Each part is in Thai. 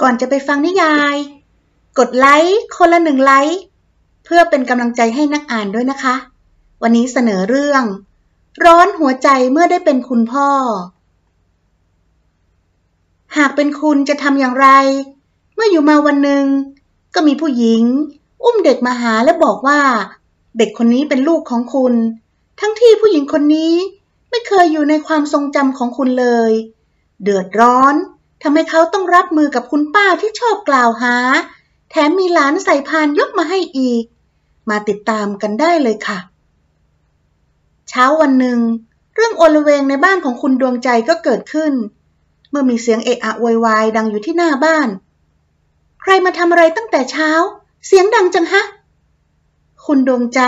ก่อนจะไปฟังนิยาย กดไลค์คนละหนึ่งไลค์เพื่อเป็นกำลังใจให้นักอ่านด้วยนะคะ วันนี้เสนอเรื่อง ร้อนหัวใจเมื่อได้เป็นคุณพ่อ หากเป็นคุณจะทำอย่างไร เมื่ออยู่มาวันหนึ่งก็มีผู้หญิง อุ้มเด็กมาหาและบอกว่า เด็กคนนี้เป็นลูกของคุณ ทั้งที่ผู้หญิงคนนี้ไม่เคยอยู่ในความทรงจำของคุณเลย เดือดร้อน ทำให้เขาต้องรับมือกับคุณป้าที่ชอบกล่าวหา แถมมีหลานใส่พานยกมาให้อีก มาติดตามกันได้เลยค่ะ เช้าวันหนึ่ง เรื่องโอลเวงในบ้านของคุณดวงใจก็เกิดขึ้น เมื่อมีเสียงเอะอะโวยวายดังอยู่ที่หน้าบ้าน ใครมาทำอะไรตั้งแต่เช้า เสียงดังจังฮะ คุณดวงใจ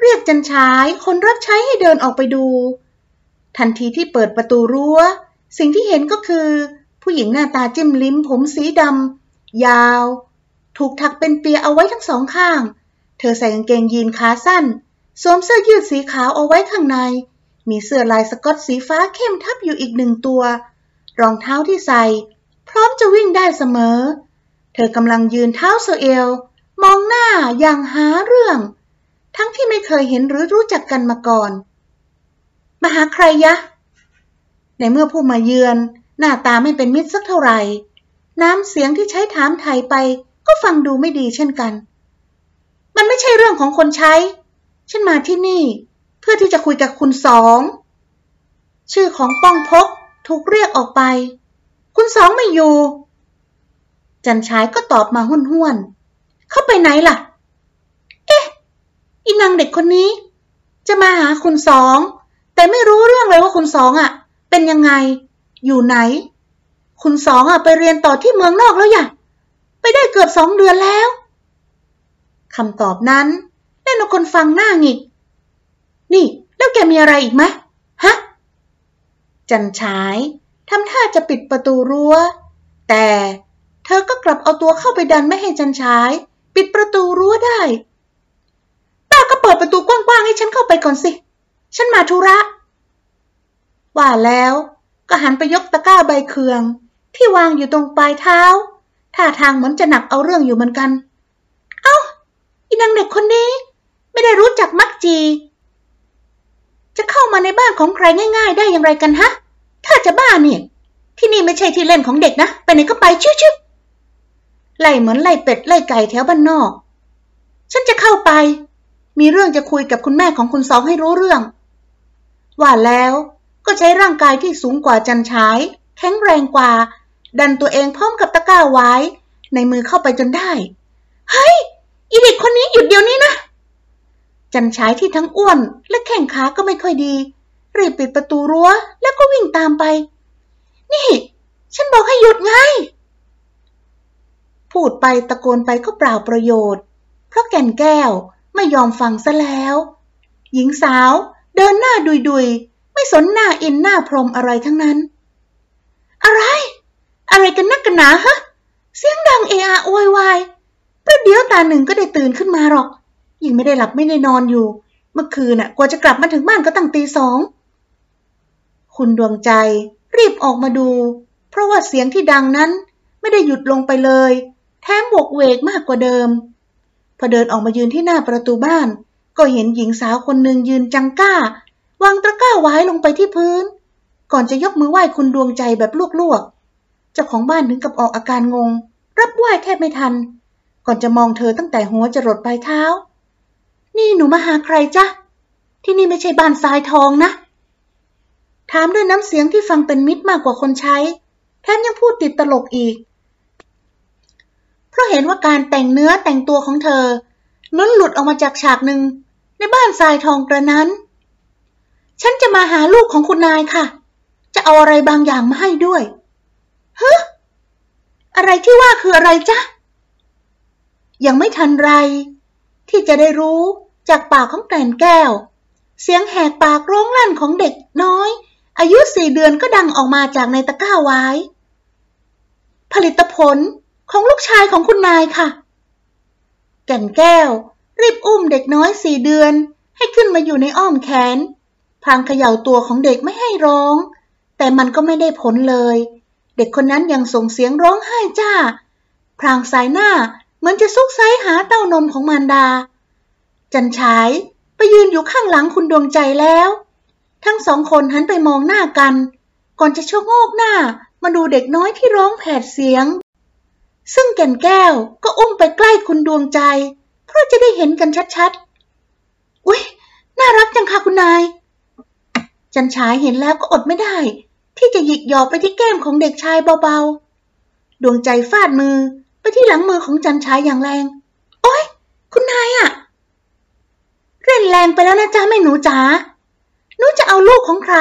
เรียกจันชายคนรับใช้ให้เดินออกไปดู ทันทีที่เปิดประตูรั้ว สิ่งที่เห็นก็คือ ผู้หญิงหน้าตาจิ้มลิ้ม ผมสีดำยาว ถูกถักเป็นเปียเอาไว้ทั้งสองข้าง เธอใส่กางเกงยีนขาสั้น สวมเสื้อยืดสีขาวเอาไว้ข้างใน มีเสื้อลายสกอตสีฟ้าเข้มทับอยู่อีกหนึ่งตัว รองเท้าที่ใส่ พร้อมจะวิ่งได้เสมอ เธอกำลังยืนเท้าโซเอล มองหน้าอย่างหาเรื่อง ทั้งที่ไม่เคยเห็นหรือรู้จักกันมาก่อน มาหาใครยะ ในเมื่อผู้มาเยือน หน้าตาไม่เป็นมิตรสักเท่าไหร่ น้ำเสียงที่ใช้ถามไทยไป ก็ฟังดูไม่ดีเช่นกัน มันไม่ใช่เรื่องของคนใช้ ฉันมาที่นี่ เพื่อที่จะคุยกับคุณสอง ชื่อของป้องพกถูกเรียกออกไป คุณสองไม่อยู่ จันชายก็ตอบมาห้วนห้วนเข้าไปไหนล่ะ เอ๊ะ อีนางเด็กคนนี้ จะมาหาคุณสอง แต่ไม่รู้เรื่องเลยว่าคุณสองอะ เป็นยังไง อยู่ไหน คุณสองอะไปเรียนต่อที่เมืองนอกแล้วอย่าไปได้เกือบสองเดือนแล้วคำตอบนั้นเล่นคนฟังหน้าหงิก นี่ แล้วแกมีอะไรอีกไหมฮะ จันฉายทำท่าจะปิดประตูรั้ว แต่เธอก็กลับเอาตัวเข้าไปดันไม่ให้จันฉาย ปิดประตูรั้วได้ป้าก็เปิดประตูกว้างๆให้ฉันเข้าไปก่อนสิ ฉันมาธุระ ว่าแล้ว ก็หันไปยกตะกร้าใบเคือง ที่วางอยู่ตรงปลายเท้า ท่าทางเหมือนจะหนักเอาเรื่องอยู่เหมือนกัน เอ้าอีนางเด็กคนนี้ ไม่ได้รู้จักมักจี จะเข้ามาในบ้านของใครง่าย ๆ ได้อย่างไรกันฮะ ถ้าจะบ้าเนี่ยที่นี่ไม่ใช่ที่เล่นของเด็กนะ ไปไหนก็ไปชิวๆไล่เหมือนไล่เป็ดไล่ไก่แถวบ้านนอก ฉันจะเข้าไป มีเรื่องจะคุยกับคุณแม่ของคุณสองให้รู้เรื่อง ว่าแล้ว ก็ใช้ร่างกายที่สูงกว่าจันฉาย แข็งแรงกว่า ดันตัวเองพร้อมกับตะกร้าไว้ ในมือเข้าไปจนได้ เฮ้ย อีเด็กคนนี้หยุดเดี๋ยวนี้นะ จันฉายที่ทั้งอ้วนและแข้งขาก็ไม่ค่อยดี รีบปิดประตูรั้วแล้วก็วิ่งตามไป นี่ ฉันบอกให้หยุดไง พูดไปตะโกนไปก็เปล่าประโยชน์ เพราะแก่นแก้วไม่ยอมฟังซะแล้ว หญิงสาวเดินหน้าดุยๆ ไม่สนหน้าอินหน้าพรมอะไรทั้งนั้น อะไร อะไรกันนักกันหนาฮะ เสียงดังเออะโวยวายประเดี๋ยวตาหนึ่งก็ได้ตื่นขึ้นมาหรอก ยังไม่ได้หลับไม่ได้นอนอยู่ เมื่อคืนน่ะกว่าจะกลับมาถึงบ้านก็ตั้งตีสอง คุณดวงใจรีบออกมาดู เพราะว่าเสียงที่ดังนั้นไม่ได้หยุดลงไปเลย แถมบวกเวกมากกว่าเดิม พอเดินออกมายืนที่หน้าประตูบ้าน ก็เห็นหญิงสาวคนหนึ่งยืนจังก้า วางตะกร้าไว้ลงไปที่พื้น ก่อนจะยกมือไหว้คุณดวงใจแบบลวกๆ เจ้าของบ้านถึงกับออกอาการงง รับไหว้แทบไม่ทัน ก่อนจะมองเธอตั้งแต่หัวจรดปลายเท้า นี่หนูมาหาใครจ๊ะ ที่นี่ไม่ใช่บ้านทรายทองนะ ถามด้วยน้ำเสียงที่ฟังเป็นมิตรมากกว่าคนใช้ แถมยังพูดติดตลกอีก เพราะเห็นว่าการแต่งเนื้อแต่งตัวของเธอล้นหลุดออกมาจากฉากหนึ่งในบ้านทรายทองกระนั้น ฉันจะมาหาลูกของคุณนายค่ะ จะเอาอะไรบางอย่างมาให้ด้วยเฮ้อะไรที่ว่าคืออะไรจ๊ะ ยังไม่ทันไร ที่จะได้รู้จากปากของแกลนแก้ว เสียงแหกปากร้องลั่นของเด็กน้อย อายุสี่เดือนก็ดังออกมาจากในตะกร้าไว้ ผลิตผลของลูกชายของคุณนายค่ะ แก่นแก้ว รีบอุ้มเด็กน้อยสี่เดือนให้ขึ้นมาอยู่ในอ้อมแขน พางเขย่าตัวของเด็กไม่ให้ร้อง แต่มันก็ไม่ได้ผลเลย เด็กคนนั้นยังส่งเสียงร้องไห้จ้า พรางสายหน้าเหมือนจะซุกไซหาเต้านมของมารดา จันฉายไปยืนอยู่ข้างหลังคุณดวงใจแล้ว ทั้งสองคนหันไปมองหน้ากัน ก่อนจะชะโงกหน้ามาดูเด็กน้อยที่ร้องแผดเสียง ซึ่งแก่นแก้วก็อุ้มไปใกล้คุณดวงใจ เพื่อจะได้เห็นกันชัดๆ อุ้ยน่ารักจังค่ะคุณนาย จันฉายเห็นแล้วก็อดไม่ได้ ที่จะหยิกหยอกไปที่แก้มของเด็กชายเบาๆ ดวงใจฟาดมือไปที่หลังมือของจันฉายอย่างแรง โอ๊ย คุณนายอะเล่นแรงไปแล้วนะจ๊ะแม่หนูจ๋าหนูจะเอาลูกของใคร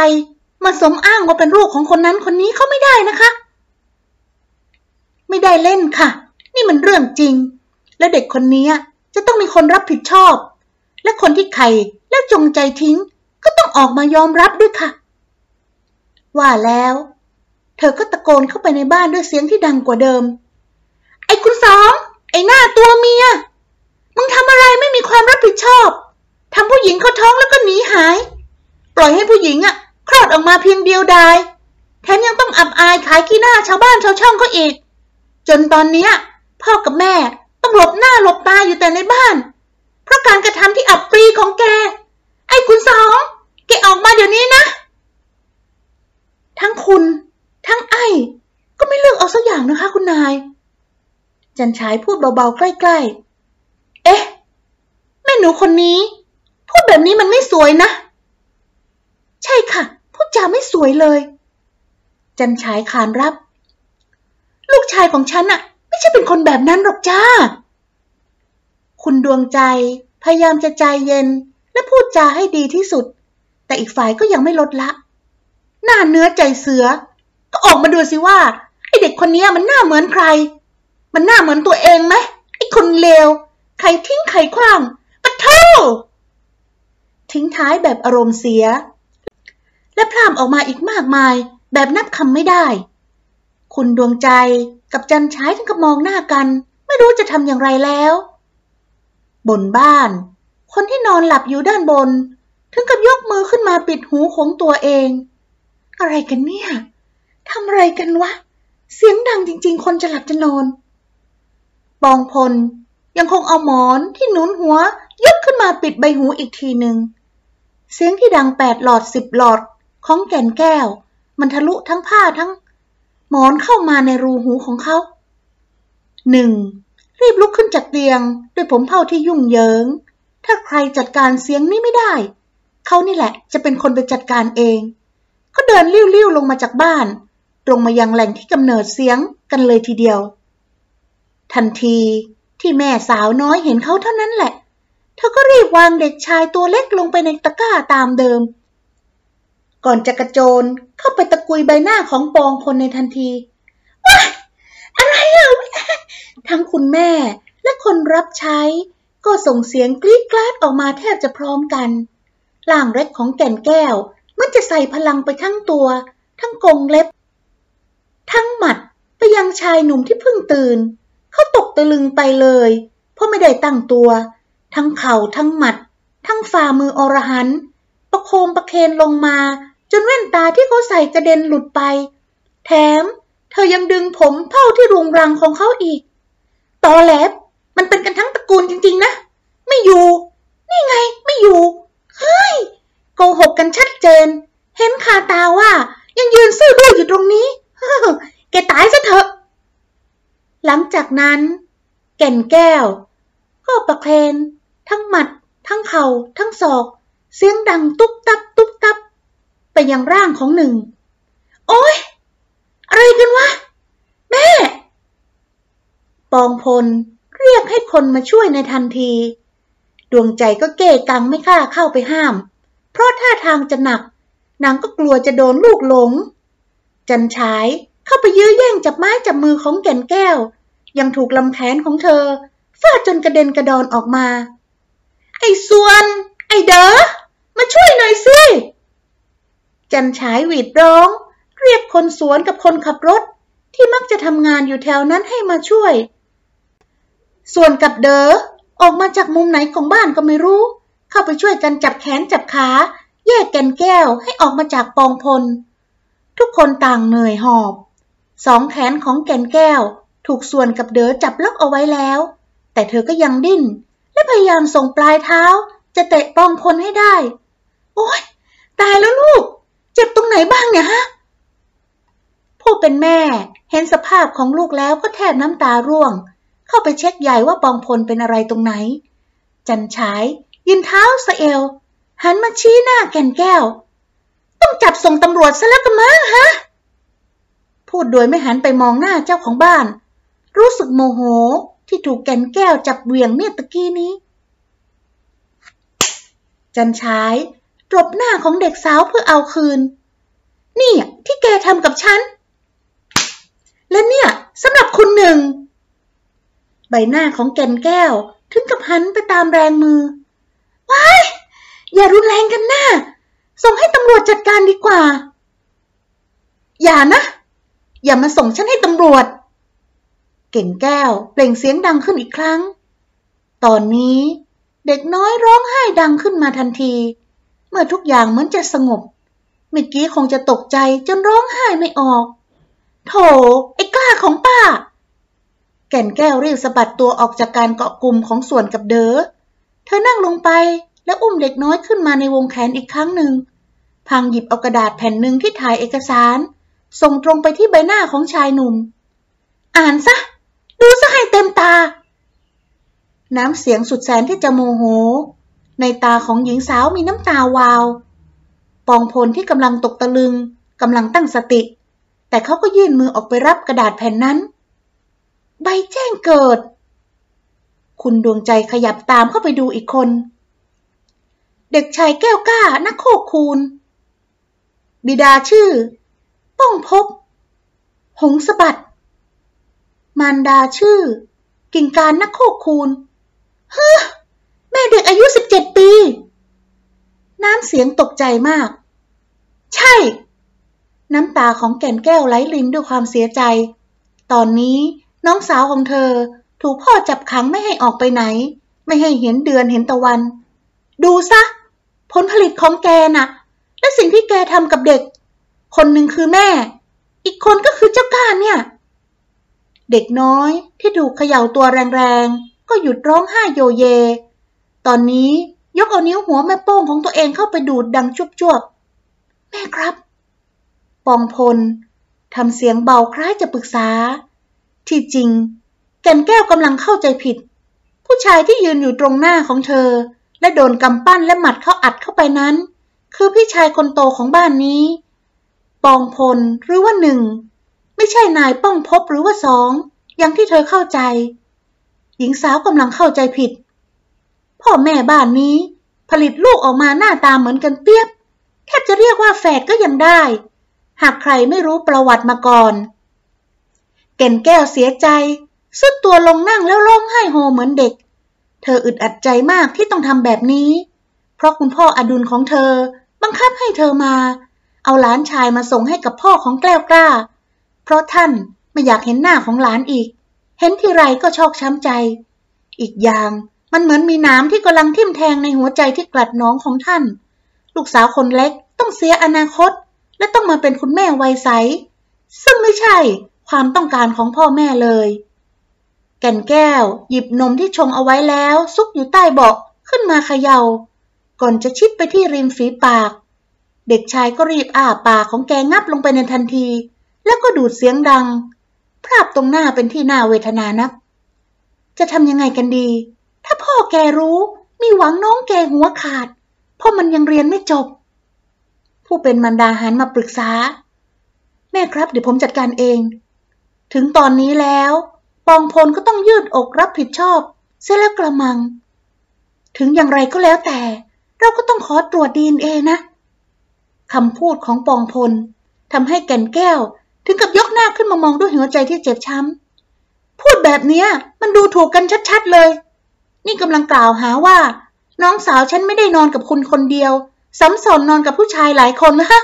มาสมอ้างว่าเป็นลูกของคนนั้นคนนี้เขาไม่ได้นะคะ ไม่ได้เล่นค่ะ นี่มันเรื่องจริง และเด็กคนนี้จะต้องมีคนรับผิดชอบ และคนที่ใครแล้วจงใจทิ้ง ก็ต้องออกมายอมรับด้วยค่ะ ว่าแล้ว เธอก็ตะโกนเข้าไปในบ้านด้วยเสียงที่ดังกว่าเดิม ไอ้คุณสองไอ้หน้าตัวเมีย มึงทำอะไรไม่มีความรับผิดชอบทำผู้หญิงเขาท้องแล้วก็หนีหาย ปล่อยให้ผู้หญิงอะคลอดออกมาเพียงเดียวดายแถมยังต้องอับอายขายขี้หน้าชาวบ้านชาวช่องเขาอีก จนตอนนี้พ่อกับแม่ต้องหลบหน้าหลบตาอยู่แต่ในบ้าน เพราะการกระทำที่อับปรีของแก ไอ้คุณสอง แกออกมาเดี๋ยวนี้นะ ทั้งคุณ ทั้งไอ้ ก็ไม่เลือกเอาสักอย่างนะคะ คุณนาย จันฉายพูดเบาๆใกล้ๆ เอ๊ะ แม่หนูคนนี้ พูดแบบนี้มันไม่สวยนะ ใช่ค่ะ พูดจาไม่สวยเลย จันฉายขานรับ ลูกชายของฉันอะไม่ใช่เป็นคนแบบนั้นหรอกจ้า คุณดวงใจพยายามจะใจเย็นและพูดจาให้ดีที่สุด แต่อีกฝ่ายก็ยังไม่ลดละ หน้าเนื้อใจเสือ ก็ออกมาดูสิว่าไอเด็กคนนี้มันหน้าเหมือนใคร มันหน้าเหมือนตัวเองไหมไอคนเลว ใครทิ้งใครคว้างปะเท่าทิ้งท้ายแบบอารมณ์เสีย และพร่ำออกมาอีกมากมายแบบนับคำไม่ได้ คุณดวงใจกับจันฉายถึงกับมองหน้ากัน ไม่รู้จะทำอย่างไรแล้ว บนบ้าน คนที่นอนหลับอยู่ด้านบน ถึงกับยกมือขึ้นมาปิดหูของตัวเอง อะไรกันเนี่ยทำอะไรกันวะ เสียงดังจริง ๆ คนจะหลับจะนอน ปองพลยังคงเอาหมอนที่หนุนหัว ยกขึ้นมาปิดใบหูอีกทีหนึ่ง เสียงที่ดังแปดหลอดสิบหลอดของแก่นแก้ว มันทะลุทั้งผ้าทั้ง หมอนเข้ามาในรูหูของเขาหนึ่งรีบลุกขึ้นจากเตียง ด้วยผมเผ้าที่ยุ่งเหยิง ถ้าใครจัดการเสียงนี้ไม่ได้ เขานี่แหละจะเป็นคนไปจัดการเอง ก็เดินลิ้วๆลงมาจากบ้าน ตรงมายังแหล่งที่กำเนิดเสียงกันเลยทีเดียว ทันทีที่แม่สาวน้อยเห็นเขาเท่านั้นแหละ เธอก็รีบวางเด็กชายตัวเล็กลงไปในตะกร้าตามเดิม ก่อนจะกระโจนเข้าไปตะกุยใบหน้าของปองพลในทันทีว้าอะไรอะทั้งคุณแม่และคนรับใช้ก็ส่งเสียงกรี๊ดกราดออกมาแทบจะพร้อมกัน ล่างเล็กของแก่นแก้ว มันจะใส่พลังไปทั้งตัว ทั้งกงเล็บ ทั้งหมัดไปยังชายหนุ่มที่เพิ่งตื่น เขาตกตะลึงไปเลย เพราะไม่ได้ตั้งตัว ทั้งเข่าทั้งหมัด ทั้งฝ่ามืออรหันประโคมประเคนลงมา จนแว่นตาที่เขาใส่กระเด็นหลุดไป แถม เธอยังดึงผมเผ้าที่รุงรังของเขาอีก ตอแหลบมันเป็นกันทั้งตระกูลจริงๆนะ ไม่อยู่ นี่ไง ไม่อยู่ เฮ้ยโกหกกันชัดเจน เห็นคาตาว่า ยังยืนซื่อบื้ออยู่ตรงนี้แกตายซะเถอะ หลังจากนั้น แก่นแก้ว ก็ประเคนทั้งหมัด ทั้งเข่าทั้งศอก เสียงดังตุ๊บตับ ตุ๊บตับ ไปยังร่างของหนึ่ง โอ๊ยอะไรกันวะ แม่ ปองพลเรียกให้คนมาช่วยในทันที ดวงใจก็เก้กังไม่กล้าเข้าไปห้าม เพราะท่าทางจะหนัก นางก็กลัวจะโดนลูกหลง จันฉายเข้าไปยื้อแย่งจับไม้จับมือของแก่นแก้ว ยังถูกลำแขนของเธอฟาดจนกระเด็นกระดอนออกมา ไอ้ส่วน ไอ้เดอมาช่วยหน่อยสิจันฉายหวีดร้อง เรียกคนสวนกับคนขับรถ ที่มักจะทำงานอยู่แถวนั้นให้มาช่วย ส่วนกับเดอ ออกมาจากมุมไหนของบ้านก็ไม่รู้ เข้าไปช่วยกันจับแขนจับขา แยกแกนแก้วให้ออกมาจากปองพล ทุกคนต่างเหนื่อยหอบ สองแขนของแกนแก้ว ถูกส่วนกับเด๋อจับล็อกเอาไว้แล้ว แต่เธอก็ยังดิ้น และพยายามส่งปลายเท้า จะเตะปองพลให้ได้ โอ๊ย ตายแล้วลูก เจ็บตรงไหนบ้างเนี่ยฮะผู้เป็นแม่เห็นสภาพของลูกแล้วก็แทบน้ำตาร่วง เข้าไปเช็คใหญ่ว่าปองพลเป็นอะไรตรงไหน จันฉายยืนเท้าสะเอว หันมาชี้หน้าแก่นแก้ว ต้องจับส่งตำรวจซะแล้วกันมั้งฮะ พูดโดยไม่หันไปมองหน้าเจ้าของบ้าน รู้สึกโมโหที่ถูกแก่นแก้วจับเวี่ยงเมื่อตะกี้นี้ จันฉายตบหน้าของเด็กสาวเพื่อเอาคืน นี่ที่แกทำกับฉัน และเนี่ยสำหรับคุณหนึ่ง ใบหน้าของแก่นแก้วถึงกับหันไปตามแรงมือ ว้าย อย่ารุนแรงกันหน้า ส่งให้ตำรวจจัดการดีกว่า อย่านะ อย่ามาส่งฉันให้ตำรวจ เก่งแก้วเปล่งเสียงดังขึ้นอีกครั้ง ตอนนี้เด็กน้อยร้องไห้ดังขึ้นมาทันที เมื่อทุกอย่างเหมือนจะสงบเมื่อกี้คงจะตกใจจนร้องไห้ไม่ออก โถไอ้กล้าของป ก่นแก้วรีบสะบัดตัวออกจากการเกาะกลุ่มของส่วนกับเดอ๋อเธอนั่งลงไปแล้วอุ้มเด็กน้อยขึ้นมาในวงแขนอีกครั้งหนึ่ง พังหยิบเอากระดาษแผ่นหนึ่งที่ถ่ายเอกสาร ส่งตรงไปที่ใบหน้าของชายหนุ่ม อ่านซะ ดูซะให้เต็มตา น้ำเสียงสุดแสนที่จะโมโห ในตาของหญิงสาวมีน้ำตาวาว ปองพลที่กำลังตกตะลึงกำลังตั้งสติ แต่เขาก็ยื่นมือออกไปรับกระดาษแผ่นนั้น ใบแจ้งเกิด คุณดวงใจขยับตามเข้าไปดูอีกคน เด็กชายแก้วกล้านักโคกคูณ บิดาชื่อ ป้องพบ หงสะบัด มารดาชื่อ กิ่งการนักโคกคูณเฮ้อแม่เด็กอายุสิบเจ็ดปี น้ำเสียงตกใจมาก ใช่ น้ำตาของแก่นแก้วไหลลินด้วยความเสียใจ ตอนนี้ น้องสาวของเธอถูกพ่อจับขังไม่ให้ออกไปไหน ไม่ให้เห็นเดือนเห็นตะวัน ดูซะ ผลผลิตของแกน่ะ และสิ่งที่แกทำกับเด็ก คนหนึ่งคือแม่ อีกคนก็คือเจ้าก้าเนี่ย เด็กน้อยที่ถูกเขย่าตัวแรงๆ ก็หยุดร้องไห้โยเย ตอนนี้ยกเอานิ้วหัวแม่โป้งของตัวเองเข้าไปดูดดังจุบๆ แม่ครับ ปองพลทำเสียงเบาคล้ายจะปรึกษา ที่จริง แก่นแก้วกำลังเข้าใจผิด ผู้ชายที่ยืนอยู่ตรงหน้าของเธอ และโดนกำปั้นและหมัดเข้าอัดเข้าไปนั้น คือพี่ชายคนโตของบ้านนี้ ปองพลหรือว่าหนึ่ง ไม่ใช่นายป้องพบหรือว่าสองอย่างที่เธอเข้าใจ หญิงสาวกำลังเข้าใจผิด พ่อแม่บ้านนี้ ผลิตลูกออกมาหน้าตาเหมือนกันเปียบแทบจะเรียกว่าแฝดก็ยังได้ หากใครไม่รู้ประวัติมาก่อน เก่นแก้วเสียใจสุดตัวลงนั่งแล้วร้องไห้โฮเหมือนเด็ก เธออึดอัดใจมากที่ต้องทำแบบนี้ เพราะคุณพ่ออดุลของเธอบังคับให้เธอมา เอาหลานชายมาส่งให้กับพ่อของแก้วกล้า เพราะท่านไม่อยากเห็นหน้าของหลานอีก เห็นทีไรก็ชอกช้ำใจ อีกอย่างมันเหมือนมีน้ำที่กำลังทิ่มแทงในหัวใจที่กลัดน้องของท่าน ลูกสาวคนเล็กต้องเสียอนาคต และต้องมาเป็นคุณแม่วัยใส ซึ่งไม่ใช่ ความต้องการของพ่อแม่เลย แก่นแก้ว หยิบนมที่ชงเอาไว้แล้ว ซุกอยู่ใต้เบาะขึ้นมาเขยา่า ก่อนจะชิดไปที่ริมฝีปาก เด็กชายก็รีบอ้าปากของแกงับลงไปในทันที แล้วก็ดูดเสียงดัง ภาพตรงหน้าเป็นที่น่าเวทนานัก จะทำยังไงกันดี ถ้าพ่อแกรู้มีหวังน้องแกหัวขาด เพราะมันยังเรียนไม่จบ ผู้เป็นมารดาหันมาปรึกษา แม่ครับเดี๋ยวผมจัดการเอง ถึงตอนนี้แล้ว ปองพลก็ต้องยืดอกรับผิดชอบ เสียแล้วกระมัง ถึงอย่างไรก็แล้วแต่ เราก็ต้องขอตรวจดีเอ็นเอนะคำพูดของปองพลทำให้แก่นแก้ว ถึงกับยกหน้าขึ้นมามองด้วยหัวใจที่เจ็บช้ำ พูดแบบนี้มันดูถูกกันชัดๆเลย นี่กำลังกล่าวหาว่า น้องสาวฉันไม่ได้นอนกับคุณคนเดียวซ้ำซ้อนนอนกับผู้ชายหลายคนนะฮะ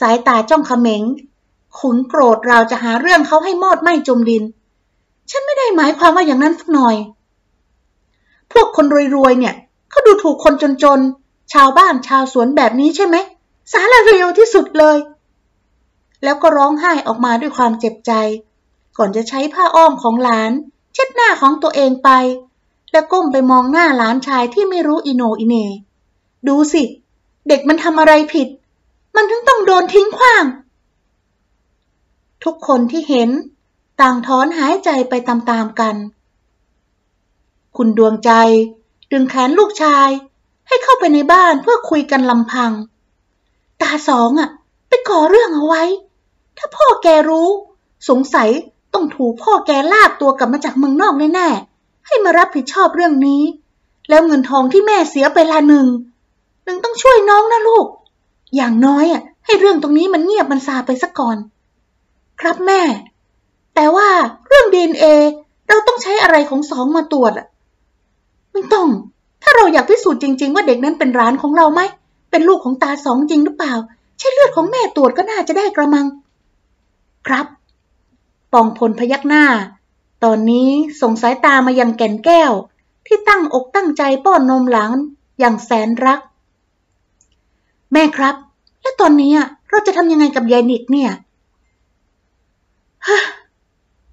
สายตาจ้องเขม็ง ขุนโกรธเราจะหาเรื่องเขาให้มอดไหม้จมดิน ฉันไม่ได้หมายความว่าอย่างนั้นสักหน่อย พวกคนรวยๆเนี่ยเขาดูถูกคนจนๆ ชาวบ้านชาวสวนแบบนี้ใช่ไหม สารเร็วที่สุดเลย แล้วก็ร้องไห้ออกมาด้วยความเจ็บใจ ก่อนจะใช้ผ้าอ้อมของหลาน เช็ดหน้าของตัวเองไป แล้วก้มไปมองหน้าหลานชายที่ไม่รู้อิโนอิเน ดูสิ เด็กมันทำอะไรผิด มันถึงต้องโดนทิ้งขว้าง ทุกคนที่เห็น ต่างถอนหายใจไปตามๆกัน คุณดวงใจ ดึงแขนลูกชาย ให้เข้าไปในบ้านเพื่อคุยกันลำพัง ตาสองอะ ไปก่อเรื่องเอาไว้ ถ้าพ่อแกรู้ สงสัยต้องถูกพ่อแกลากตัวกลับมาจากเมืองนอกแน่ๆ ให้มารับผิดชอบเรื่องนี้ แล้วเงินทองที่แม่เสียไปละหนึ่งหนึ่งต้องช่วยน้องนะลูก อย่างน้อยอะให้เรื่องตรงนี้มันเงียบมันซาไปสักก่อน ครับแม่ แต่ว่าเรื่องดีเอเราต้องใช้อะไรของสองมาตรวจอะไม่ต้อง ถ้าเราอยากพิสูจน์จริง ๆ ว่าเด็กนั้นเป็นร้านของเราไหม เป็นลูกของตาสองจริงหรือเปล่า ใช่เลือดของแม่ตรวจก็น่าจะได้กระมัง ครับ ปองพลพยักหน้า ตอนนี้ส่งสายตามายังแก่นแก้ว ที่ตั้งอกตั้งใจป้อนนมหลานอย่างแสนรัก แม่ครับ และตอนนี้เราจะทำยังไงกับยายนิดเนี่ย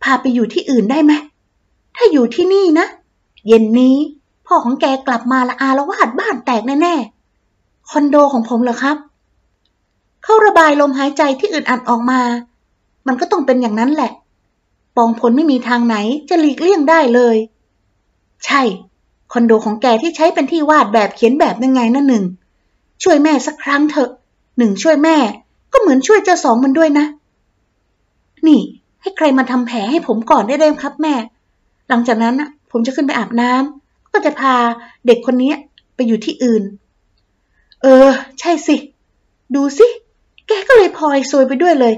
พาไปอยู่ที่อื่นได้ไหม ถ้าอยู่ที่นี่นะ เย็นนี้พ่อของแกกลับมาละอาละวาดบ้านแตกแน่ๆ คอนโดของผมเหรอครับ เขาระบายลมหายใจที่อึดอัดออกมา มันก็ต้องเป็นอย่างนั้นแหละ ปองพลไม่มีทางไหนจะหลีกเลี่ยงได้เลย ใช่ คอนโดของแกที่ใช้เป็นที่วาดแบบเขียนแบบยังไงนั่นหนึ่ง ช่วยแม่สักครั้งเถอะ หนึ่งช่วยแม่ ก็เหมือนช่วยเจ้าสองมันด้วยนะ นี่ ให้ใครมาทำแผลให้ผมก่อนได้ไหมครับแม่ หลังจากนั้นผมจะขึ้นไปอาบน้ำก็จะพาเด็กคนนี้ไปอยู่ที่อื่น เออ ใช่สิ ดูสิ แกก็เลยพลอยซวยไปด้วยเลย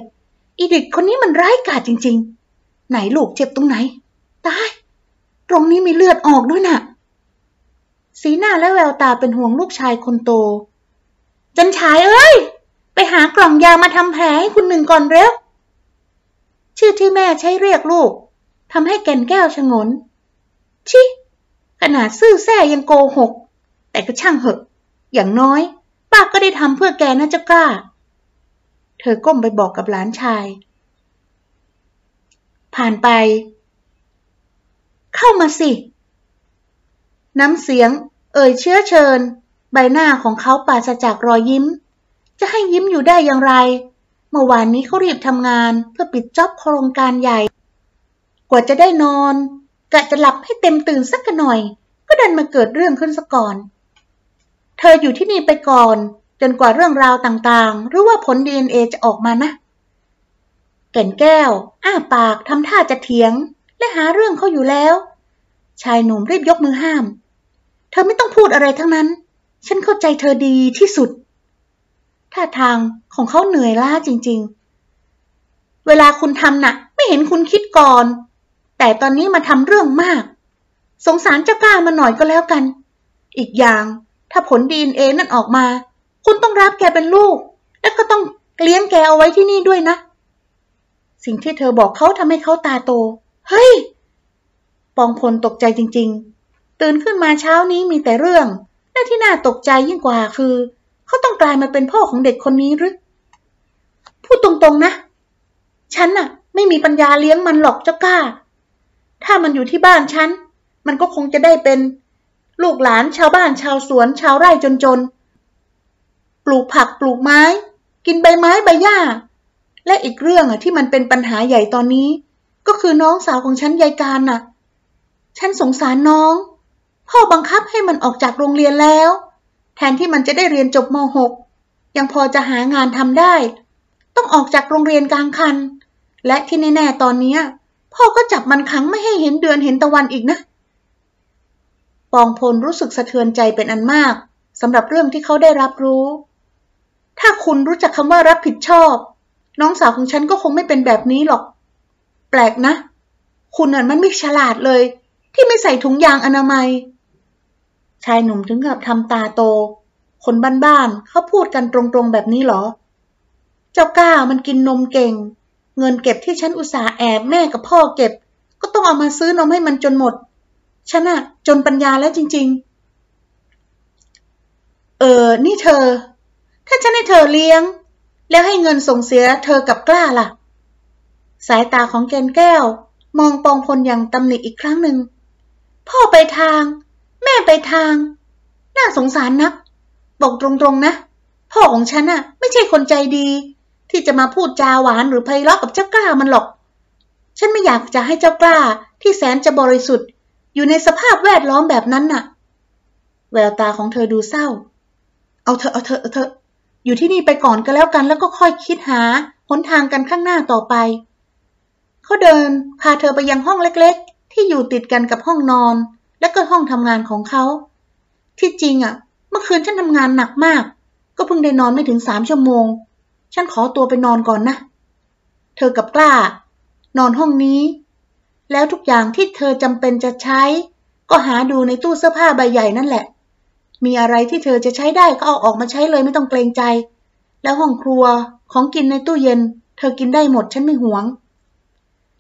อีเด็กคนนี้มันร้ายกาจจริง ๆ ไหนลูกเจ็บตรงไหน ตาย ตรงนี้มีเลือดออกด้วยนะ่ะ สีหน้าและแววตาเป็นห่วงลูกชายคนโต จันฉายเอ้ย ไปหากล่องยามาทำแผลให้คุณหนึ่งก่อนเร็ว ชื่อที่แม่ใช้เรียกลูกทำให้แก่นแก้วชงน ชิ ขนาดซื่อแซ่ยังโกหก แต่ก็ช่างเหอะ อย่างน้อยป้าก็ได้ทำเพื่อแกนะเจ้ากล้า เธอก้มไปบอกกับหลานชาย ผ่านไป เข้ามาสิ น้ำเสียง เอ่ยเชื้อเชิญ ใบหน้าของเขาปราศจากรอยยิ้ม จะให้ยิ้มอยู่ได้อย่างไร มื่อวานนี้เขารีบทำงานเพื่อปิดจ็อบโครงการใหญ่ กว่าจะได้นอนกะจะหลับให้เต็มตื่นสักหน่อย ก็ดันมาเกิดเรื่องขึ้นซะก่อน เธออยู่ที่นี่ไปก่อน จนกว่าเรื่องราวต่างๆ หรือว่าผล DNA จะออกมานะ แก่นแก้ว อ้าปากทำท่าจะเถียง และหาเรื่องเขาอยู่แล้ว ชายหนุ่มรีบยกมือห้าม เธอไม่ต้องพูดอะไรทั้งนั้น ฉันเข้าใจเธอดีที่สุด ท่าทางของเขาเหนื่อยล้าจริง ๆ เวลาคุณทำนะ่ะ ไม่เห็นคุณคิดก่อน แต่ตอนนี้มาทำเรื่องมาก สงสารเจ้ากล้ามาหน่อยก็แล้วกัน อีกอย่างถ้าผลดีเอนั่นออกมา คุณต้องรับแกเป็นลูก และก็ต้องเลี้ยงแกเอาไว้ที่นี่ด้วยนะ สิ่งที่เธอบอกเขาทำให้เขาตาโต เฮ้ย ปองพลตกใจจริง ๆ ตื่นขึ้นมาเช้านี้มีแต่เรื่องและที่น่าตกใจยิ่งกว่าคือ เขาต้องกลายมาเป็นพ่อของเด็กคนนี้หรือ พูดตรงๆนะ ฉันน่ะ ไม่มีปัญญาเลี้ยงมันหรอกเจ้าก้า ถ้ามันอยู่ที่บ้านฉัน มันก็คงจะได้เป็น ลูกหลานชาวบ้านชาวสวนชาวไร่จนๆ ปลูกผักปลูกไม้ กินใบไม้ใบหญ้า และอีกเรื่องอะที่มันเป็นปัญหาใหญ่ตอนนี้ ก็คือน้องสาวของฉันยายการน่ะ ฉันสงสารน้อง พ่อบังคับให้มันออกจากโรงเรียนแล้ว แทนที่มันจะได้เรียนจบม .6 ยังพอจะหางานทำได้ ต้องออกจากโรงเรียนกลางคัน และที่แน่ๆตอนนี้พ่อก็จับมันขังไม่ให้เห็นเดือนเห็นตะวันอีกนะ ปองพลรู้สึกสะเทือนใจเป็นอันมากสำหรับเรื่องที่เขาได้รับรู้ ถ้าคุณรู้จักคำว่ารับผิดชอบ น้องสาวของฉันก็คงไม่เป็นแบบนี้หรอก แปลกนะ คุณน่ะมันไม่ฉลาดเลย ที่ไม่ใส่ถุงยางอนามัย ชายหนุ่มถึงกับทำตาโต คนบ้านๆเขาพูดกันตรงๆแบบนี้เหรอ เจ้าก้ามันกินนมเก่ง เงินเก็บที่ฉันอุตส่าห์แอบแม่กับพ่อเก็บ ก็ต้องเอามาซื้อนมให้มันจนหมด ฉันอะจนปัญญาแล้วจริง ๆ เออ นี่เธอ ถ้าฉันให้เธอเลี้ยง แล้วให้เงินส่งเสียเธอกับกล้าล่ะ สายตาของแกนแก้ว มองปองพลอย่างตำหนิอีกครั้งหนึ่งพ่อไปทาง แม่ไปทาง น่าสงสารนัก บอกตรงๆนะ พ่อของฉันอะไม่ใช่คนใจดี ที่จะมาพูดจาหวานหรือไพเราะกับเจ้ากล้ามันหรอก ฉันไม่อยากจะให้เจ้ากล้าที่แสนจะบริสุทธิ์ อยู่ในสภาพแวดล้อมแบบนั้นน่ะ แววตาของเธอดูเศร้า เอาเถอเอาเถอเอาเถออยู่ที่นี่ไปก่อนก็แล้วกันแล้วก็ค่อยคิดหาหนทางกันข้างหน้าต่อไป เขาเดินพาเธอไปยังห้องเล็ก ๆ ที่อยู่ติดกันกับห้องนอน และก็ห้องทำงานของเขา ที่จริงอะ เมื่อคืนฉันทำงานหนักมาก ก็เพิ่งได้นอนไม่ถึงสามชั่วโมง ฉันขอตัวไปนอนก่อนนะ เธอกับกล้า นอนห้องนี้ แล้วทุกอย่างที่เธอจำเป็นจะใช้ ก็หาดูในตู้เสื้อผ้าใบใหญ่นั่นแหละ มีอะไรที่เธอจะใช้ได้ก็เอาออกมาใช้เลยไม่ต้องเกรงใจ แล้วห้องครัวของกินในตู้เย็น เธอกินได้หมดฉันไม่หวง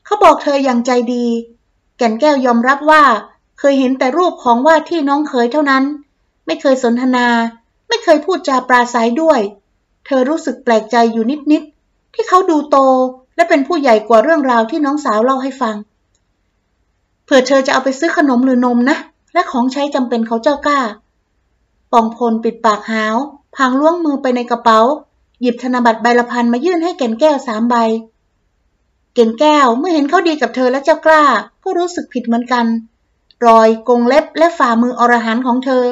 เขาบอกเธออย่างใจดี แก่นแก้วยอมรับว่า เคยเห็นแต่รูปของว่าที่น้องเคยเท่านั้น ไม่เคยสนทนา ไม่เคยพูดจาปราศัยด้วย เธอรู้สึกแปลกใจอยู่นิดๆที่เขาดูโตและเป็นผู้ใหญ่กว่าเรื่องราวที่น้องสาวเล่าให้ฟัง เผื่อเธอจะเอาไปซื้อขนมหรือนมนะ และของใช้จำเป็นเขาเจ้ากล้า ปองพลปิดปากหาวพางล้วงมือไปในกระเป๋า หยิบธนบัตรใบละพันมายื่นให้แก่นแก้วสามใบ เก่นแก้วเมื่อเห็นเขาดีกับเธอและเจ้ากล้า ก็รู้สึกผิดเหมือนกัน รอยกงเล็บและฝ่ามืออรหันของเธอ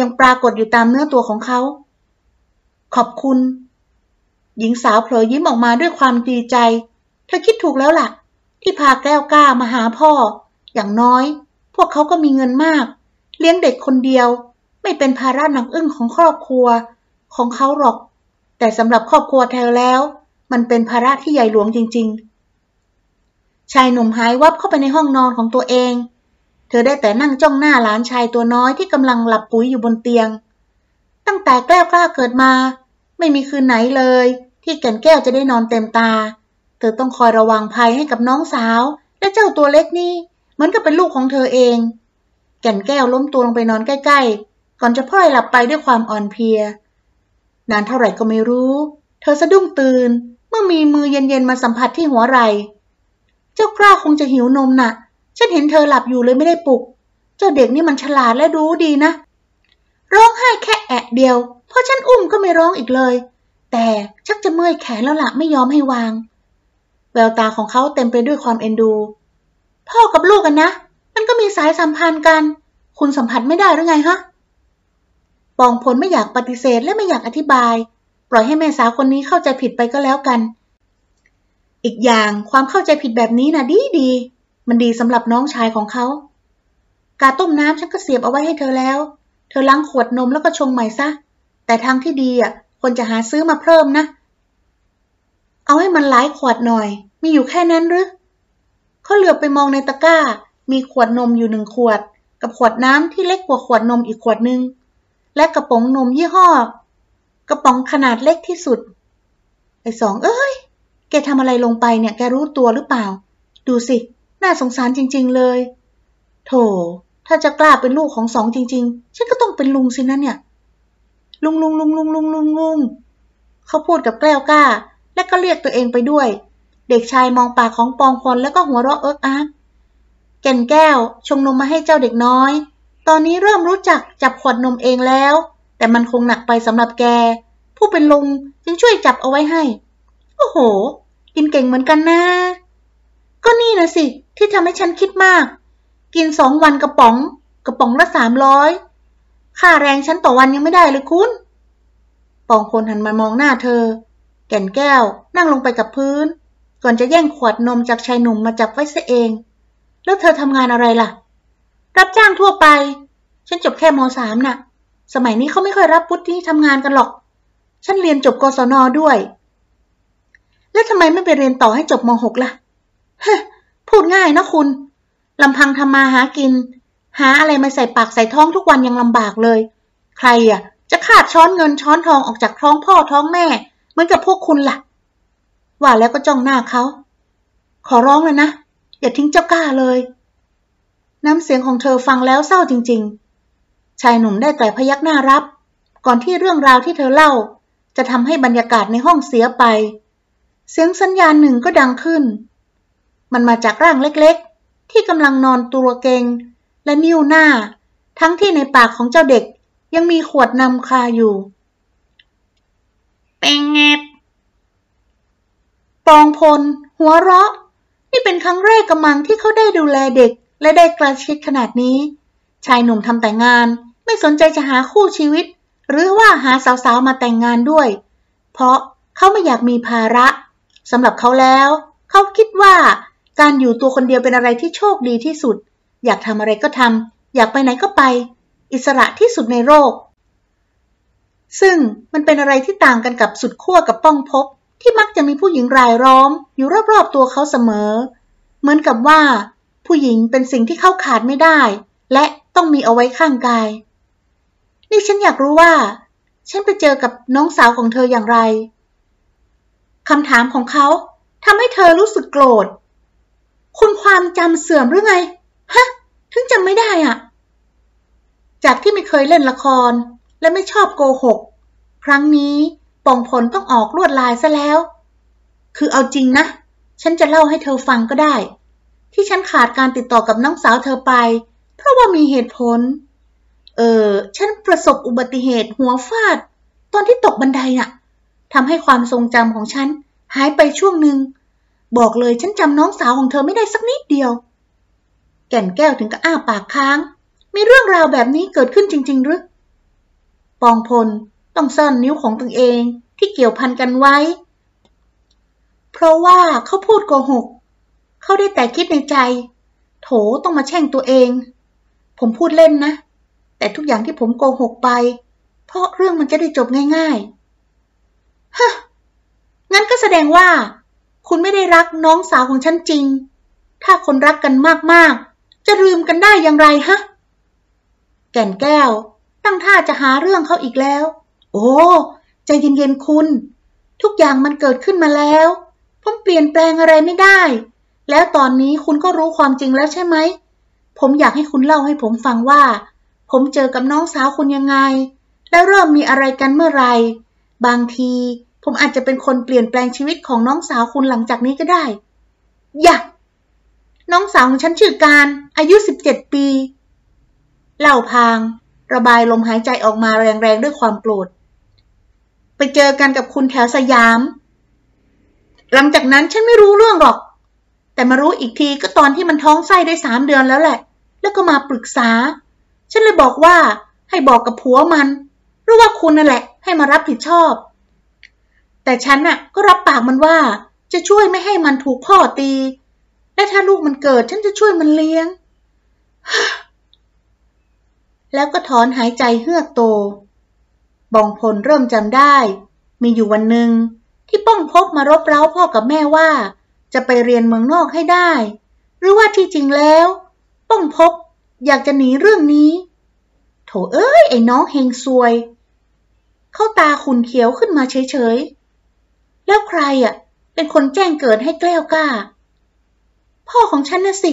ยังปรากฏอยู่ตามเนื้อตัวของเขา ขอบคุณ หญิงสาวเผลอยิ้มออกมาด้วยความดีใจ เธอคิดถูกแล้วล่ะ ที่พาแก้วกล้ามาหาพ่อ อย่างน้อย พวกเขาก็มีเงินมาก เลี้ยงเด็กคนเดียว ไม่เป็นภาระหนักอึ้งของครอบครัว ของเขาหรอก แต่สำหรับครอบครัวเธอแล้ว มันเป็นภาระที่ใหญ่หลวงจริง ๆ ชายหนุ่มหายวับเข้าไปในห้องนอนของตัวเอง เธอได้แต่นั่งจ้องหน้าหลานชายตัวน้อยที่กำลังหลับปุ๋ยอยู่บนเตียง ตั้งแต่แก้วกล้าเกิดมา ไม่มีคืนไหนเลย ที่แก่นแก้วจะได้นอนเต็มตา เธอต้องคอยระวังภัยให้กับน้องสาว และเจ้าตัวเล็กนี่เหมือนกับเป็นลูกของเธอเอง แก่นแก้วล้มตัวลงไปนอนใกล้ๆ ก่อนจะพล่อยหลับไปด้วยความอ่อนเพลีย นานเท่าไหร่ก็ไม่รู้ เธอสะดุ้งตื่นเมื่อมีมือเย็นๆมาสัมผัสที่หัวไหล่ เจ้ากล้าคงจะหิวนมน่ะ ฉันเห็นเธอหลับอยู่เลยไม่ได้ปลุก เจ้าเด็กนี่มันฉลาดและรู้ดีนะ ร้องไห้แค่แอะเดียว เพราะฉันอุ้มก็ไม่ร้องอีกเลย แต่ชักจะเมื่อยแขนแล้วละไม่ยอมให้วาง แววตาของเขาเต็มไปด้วยความเอ็นดู พ่อกับลูกกันนะ มันก็มีสายสัมพันธ์กัน คุณสัมผัสไม่ได้หรือไงฮะปองพลไม่อยากปฏิเสธและไม่อยากอธิบาย ปล่อยให้แม่สาวคนนี้เข้าใจผิดไปก็แล้วกัน อีกอย่างความเข้าใจผิดแบบนี้นะดีดี มันดีสำหรับน้องชายของเขา กาต้มน้ำฉันก็เสียบเอาไว้ให้เธอแล้ว เธอล้างขวดนมแล้วก็ชงใหม่ซะ แต่ทางที่ดีอะควรจะหาซื้อมาเพิ่มนะ เอาให้มันหลายขวดหน่อย มีอยู่แค่นั้นหรือเขาเหลือบไปมองในตะกร้า มีขวดนมอยู่หนึ่งขวด กับขวดน้ำที่เล็กกว่าขวดนมอีกขวดหนึ่งและกระป๋องนมยี่ห้อ กระป๋องขนาดเล็กที่สุด ไอ้สองเอ้ย แกทำอะไรลงไปเนี่ย แกรู้ตัวหรือเปล่า ดูสิ น่าสงสารจริง ๆเลย โถ ถ้าจะกล้าเป็นลูกของสองจริง ๆ ฉันก็ต้องเป็นลุงสินะเนี่ย ลุงลุงลุงลุงลุงลุงลุงเขาพูดกับแก้วกล้า และก็เรียกตัวเองไปด้วย เด็กชายมองปากของปองพลแล้วก็หัวเราะเอิกอักแก่นแก้วชงนมมาให้เจ้าเด็กน้อย ตอนนี้เริ่มรู้จักจับขวดนมเองแล้ว แต่มันคงหนักไปสำหรับแก ผู้เป็นลุงจึงช่วยจับเอาไว้ให้ โอ้โห กินเก่งเหมือนกันนะ ก็นี่นะสิ ที่ทำให้ฉันคิดมาก กินสองวันกระป๋อง กระป๋องละสามร้อยค่าแรงฉันต่อวันยังไม่ได้เลยคุณ ปองพลหันมามองหน้าเธอ แก่นแก้วนั่งลงไปกับพื้น ก่อนจะแย่งขวดนมจากชายหนุ่มมาจับไว้เสียเอง แล้วเธอทำงานอะไรล่ะ รับจ้างทั่วไป ฉันจบแค่มสามน่ะ สมัยนี้เขาไม่ค่อยรับพุทธิทำงานกันหรอก ฉันเรียนจบกศนด้วย แล้วทำไมไม่ไปเรียนต่อให้จบมหกล่ะ พูดง่ายนะคุณลำพังทำมาหากิน หาอะไรมาใส่ปากใส่ท้องทุกวันยังลำบากเลย ใครอะ จะขาดช้อนเงินช้อนทองออกจากท้องพ่อท้องแม่ เหมือนกับพวกคุณล่ะ ว่าแล้วก็จ้องหน้าเขา ขอร้องเลยนะ อย่าทิ้งเจ้ากล้าเลย น้ำเสียงของเธอฟังแล้วเศร้าจริง ๆ ชายหนุ่มได้แต่พยักหน้ารับ ก่อนที่เรื่องราวที่เธอเล่า จะทำให้บรรยากาศในห้องเสียไป เสียงสัญญาณหนึ่งก็ดังขึ้น มันมาจากร่างเล็กๆ ที่กำลังนอนตัวเกงและนิ้วหน้า ทั้งที่ในปากของเจ้าเด็กยังมีขวดนำคาอยู่ เป็นไงปองพล หัวเราะ นี่เป็นครั้งแรกกำมังที่เขาได้ดูแลเด็กและได้กระชิดขนาดนี้ ชายหนุ่มทำแต่งงาน ไม่สนใจจะหาคู่ชีวิต หรือว่าหาสาวๆมาแต่งงานด้วย เพราะเขาไม่อยากมีภาระสำหรับเขาแล้ว เขาคิดว่า การอยู่ตัวคนเดียวเป็นอะไรที่โชคดีที่สุด อยากทำอะไรก็ทำ อยากไปไหนก็ไป อิสระที่สุดในโลก ซึ่งมันเป็นอะไรที่ต่างกันกับสุดขั้วกับป้องพบ ที่มักจะมีผู้หญิงรายล้อม อยู่รอบๆตัวเขาเสมอ เหมือนกับว่า ผู้หญิงเป็นสิ่งที่เขาขาดไม่ได้ และต้องมีเอาไว้ข้างกาย นี่ฉันอยากรู้ว่า ฉันไปเจอกับน้องสาวของเธออย่างไรคำถามของเขาทำให้เธอรู้สึกโกรธ คุณความจำเสื่อมหรือไง ฮะ ถึงจำไม่ได้อะจากที่ไม่เคยเล่นละคร และไม่ชอบโกหก ครั้งนี้ปองผลต้องออกลวดลายซะแล้ว คือเอาจริงนะ ฉันจะเล่าให้เธอฟังก็ได้ ที่ฉันขาดการติดต่อกับน้องสาวเธอไป เพราะว่ามีเหตุผล เออ ฉันประสบอุบัติเหตุหัวฟาด ตอนที่ตกบันไดน่ะทำให้ความทรงจำของฉันหายไปช่วงหนึ่ง บอกเลยฉันจำน้องสาวของเธอไม่ได้สักนิดเดียว แก่นแก้วถึงกับอ้าปากค้าง มีเรื่องราวแบบนี้เกิดขึ้นจริง ๆ หรือ ปองพลต้องซ่อนนิ้วของตัวเองที่เกี่ยวพันกันไว้ เพราะว่าเขาพูดโกหก เขาได้แต่คิดในใจ โถต้องมาแช่งตัวเอง ผมพูดเล่นนะ แต่ทุกอย่างที่ผมโกหกไป เพราะเรื่องมันจะได้จบง่ายๆฮะงั้นก็แสดงว่า คุณไม่ได้รักน้องสาวของฉันจริง ถ้าคนรักกันมากๆ จะลืมกันได้อย่างไรฮะ แก่นแก้ว ตั้งท่าจะหาเรื่องเขาอีกแล้ว โอ้ใจเย็นๆคุณ ทุกอย่างมันเกิดขึ้นมาแล้ว ผมเปลี่ยนแปลงอะไรไม่ได้ แล้วตอนนี้คุณก็รู้ความจริงแล้วใช่ไหม ผมอยากให้คุณเล่าให้ผมฟังว่า ผมเจอกับน้องสาวคุณยังไง แล้วเริ่มมีอะไรกันเมื่อไหร่บางที ผมอาจจะเป็นคนเปลี่ยนแปลงชีวิตของน้องสาวคุณหลังจากนี้ก็ได้ อย่า น้องสาวของฉันชื่อการ อายุสิบเจ็ดปี เล่าพาง ระบายลมหายใจออกมาแรงๆด้วยความโกรธ ไปเจอกันกับคุณแถวสยาม หลังจากนั้นฉันไม่รู้เรื่องหรอก แต่มารู้อีกทีก็ตอนที่มันท้องไส้ได้สามเดือนแล้วแหละ แล้วก็มาปรึกษา ฉันเลยบอกว่าให้บอกกับผัวมันหรือว่าคุณนั่นแหละ ให้มารับผิดชอบ แต่ฉันน่ะก็รับปากมันว่าจะช่วยไม่ให้มันถูกพ่อตี และถ้าลูกมันเกิดฉันจะช่วยมันเลี้ยง แล้วก็ถอนหายใจเฮือกโต บองพลเริ่มจำได้ มีอยู่วันหนึ่งที่ป้องพบมารบเร้าพ่อกับแม่ว่า จะไปเรียนเมืองนอกให้ได้ หรือว่าที่จริงแล้ว ป้องพบอยากจะหนีเรื่องนี้ โถเอ้ยไอ้น้องเฮงซวย เข้าตาขุนเขียวขึ้นมาเฉยๆ แล้วใครอะ เป็นคนแจ้งเกิดให้แกล้วกล้า พ่อของฉันน่ะสิ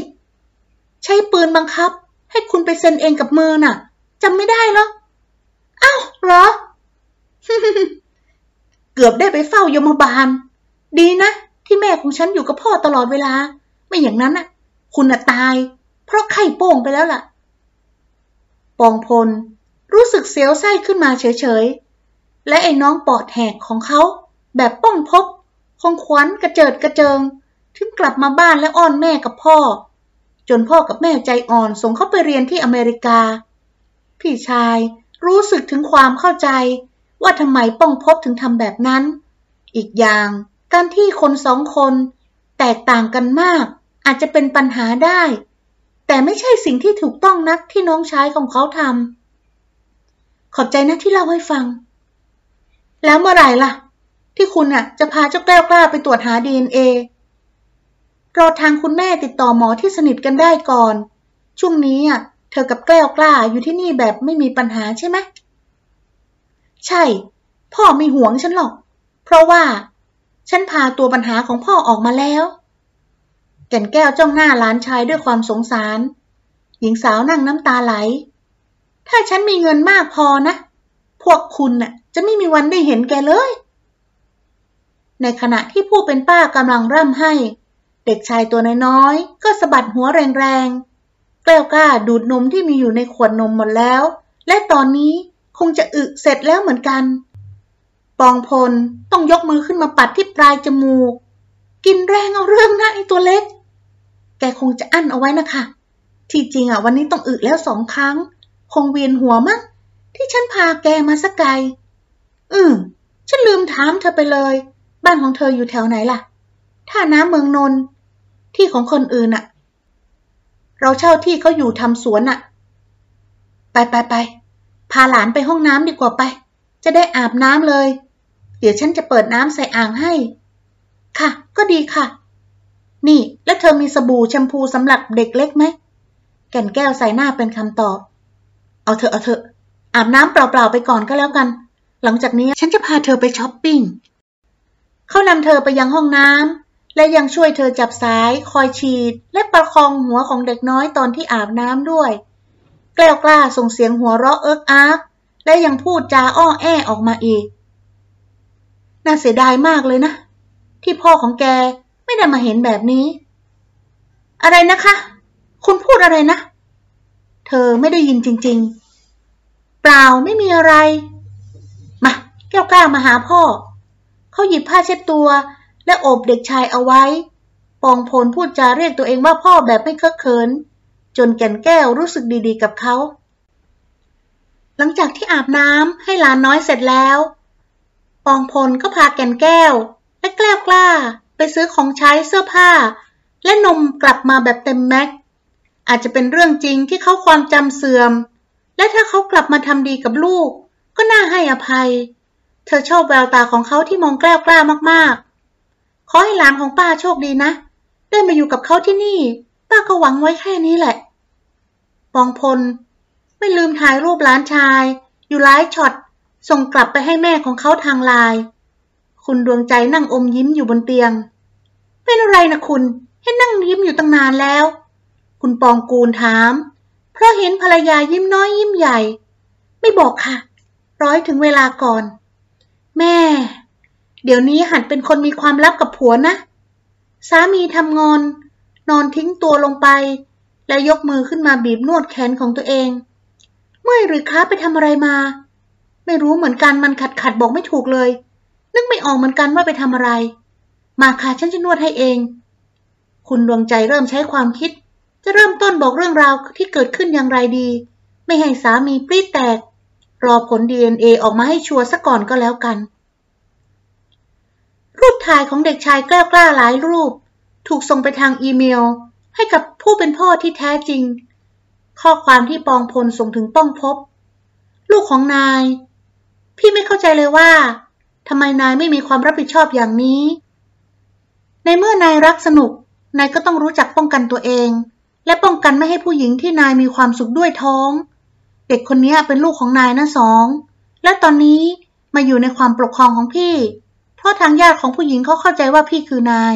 ใช้ปืนบังคับ ให้คุณไปเซ็นเองกับมือน่ะจำไม่ได้เหรออ้าวเหรอ เกือบได้ไปเฝ้ายมบาล ดีนะ ที่แม่ของฉันอยู่กับพ่อตลอดเวลา ไม่อย่างนั้นน่ะ คุณน่ะตาย เพราะไข่โป่งไปแล้วล่ะ ปองพล รู้สึกเสียวไส้ขึ้นมาเฉยๆ และไอ้น้องปอดแหกของเขา แบบป้องพบคงขวัญกระเจิดกระเจิง ถึงกลับมาบ้านและอ้อนแม่กับพ่อ จนพ่อกับแม่ใจอ่อนส่งเขาไปเรียนที่อเมริกา พี่ชายรู้สึกถึงความเข้าใจ ว่าทำไมป้องพบถึงทำแบบนั้น อีกอย่างการที่คนสองคนแตกต่างกันมากอาจจะเป็นปัญหาได้ แต่ไม่ใช่สิ่งที่ถูกต้องนักที่น้องชายของเขาทำขอบใจนะที่เล่าให้ฟัง แล้วเมื่อไหร่ล่ะ ที่คุณน่ะจะพาเจ้าแก้วกล้าไปตรวจหาดีเอ็นเอรอทางคุณแม่ติดต่อหมอที่สนิทกันได้ก่อน ช่วงนี้อะเธอกับแก้วกล้าอยู่ที่นี่แบบไม่มีปัญหาใช่ไหมใช่ พ่อไม่หวงฉันหรอก เพราะว่า ฉันพาตัวปัญหาของพ่อออกมาแล้ว แก่นแก้วจ้องหน้าหลานชายด้วยความสงสาร หญิงสาวนั่งน้ำตาไหล ถ้าฉันมีเงินมากพอนะ พวกคุณน่ะ จะไม่มีวันได้เห็นแกเลย ในขณะที่ผู้เป็นป้ากำลังร่ำให้ เด็กชายตัวน้อยๆก็สะบัดหัวแรงๆ แกล้วกล้าดูดนมที่มีอยู่ในขวดนมหมดแล้ว และตอนนี้คงจะอึเสร็จแล้วเหมือนกัน ปองพลต้องยกมือขึ้นมาปัดที่ปลายจมูก กินแรงเอาเรื่องนะไอตัวเล็ก แกคงจะอั้นเอาไว้นะคะ ที่จริงอะวันนี้ต้องอึแล้วสองครั้ง คงเวียนหัวมั้งที่ฉันพาแกมาสักไกล อืมฉันลืมถามเธอไปเลย บ้านของเธออยู่แถวไหนล่ะ ท่าน้ำเมืองนนท์ที่ของคนอื่นอะเราเช่าที่เขาอยู่ทำสวนอะไปไปไป พาหลานไปห้องน้ำดีกว่าไป จะได้อาบน้ำเลย เดี๋ยวฉันจะเปิดน้ำใส่อ่างให้ ค่ะ ก็ดีค่ะ นี่ แล้วเธอมีสบู่แชมพูสำหรับเด็กเล็กไหม แก่นแก้วใส่หน้าเป็นคำตอบ เอาเถอะเอาเถอะอาบน้ำเปล่าๆไปก่อนก็แล้วกัน หลังจากนี้ฉันจะพาเธอไปช้อปปิ้ง เขานำเธอไปยังห้องน้ำและยังช่วยเธอจับสาย คอยฉีด และประคองหัวของเด็กน้อยตอนที่อาบน้ำด้วย แกล้วกล้าส่งเสียงหัวเราะเอิกอาร์กและยังพูดจาอ้อแอออกมาอีก น่าเสียดายมากเลยนะ ที่พ่อของแกไม่ได้มาเห็นแบบนี้ อะไรนะคะ คุณพูดอะไรนะ เธอไม่ได้ยินจริง ๆ เปล่าไม่มีอะไร มาแก้วกล้ามาหาพ่อ เขาหยิบผ้าเช็ดตัว และโอบเด็กชายเอาไว้ ปองพลพูดจาเรียกตัวเองว่าพ่อแบบไม่เคอะเขิน จนแก่นแก้วรู้สึกดีๆกับเขา หลังจากที่อาบน้ำให้หลานน้อยเสร็จแล้ว ปองพลก็พาแก่นแก้ว และแกล้วกล้า ไปซื้อของใช้เสื้อผ้า และนมกลับมาแบบเต็มแม็ก อาจจะเป็นเรื่องจริงที่เขาความจำเสื่อม และถ้าเขากลับมาทำดีกับลูก ก็น่าให้อภัย เธอชอบแววตาของเขาที่มองแกล้วกล้ามากๆ ขอให้หลานของป้าโชคดีนะ ได้มาอยู่กับเขาที่นี่ ป้าก็หวังไว้แค่นี้แหละ ปองพล ไม่ลืมถ่ายรูปหลานชาย อยู่หลายช็อต ส่งกลับไปให้แม่ของเขาทางไลน์ คุณดวงใจนั่งอมยิ้มอยู่บนเตียง เป็นอะไรนะคุณให้นั่งยิ้มอยู่ตั้งนานแล้ว คุณปองกูลถาม เพราะเห็นภรรยายิ้มน้อยยิ้มใหญ่ ไม่บอกค่ะ ร้อยถึงเวลาก่อน แม่ เดี๋ยวนี้หัดเป็นคนมีความลับกับผัวนะ สามีทำงอน นอนทิ้งตัวลงไป และยกมือขึ้นมาบีบนวดแขนของตัวเอง เมื่อยหรือครับไปทำอะไรมา ไม่รู้เหมือนกันมันขัดขัดบอกไม่ถูกเลย นึกไม่ออกเหมือนกันว่าไปทำอะไร มาค่ะฉันจะนวดให้เอง คุณดวงใจเริ่มใช้ความคิด จะเริ่มต้นบอกเรื่องราวที่เกิดขึ้นอย่างไรดี ไม่ให้สามีปรีดแตก รอผล DNA ออกมาให้ชัวร์ซะก่อนก็แล้วกัน รูปถ่ายของเด็กชายกล้ากล้าหลายรูป ถูกส่งไปทางอีเมล ให้กับผู้เป็นพ่อที่แท้จริง ข้อความที่ปองพลส่งถึงต้องพบ ลูกของนาย พี่ไม่เข้าใจเลยว่าทำไมนายไม่มีความรับผิดชอบอย่างนี้ ในเมื่อนายรักสนุก นายก็ต้องรู้จักป้องกันตัวเอง และป้องกันไม่ให้ผู้หญิงที่นายมีความสุขด้วยท้อง ด็กคนนี้เป็นลูกของนายนะสอง และตอนนี้มาอยู่ในความปกครองของพี่ เพราะทางญาติของผู้หญิงเขาเข้าใจว่าพี่คือนาย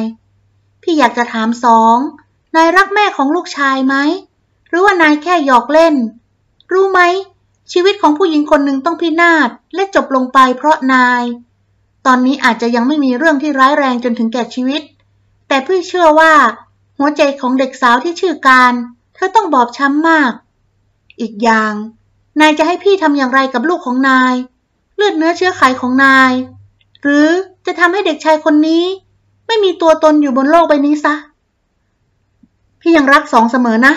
พี่อยากจะถามสอง นายรักแม่ของลูกชายไหม หรือว่านายแค่หยอกเล่น รู้ไหม ชีวิตของผู้หญิงคนหนึ่งต้องพินาศและจบลงไปเพราะนาย ตอนนี้อาจจะยังไม่มีเรื่องที่ร้ายแรงจนถึงแก่ชีวิต แต่พี่เชื่อว่า หัวใจของเด็กสาวที่ชื่อการ เธอต้องบอบช้ำมาก อีกอย่าง นายจะให้พี่ทำอย่างไรกับลูกของนาย เลือดเนื้อเชื้อไขของนาย หรือจะทำให้เด็กชายคนนี้ ไม่มีตัวตนอยู่บนโลกใบนี้ซะ พี่ยังรักสองเสมอนะ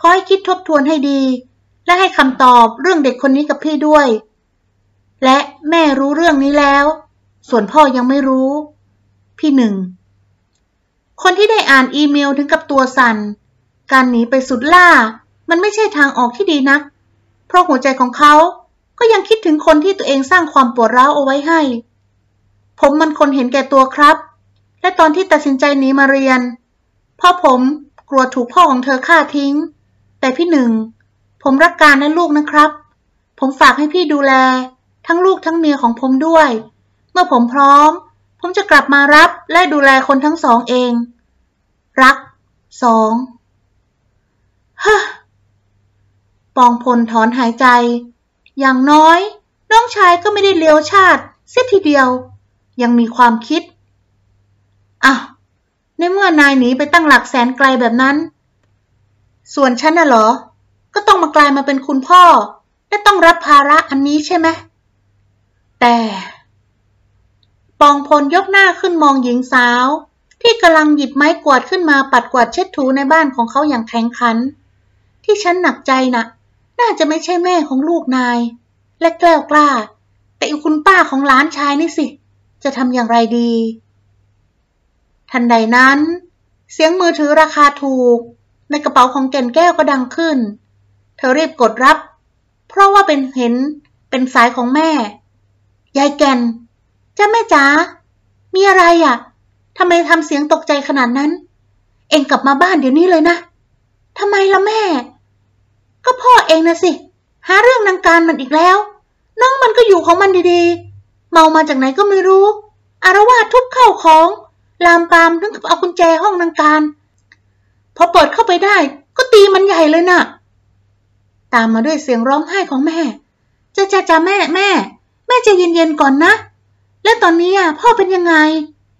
ขอให้คิดทบทวนให้ดี และให้คำตอบเรื่องเด็กคนนี้กับพี่ด้วย และแม่รู้เรื่องนี้แล้ว ส่วนพ่อยังไม่รู้ พี่หนึ่ง คนที่ได้อ่านอีเมลถึงกับตัวสัน่นการหนีไปสุดล่า มันไม่ใช่ทางออกที่ดีนัก เพราะหัวใจของเขาก็ยังคิดถึงคนที่ตัวเองสร้างความปวดร้าวเอาไว้ให้ ผมมันคนเห็นแก่ตัวครับ และตอนที่ตัดสินใจหนีมาเรียน พ่อผมกลัวถูกพ่อของเธอฆ่าทิ้ง แต่พี่หนึ่ง ผมรักการและลูกนะครับ ผมฝากให้พี่ดูแล ทั้งลูกทั้งเมียของผมด้วย เมื่อผมพร้อม ผมจะกลับมารับและดูแลคนทั้งสองเอง รักสองฮะ ปองพลถอนหายใจ อย่างน้อย น้องชายก็ไม่ได้เลี้ยวชาติเสียทีเดียว ยังมีความคิดอ้าวในเมื่อนายหนีไปตั้งหลักแสนไกลแบบนั้น ส่วนฉันน่ะเหรอ ก็ต้องมากลายมาเป็นคุณพ่อ และต้องรับภาระอันนี้ใช่ไหม แต่ ปองพลยกหน้าขึ้นมองหญิงสาว ที่กำลังหยิบไม้กวาดขึ้นมาปัดกวาดเช็ดถูในบ้านของเขาอย่างแข็งขัน ที่ฉันหนักใจนะ่ะ น่าจะไม่ใช่แม่ของลูกนาย และแกล้วกล้า แต่อีคุณป้าของหลานชายนี่สิ จะทำอย่างไรดี ทันใดนั้น เสียงมือถือราคาถูก ในกระเป๋าของแก่นแก้วก็ดังขึ้น เธอรีบกดรับ เพราะว่าเป็นเห็นเป็นสายของแม่ ยายแก่นจ้าแม่จ๋า มีอะไรอะ่ะทำไมทำเสียงตกใจขนาดนั้น เองกลับมาบ้านเดี๋ยวนี้เลยนะทำไมล่ะแม่ ก็พ่อเองนะสิ หาเรื่องนางการมันอีกแล้ว น้องมันก็อยู่ของมันดีๆ เมามาจากไหนก็ไม่รู้ อารวาสทุบเข้าของ ลามปามถึงกับเอากุญแจห้องนางการ พอเปิดเข้าไปได้ ก็ตีมันใหญ่เลยนะ่ะ ตามมาด้วยเสียงร้องไห้ของแม่จ้าจ้าจ้าแม่แม่ แม่จะเย็นๆก่อนนะ แล้วตอนนี้อะพ่อเป็นยังไง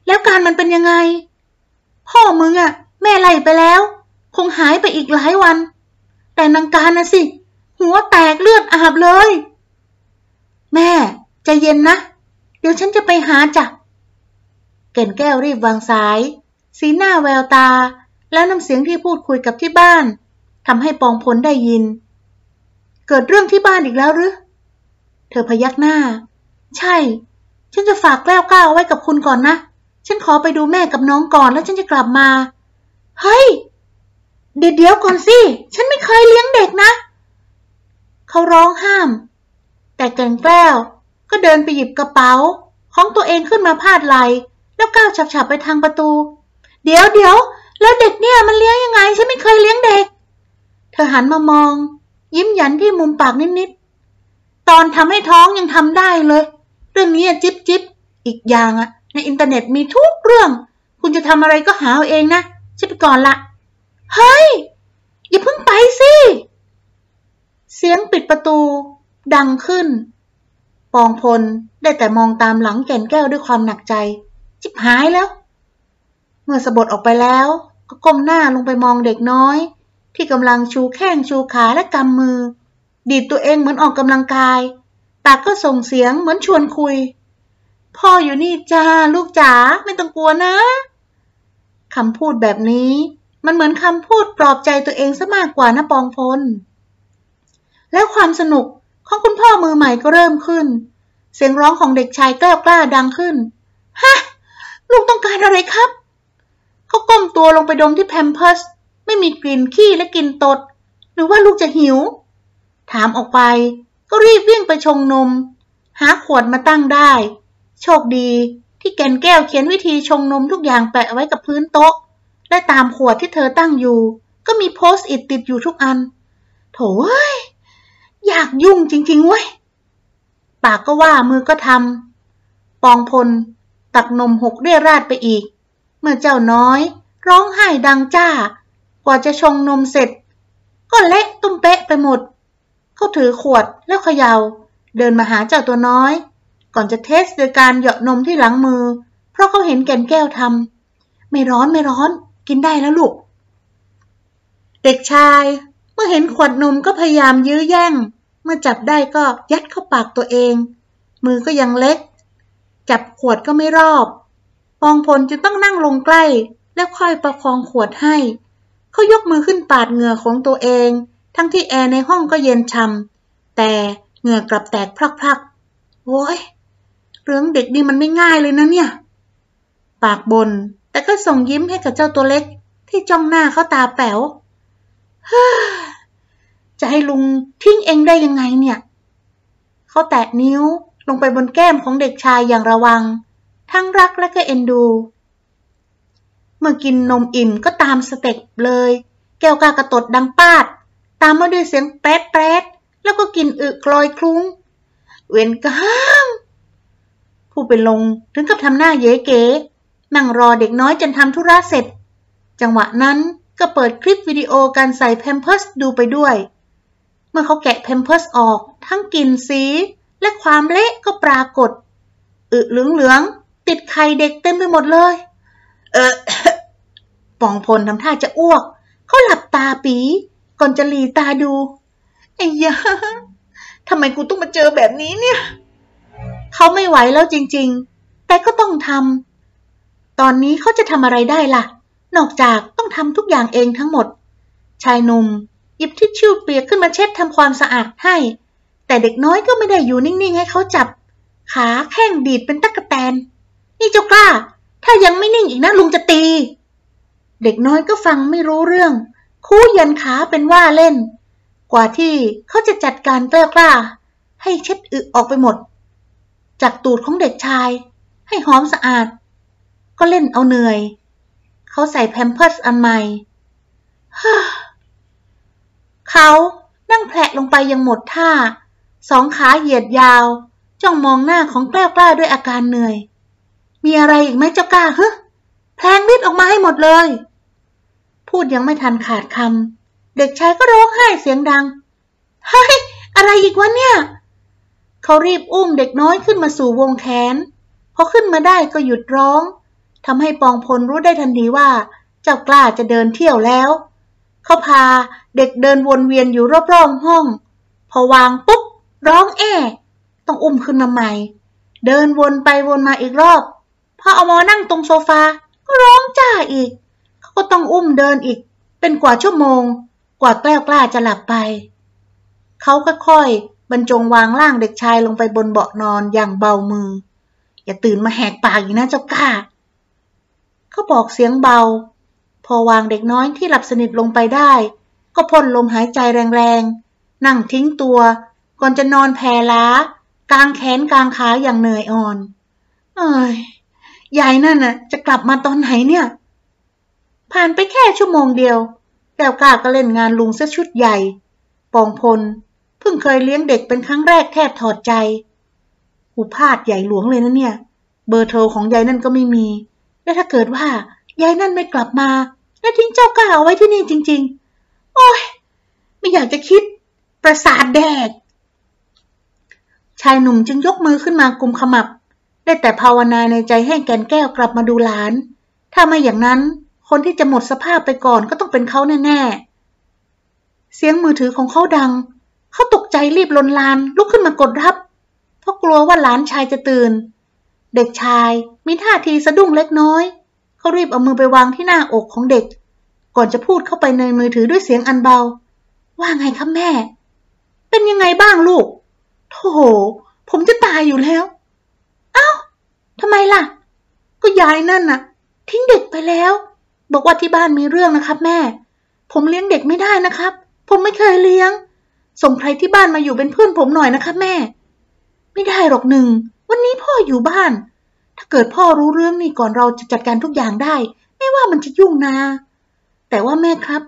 แล้วการมันเป็นยังไง พ่อมึงอะ แม่ไล่ไปแล้ว คงหายไปอีกหลายวัน แต่นางการนะสิ หัวแตกเลือดอาบเลย แม่ใจเย็นนะ เดี๋ยวฉันจะไปหาจ้ะเก่นแก้วรีบวางสาย สีหน้าแววตา แล้วน้ำเสียงที่พูดคุยกับที่บ้านทำให้ปองพลได้ยิน เกิดเรื่องที่บ้านอีกแล้วหรือ เธอพยักหน้า ใช่ ฉันจะฝากแก้วก้าวไว้กับคุณก่อนนะ ฉันขอไปดูแม่กับน้องก่อนแล้วฉันจะกลับมา เฮ้ย เดี๋ยวเดี๋ยวก่อนสิ ฉันไม่เคยเลี้ยงเด็กนะ เขาร้องห้าม แต่เกินแก้วก็เดินไปหยิบกระเป๋า ของตัวเองขึ้นมาพาดไหลแล้วก้าวฉับๆไปทางประตู เดี๋ยวเดี๋ยวแล้วเด็กเนี่ยมันเลี้ยงยังไง ฉันไม่เคยเลี้ยงเด็ก เธอหันมามอง ยิ้มหยันที่มุมปากนิดๆ ตอนทำให้ท้องยังทำได้เลย เรื่องนี้จิ๊บจิ๊บอีกอย่างอะในอินเทอร์เน็ตมีทุกเรื่อง คุณจะทำอะไรก็หาเอาเองนะฉันไปก่อนละ เฮ้ย อย่าเพิ่งไปสิ เสียงปิดประตู ดังขึ้น ปองพลได้แต่มองตามหลังแก่นแก้วด้วยความหนักใจ จิบหายแล้ว เมื่อสะบดออกไปแล้ว ก็ก้มหน้าลงไปมองเด็กน้อย ที่กำลังชูแข้งชูขาและกำมือ ดีดตัวเองเหมือนออกกำลังกายปากก็ส่งเสียงเหมือนชวนคุย พ่ออยู่นี่จ้าลูกจ๋าไม่ต้องกลัวนะคำพูดแบบนี้ มันเหมือนคำพูดปลอบใจตัวเองซะมากกว่านะปองพล แล้วความสนุกของคุณพ่อมือใหม่ก็เริ่มขึ้น เสียงร้องของเด็กชายกล้ากล้าดังขึ้น ฮะ ลูกต้องการอะไรครับ เขาก้มตัวลงไปดมที่แพมเพิร์สไม่มีกลิ่นขี้และกลิ่นตด หรือว่าลูกจะหิว ถามออกไป ก็รีบวิ่งไปชงนม หาขวดมาตั้งได้ โชคดีที่แกนแก้วเขียนวิธีชงนมทุกอย่างแปะไว้กับพื้นโต๊ะ และตามขวดที่เธอตั้งอยู่ ก็มีโพสต์อิดติดอยู่ทุกอัน โถเอ้ยอยากยุ่งจริงๆเว้ย ปากก็ว่ามือก็ทำ ปองพล ตักนมหกเรียราดไปอีก เมื่อเจ้าน้อย ร้องไห้ดังจ้า กว่าจะชงนมเสร็จ ก็เละตุ้มเป๊ะไปหมด เขาถือขวดแล้วเขยา่า เดินมาหาเจ้าตัวน้อย ก่อนจะเทสโดยการเหยาะนมที่หลังมือ เพราะเขาเห็นแก่นแก้วทำไม่ร้อนไม่ร้อน กินได้แล้วลูก เด็กชาย เมื่อเห็นขวดนมก็พยายามยื้อแย่ง เมื่อจับได้ก็ยัดเข้าปากตัวเอง มือก็ยังเล็ก จับขวดก็ไม่รอบปองพลจึงต้องนั่งลงใกล้ แล้วค่อยประคองขวดให้ เขายกมือขึ้นปาดเหงื่อของตัวเอง ทั้งที่แอร์ในห้องก็เย็นช่ำแต่เหงื่อกลับแตกพรักๆโว้ยเรื่องเด็กนี่มันไม่ง่ายเลยนะเนี่ย ปากบน แต่ก็ส่งยิ้มให้กับเจ้าตัวเล็กที่จ้องหน้าเขาตาแป๋วจะให้ลุงทิ้งเองได้ยังไงเนี่ย เขาแตะนิ้วลงไปบนแก้มของเด็กชายอย่างระวัง ทั้งรักและก็เอ็นดู เมื่อกินนมอิ่มก็ตามสเต็ปเลย แก้วกากระตดดังปาด ตามมาด้วยเสียงแป๊ดแป๊ดแล้วก็กินอึกลอยคลุ้ง เวนกามผู้เป็นลงถึงกับทำหน้าเย้เก๋ นั่งรอเด็กน้อยจนทำธุระเสร็จ จังหวะนั้นก็เปิดคลิปวิดีโอการใส่แพมเพิร์สดูไปด้วย เมื่อเขาแกะแพมเพิร์สออก ทั้งกลิ่นสี และความเละก็ปรากฏ อึเหลืองๆติดไข่เด็กเต็มไปหมดเลย เออปองพลทำท่าจะอ้วก เขาหลับตาปี ก่อนจะหลีตาดูไอ้ยาทำไมกูต้องมาเจอแบบนี้เนี่ย เขาไม่ไหวแล้วจริง ๆ แต่ก็ต้องทำ ตอนนี้เขาจะทำอะไรได้ล่ะ นอกจากต้องทำทุกอย่างเองทั้งหมด ชายหนุ่มหยิบทิชชู่เปียกขึ้นมาเช็ดทำความสะอาดให้ แต่เด็กน้อยก็ไม่ได้อยู่นิ่งๆให้เขาจับ ขาแข้งดีดเป็นตะกะแตน นี่เจ้ากล้า ถ้ายังไม่นิ่งอีกนะลุงจะตี เด็กน้อยก็ฟังไม่รู้เรื่อง คู่ยันขาเป็นว่าเล่น กว่าที่เขาจะจัดการเกล้ากล้า ให้เช็ดอึออกไปหมด จากตูดของเด็กชาย ให้หอมสะอาด ก็เล่นเอาเหนื่อย เขาใส่แพมเพิร์สอันใหม่เขานั่งแผลลงไปยังหมดท่า สองขาเหยียดยาว จ้องมองหน้าของแกล้วกล้าด้วยอาการเหนื่อย มีอะไรอีกไหมเจ้ากล้าฮึแพลงริดออกมาให้หมดเลย พูดยังไม่ทันขาดคำเด็กชายก็ร้องไห้เสียงดังเฮ้ยอะไรอีกวะเนี่ยเขารีบอุ้มเด็กน้อยขึ้นมาสู่วงแขนพอขึ้นมาได้ก็หยุดร้อง ทำให้ปองพลรู้ได้ทันทีว่า เจ้ากล้าจะเดินเที่ยวแล้ว เขาพาเด็กเดินวนเวียนอยู่รอบๆห้อง พอวางปุ๊บ ร้องแอต้องอุ้มขึ้นมาใหม่ เดินวนไปวนมาอีกรอบ พอเอามานั่งตรงโซฟา ก็ร้องจ้าอีก เขาก็ต้องอุ้มเดินอีก เป็นกว่าชั่วโมง กว่าแกล้วกล้าจะหลับไป เขาค่อยๆบรรจงวางร่างเด็กชายลงไปบนเบาะนอนอย่างเบามือ อย่าตื่นมาแหกปากอีกนะเจ้ากล้า เขาบอกเสียงเบา พอวางเด็กน้อยที่หลับสนิทลงไปได้ ก็พ่นลมหายใจแรงๆ นั่งทิ้งตัว ก่อนจะนอนแผ่ล้ากลางแขนกลางขาอย่างเหนื่อยอ่อน เอ้ยยายนั่นน่ะ จะกลับมาตอนไหนเนี่ย ผ่านไปแค่ชั่วโมงเดียวแก้วกล้าก็เล่นงานลุงเสียชุดใหญ่ ปองพล เพิ่งเคยเลี้ยงเด็กเป็นครั้งแรกแทบถอดใจหูพาดใหญ่หลวงเลยนะเนี่ย เบอร์โทรของยายนั่นก็ไม่มี และถ้าเกิดว่ายายนั่นไม่กลับมา และทิ้งเจ้าก้าเอาไว้ที่นี่จริง ๆ โอ้ย ไม่อยากจะคิด ประสาทแดก ชายหนุ่มจึงยกมือขึ้นมากุมขมับ ได้แต่ภาวนาในใจให้แกนแก้วกลับมาดูหลาน ถ้าไม่อย่างนั้น คนที่จะหมดสภาพไปก่อนก็ต้องเป็นเขาแน่ๆ เสียงมือถือของเขาดัง เขาตกใจรีบลนลานลุกขึ้นมากดรับ เพราะกลัวว่าหลานชายจะตื่น เด็กชายมีท่าทีสะดุ้งเล็กน้อย เขารีบเอามือไปวางที่หน้าอกของเด็ก ก่อนจะพูดเข้าไปในมือถือด้วยเสียงอันเบา ว่าไงครับแม่ เป็นยังไงบ้างลูกโธ่ผมจะตายอยู่แล้ว เอา้าทำไมล่ะ ก็ยายนั่นน่ะ ทิ้งเด็กไปแล้ว บอกว่าที่บ้านมีเรื่องนะครับ แม่ ผมเลี้ยงเด็กไม่ได้นะครับ ผมไม่เคยเลี้ยง ส่งใครที่บ้านมาอยู่เป็นเพื่อนผมหน่อยนะครับ แม่ ไม่ได้หรอกหนึ่ง วันนี้พ่ออยู่บ้าน ถ้าเกิดพ่อรู้เรื่องนี้ก่อนเราจะจัดการทุกอย่างได้ ไม่ว่ามันจะยุ่งนะแต่ว่าแม่ครับ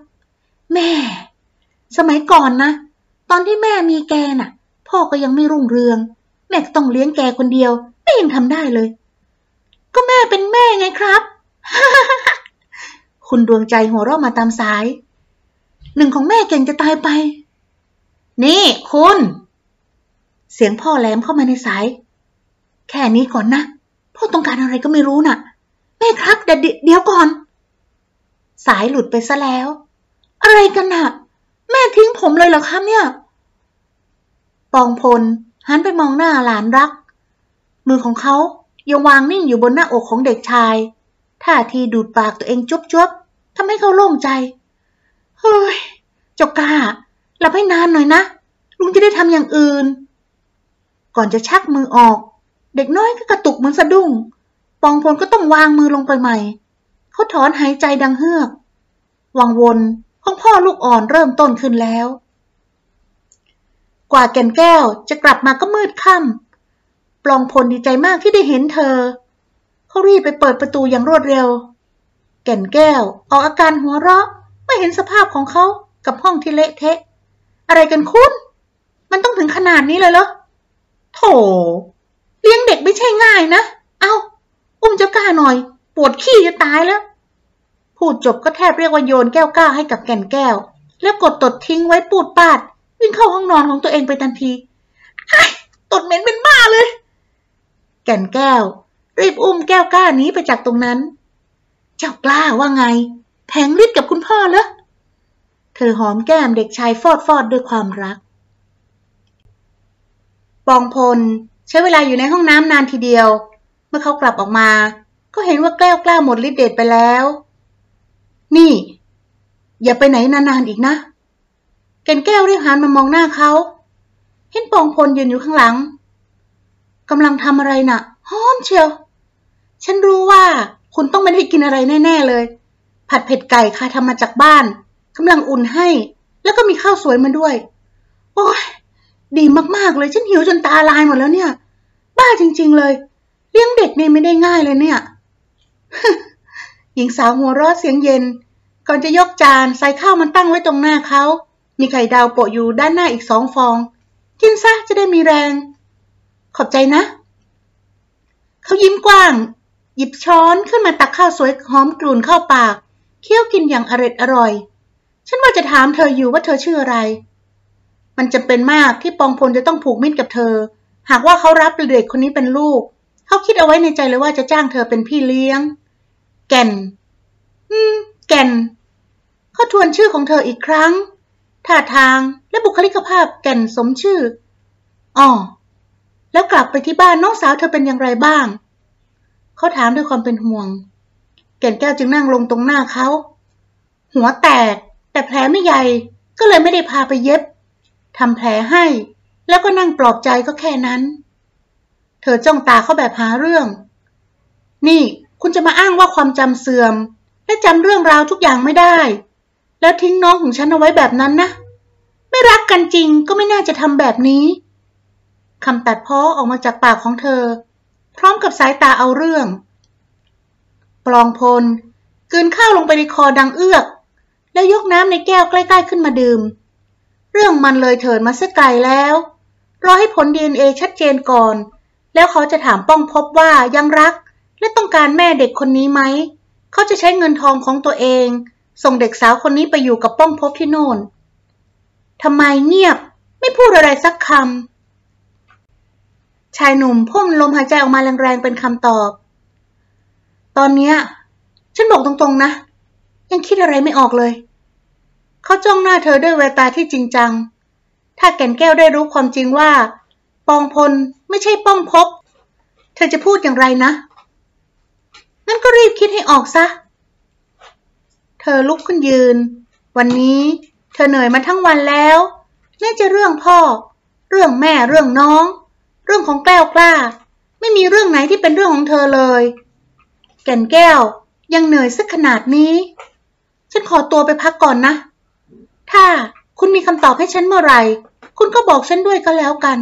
แม่ สมัยก่อนนะ ตอนที่แม่มีแกน่ะ พ่อก็ยังไม่รุ่งเรือง แม่ก็ต้องเลี้ยงแกคนเดียวแม่ยังทำได้เลย ก็แม่เป็นแม่ไงครับ คุณดวงใจหัวเราะมาตามสาย หนึ่งของแม่เก่งจะตายไป นี่คุณ เสียงพ่อแหลมเข้ามาในสาย แค่นี้ก่อนนะ พ่อต้องการอะไรก็ไม่รู้นะ่ะ แม่ครับเดี๋ยวก่อน สายหลุดไปซะแล้ว อะไรกันนะ่ะ แม่ทิ้งผมเลยเหรอครับเนี่ย ปองพลหันไปมองหน้าหลานรัก มือของเขายังวางนิ่งอยู่บนหน้าอกของเด็กชาย ท่าทีดูดปากตัวเองจุ๊บๆทำให้เขาโล่งใจ เฮ้ยเจ้ากาหลับให้นานหน่อยนะ ลุงจะได้ทำอย่างอื่น ก่อนจะชักมือออก เด็กน้อยก็กระตุกเหมือนสะดุ้ง ปองพลก็ต้องวางมือลงไปใหม่ เขาถอนหายใจดังเฮือก วังวนของพ่อลูกอ่อนเริ่มต้นขึ้นแล้ว กว่าแก่นแก้วจะกลับมาก็มืดค่ำปลองพลดีใจมากที่ได้เห็นเธอ เขารีบไปเปิดประตูอย่างรวดเร็ว แก่นแก้วออกอาการหัวเราะไม่เห็นสภาพของเขากับห้องที่เละเทะ อะไรกันคุณ มันต้องถึงขนาดนี้เลยเหรอ โถ เลี้ยงเด็กไม่ใช่ง่ายนะ เอาอุ้มเจ้าก้าหน่อย ปวดขี้จะตายแล้ว พูดจบก็แทบเรียกว่าโยนแก้วก้าให้กับแก่นแก้ว แล้วกดตดทิ้งไว้ปูดปาด วิ่งเข้าห้องนอนของตัวเองไปทันทีไอ้ตดเหม็นเป็นบ้าเลย แก่นแก้ว รีบอุ้มแก้วก้านี้ไปจากตรงนั้น เจ้ากล้าว่าไง แผงฤทธิ์กับคุณพ่อเหรอเธอหอมแก้มเด็กชายฟอดฟอดด้วยความรัก ปองพล ช้เวลาอยู่ในห้องน้ำนานทีเดียว เมื่อเขากลับออกมา ก็เห็นว่าแก้วกล้าหมดฤทธิ์เดชไปแล้ว นี่ อย่าไปไหนนานๆอีกนะ แก่นแก้วรีบหันมามองหน้าเขา เห็นปองพลยืนอยู่ข้างหลังกำลังทำอะไรนะ่ะหอมเชียว ฉันรู้ว่าคุณต้องไม่ได้กินอะไรแน่ ๆเลย ผัดเผ็ดไก่ค่ะทำมาจากบ้านกำลังอุ่นให้ แล้วก็มีข้าวสวยมาด้วย โอ้ยดีมากๆเลย ฉันหิวจนตาลายหมดแล้วเนี่ย บ้าจริง ๆ เลย เลี้ยงเด็กนี่ไม่ได้ง่ายเลยเนี่ย หญิงสาวหัวเราะเสียงเย็น ก่อนจะยกจานใส่ข้าวมันตั้งไว้ตรงหน้าเขา มีไข่ดาวโปะอยู่ด้านหน้าอีกสองฟอง กินซะจะได้มีแรง ขอบใจนะ เขายิ้มกว้าง หยิบช้อนขึ้นมาตักข้าวสวยหอมกลุ่นเข้าปาก เคี้ยวกินอย่างอร็ดอร่อย ฉันว่าจะถามเธออยู่ว่าเธอชื่ออะไร มันจำเป็นมากที่ปองพลจะต้องผูกมิตรกับเธอ หากว่าเขารับเด็กคนนี้เป็นลูก เขาคิดเอาไว้ในใจเลยว่าจะจ้างเธอเป็นพี่เลี้ยง แก่น อืม แก่น เขาทวนชื่อของเธออีกครั้ง ท่าทางและบุคลิกภาพแก่นสมชื่อ อ๋อ แล้วกลับไปที่บ้านน้องสาวเธอเป็นอย่างไรบ้าง เขาถามด้วยความเป็นห่วง แก่นแก้วจึงนั่งลงตรงหน้าเขา หัวแตก แต่แผลไม่ใหญ่ ก็เลยไม่ได้พาไปเย็บทำแผลให้ แล้วก็นั่งปลอบใจก็แค่นั้น เธอจ้องตาเขาแบบหาเรื่อง นี่คุณจะมาอ้างว่าความจำเสื่อม และจำเรื่องราวทุกอย่างไม่ได้ แล้วทิ้งน้องของฉันเอาไว้แบบนั้นนะ ไม่รักกันจริงก็ไม่น่าจะทำแบบนี้คำตัดพ้อออกมาจากปากของเธอ พร้อมกับสายตาเอาเรื่องปลองพลกืนข้าวลงไปในคอดังเอื้อก แล้วยกน้ำในแก้วใกล้ ๆ ขึ้นมาดื่ม เรื่องมันเลยเถิดมาสักไกลแล้ว รอให้ผลดีเอ็นเอชัดเจนก่อน แล้วเขาจะถามป้องพบว่ายังรัก และต้องการแม่เด็กคนนี้ไหม เขาจะใช้เงินทองของตัวเอง ส่งเด็กสาวคนนี้ไปอยู่กับป้องพบที่โน่นทำไมเงียบ ไม่พูดอะไรสักคำชายหนุ่มพ่นลมหายใจออกมาแรงๆเป็นคำตอบ ตอนเนี้ยฉันบอกตรงๆนะ ยังคิดอะไรไม่ออกเลย เขาจ้องหน้าเธอด้วยแววตาที่จริงจัง ถ้าแก่นแก้วได้รู้ความจริงว่า ปองพลไม่ใช่ป้องพบ เธอจะพูดอย่างไรนะ งั้นก็รีบคิดให้ออกซะ เธอลุกขึ้นยืน วันนี้เธอเหนื่อยมาทั้งวันแล้วแม้จะเรื่องพ่อ เรื่องแม่เรื่องน้อง เรื่องของแก้วกล้า ไม่มีเรื่องไหนที่เป็นเรื่องของเธอเลย แก่นแก้วยังเหนื่อยสักขนาดนี้ ฉันขอตัวไปพักก่อนนะ ถ้า คุณมีคำตอบให้ฉันเมื่อไหร่ คุณก็บอกฉันด้วยก็แล้วกัน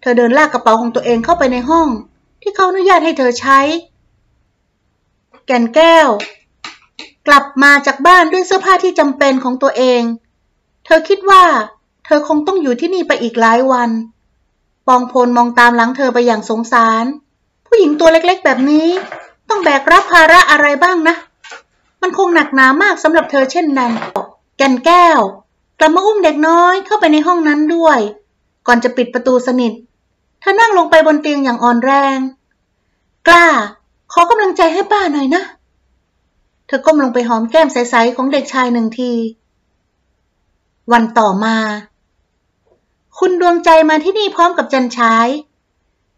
เธอเดินลากกระเป๋าของตัวเองเข้าไปในห้อง ที่เขาอนุญาตให้เธอใช้ แก่นแก้ว กลับมาจากบ้านด้วยเสื้อผ้าที่จำเป็นของตัวเอง เธอคิดว่า เธอคงต้องอยู่ที่นี่ไปอีกหลายวัน ปองพลมองตามหลังเธอไปอย่างสงสาร ผู้หญิงตัวเล็กๆ แบบนี้ ต้องแบกรับภาระอะไรบ้างนะ มันคงหนักหนามากสำหรับเธอเช่นนั้น แก่นแก้ว กลับมาอุ้มเด็กน้อยเข้าไปในห้องนั้นด้วย ก่อนจะปิดประตูสนิท เธอนั่งลงไปบนเตียงอย่างอ่อนแรง กล้า ขอกำลังใจให้ป้าหน่อยนะ เธอก้มลงไปหอมแก้มใสๆของเด็กชายหนึ่งที วันต่อมา คุณดวงใจมาที่นี่พร้อมกับจันชาย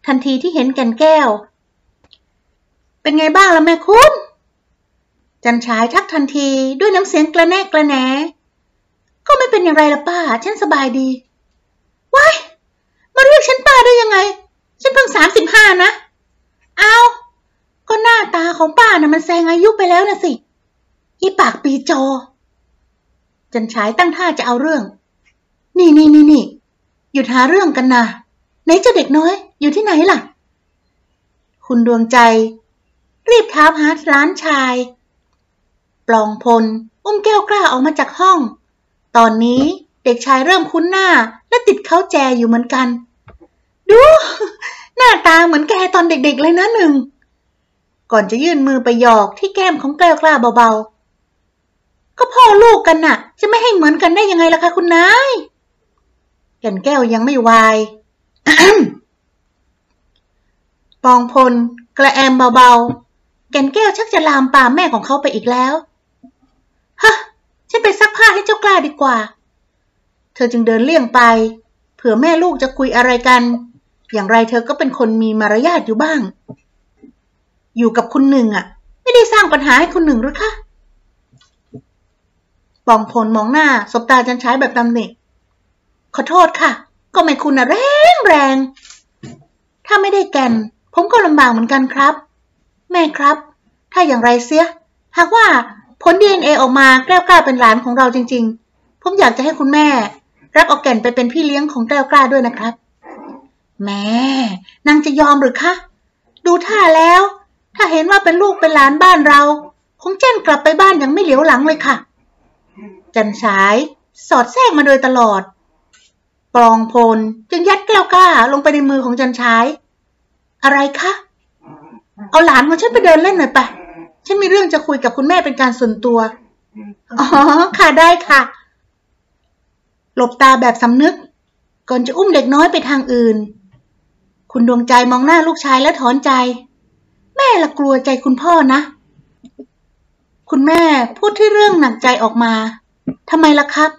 ทันทีที่เห็นแก่นแก้ว เป็นไงบ้างล่ะแม่คุณ จันชายทักทันทีด้วยน้ำเสียงกระแนกกระแหน ก็ไม่เป็นอย่างไรล่ะป้า ฉันสบายดี ว้าย มาเรียกฉันป้าได้ยังไง ฉันเพิ่งสามสิบห้านะ เอาก็หน้าตาของป้านะ่ะมันแซงอายุไปแล้วนะสิ อีปากปีจอ จันฉายตั้งท่าจะเอาเรื่อง นี่นี่นี่นี่ หยุดหาเรื่องกันนะไหนจ้าเด็กน้อย อยู่ที่ไหนล่ะ คุณดวงใจ รีบถาหาร้านชาย ปลองพล อุ้มแก้วกล้าออกมาจากห้อง ตอนนี้เด็กชายเริ่มคุ้นหน้าและติดเขาแจอยู่เหมือนกัน ดู หน้าตาเหมือนแกตอนเด็กๆเลยนะหนึ่ง ก่อนจะยื่นมือไปหยอกที่แก้มของแก้วกล้าเบาๆ ก็พ่อลูกกันน่ะ จะไม่ให้เหมือนกันได้ยังไงล่ะคะคุณนาย แก่นแก้วยังไม่วายปองพล กระแอมเบาๆ แก่นแก้วชักจะลามปามแม่ของเขาไปอีกแล้ว ฮะ ฉันไปซักผ้าให้เจ้ากล้าดีกว่า เธอจึงเดินเลี่ยงไป เผื่อแม่ลูกจะคุยอะไรกัน อย่างไรเธอก็เป็นคนมีมารยาทอยู่บ้าง อยู่กับคุณหนึ่งอะ ไม่ได้สร้างปัญหาให้คุณหนึ่งหรือคะปองพลมองหน้า สบตาจันใช้แบบตำหนิขอโทษค่ะ ก็ไม่คุณอะแรงแรง ถ้าไม่ได้แกน ผมก็ลำบากเหมือนกันครับ แม่ครับ ถ้าอย่างไรเสีย หากว่า ผลดีเอ็นเอออกมาแก้วกล้าเป็นหลานของเราจริง ๆ ผมอยากจะให้คุณแม่ รับเอาแก่นไปเป็นพี่เลี้ยงของแก้วกล้าด้วยนะครับ แม่นางจะยอมหรือคะดูท่าแล้ว ถ้าเห็นว่าเป็นลูกเป็นหลานบ้านเรา คงแจ้งกลับไปบ้านอย่างไม่เหลียวหลังเลยค่ะ จันฉายสอดแทรกมาโดยตลอดปองพลจึงยัดแก้วกล้าลงไปในมือของจันฉาย อะไรคะ เอาหลานของฉันไปเดินเล่นหน่อยปะ ฉันมีเรื่องจะคุยกับคุณแม่เป็นการส่วนตัว อ๋อ ค่ะได้ค่ะ หลบตาแบบสำนึก ก่อนจะอุ้มเด็กน้อยไปทางอื่น คุณดวงใจมองหน้าลูกชายและถอนใจ แม่ละกลัวใจคุณพ่อนะ คุณแม่พูดที่เรื่องหนักใจออกมาทำไมล่ะครับ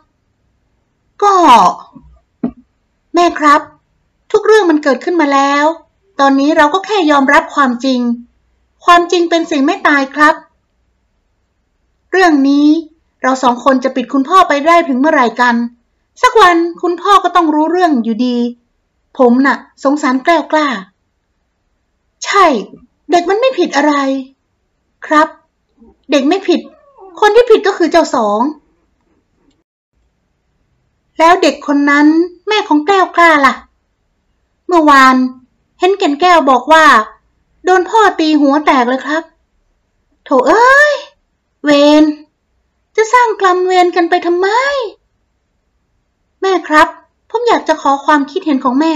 ก็ แม่ครับ ทุกเรื่องมันเกิดขึ้นมาแล้ว ตอนนี้เราก็แค่ยอมรับความจริง ความจริงเป็นสิ่งไม่ตายครับ เรื่องนี้เราสองคนจะปิดคุณพ่อไปได้ถึงเมื่อไหร่กัน สักวันคุณพ่อก็ต้องรู้เรื่องอยู่ดี ผมน่ะ สงสารแกล้วกล้า ใช่ เด็กมันไม่ผิดอะไร ครับ เด็กไม่ผิด คนที่ผิดก็คือเจ้าสอง แล้วเด็กคนนั้นแม่ของแก้วกล้าล่ะ เมื่อวาน เห็นแก่นแก้วบอกว่า โดนพ่อตีหัวแตกเลยครับ โถเอ้ย เวน จะสร้างกรรมเวรกันไปทำไม แม่ครับ ผมอยากจะขอความคิดเห็นของแม่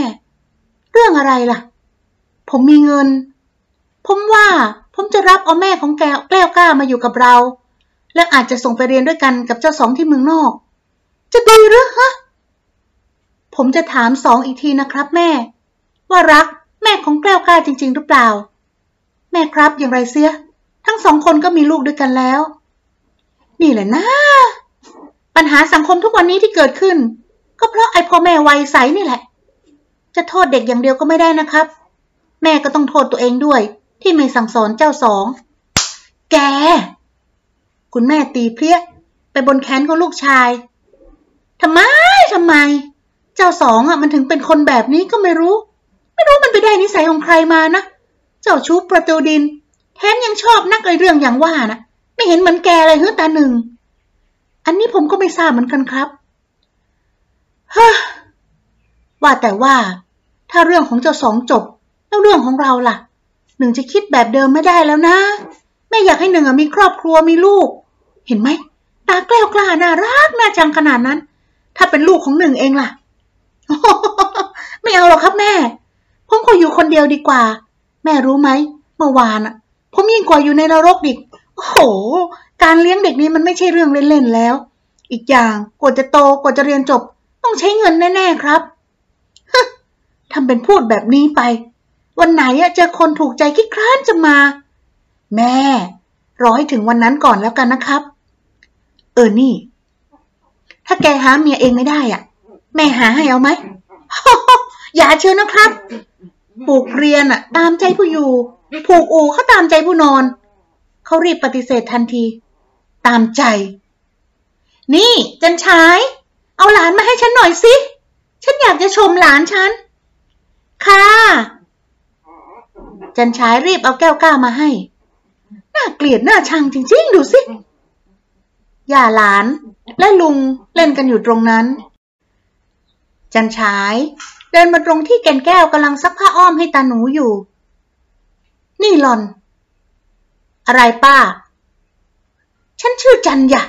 เรื่องอะไรล่ะ ผมมีเงิน ผมว่าผมจะรับเอาแม่ของแก้วแก้วกล้ามาอยู่กับเรา และอาจจะส่งไปเรียนด้วยกันกับเจ้าสองที่เมืองนอก จะดีหรือฮะ ผมจะถามสองอีกทีนะครับแม่ ว่ารักแม่ของแก้วกล้าจริง ๆ หรือเปล่า แม่ครับอย่างไรเสีย ทั้งสองคนก็มีลูกด้วยกันแล้ว นี่แหละนะ ปัญหาสังคมทุกวันนี้ที่เกิดขึ้น ก็เพราะไอ้พ่อแม่วัยใสนี่แหละ จะโทษเด็กอย่างเดียวก็ไม่ได้นะครับ แม่ก็ต้องโทษตัวเองด้วย ที่ไม่สั่งสอนเจ้าสอง แก คุณแม่ตีเพลี้ยไปบนแขนของลูกชายทำไมทำไม เจ้าสองอะมันถึงเป็นคนแบบนี้ก็ไม่รู้ ไม่รู้มันไปได้นิสัยของใครมานะ จ้าชู้ประตูดิน แถมยังชอบนักไอเรื่องอย่างว่านะไม่เห็นเหมือนแกเลยเฮ้ตาหนึ่ง อันนี้ผมก็ไม่ทราบเหมือนกันครับเฮ้ว่าแต่ว่า ถ้าเรื่องของเจ้าสองจบ แล้วเรื่องของเราล่ะ หนึ่งจะคิดแบบเดิมไม่ได้แล้วนะแม่อยากให้หนึ่งมีครอบครัวมีลูก เห็นไหมตาแกล้วกล้าน่ารักน่าจังขนาดนั้น ถ้าเป็นลูกของหนึ่งเองล่ะไม่เอาหรอกครับแม่ ผมขออยู่คนเดียวดีกว่า แม่รู้ไหมเมื่อวานอะผมยิ่งกว่าอยู่ในนรกดิโอ้โห การเลี้ยงเด็กนี้มันไม่ใช่เรื่องเล่นๆแล้ว อีกอย่างกว่าจะโตกว่าจะเรียนจบ ต้องใช้เงินแน่ๆครับทำเป็นพูดแบบนี้ไป วันไหนอะเจอคนถูกใจคิดคร้านจะมา แม่ รอให้ถึงวันนั้นก่อนแล้วกันนะครับ เออนี่ ถ้าแกหาเมียเองไม่ได้อะ แม่หาให้เอาไหมอย่าเชื่อนะครับ ปลูกเรียนอะตามใจผู้อยู่ ผูกอู่เขาตามใจผู้นอน เขารีบปฏิเสธทันที ตามใจ นี่จันชาย เอาหลานมาให้ฉันหน่อยสิ ฉันอยากจะชมหลานฉัน ค่ะ จันชายรีบเอาแก้วก้ามาให้ น่าเกลียดน่าชังจริงๆ ดูสิ ย่าหลานและลุงเล่นกันอยู่ตรงนั้น จันฉาย เดินมาตรงที่แก่นแก้วกำลังซักผ้าอ้อมให้ตาหนูอยู่ นี่หลอน อะไรป้า ฉันชื่อจันยะ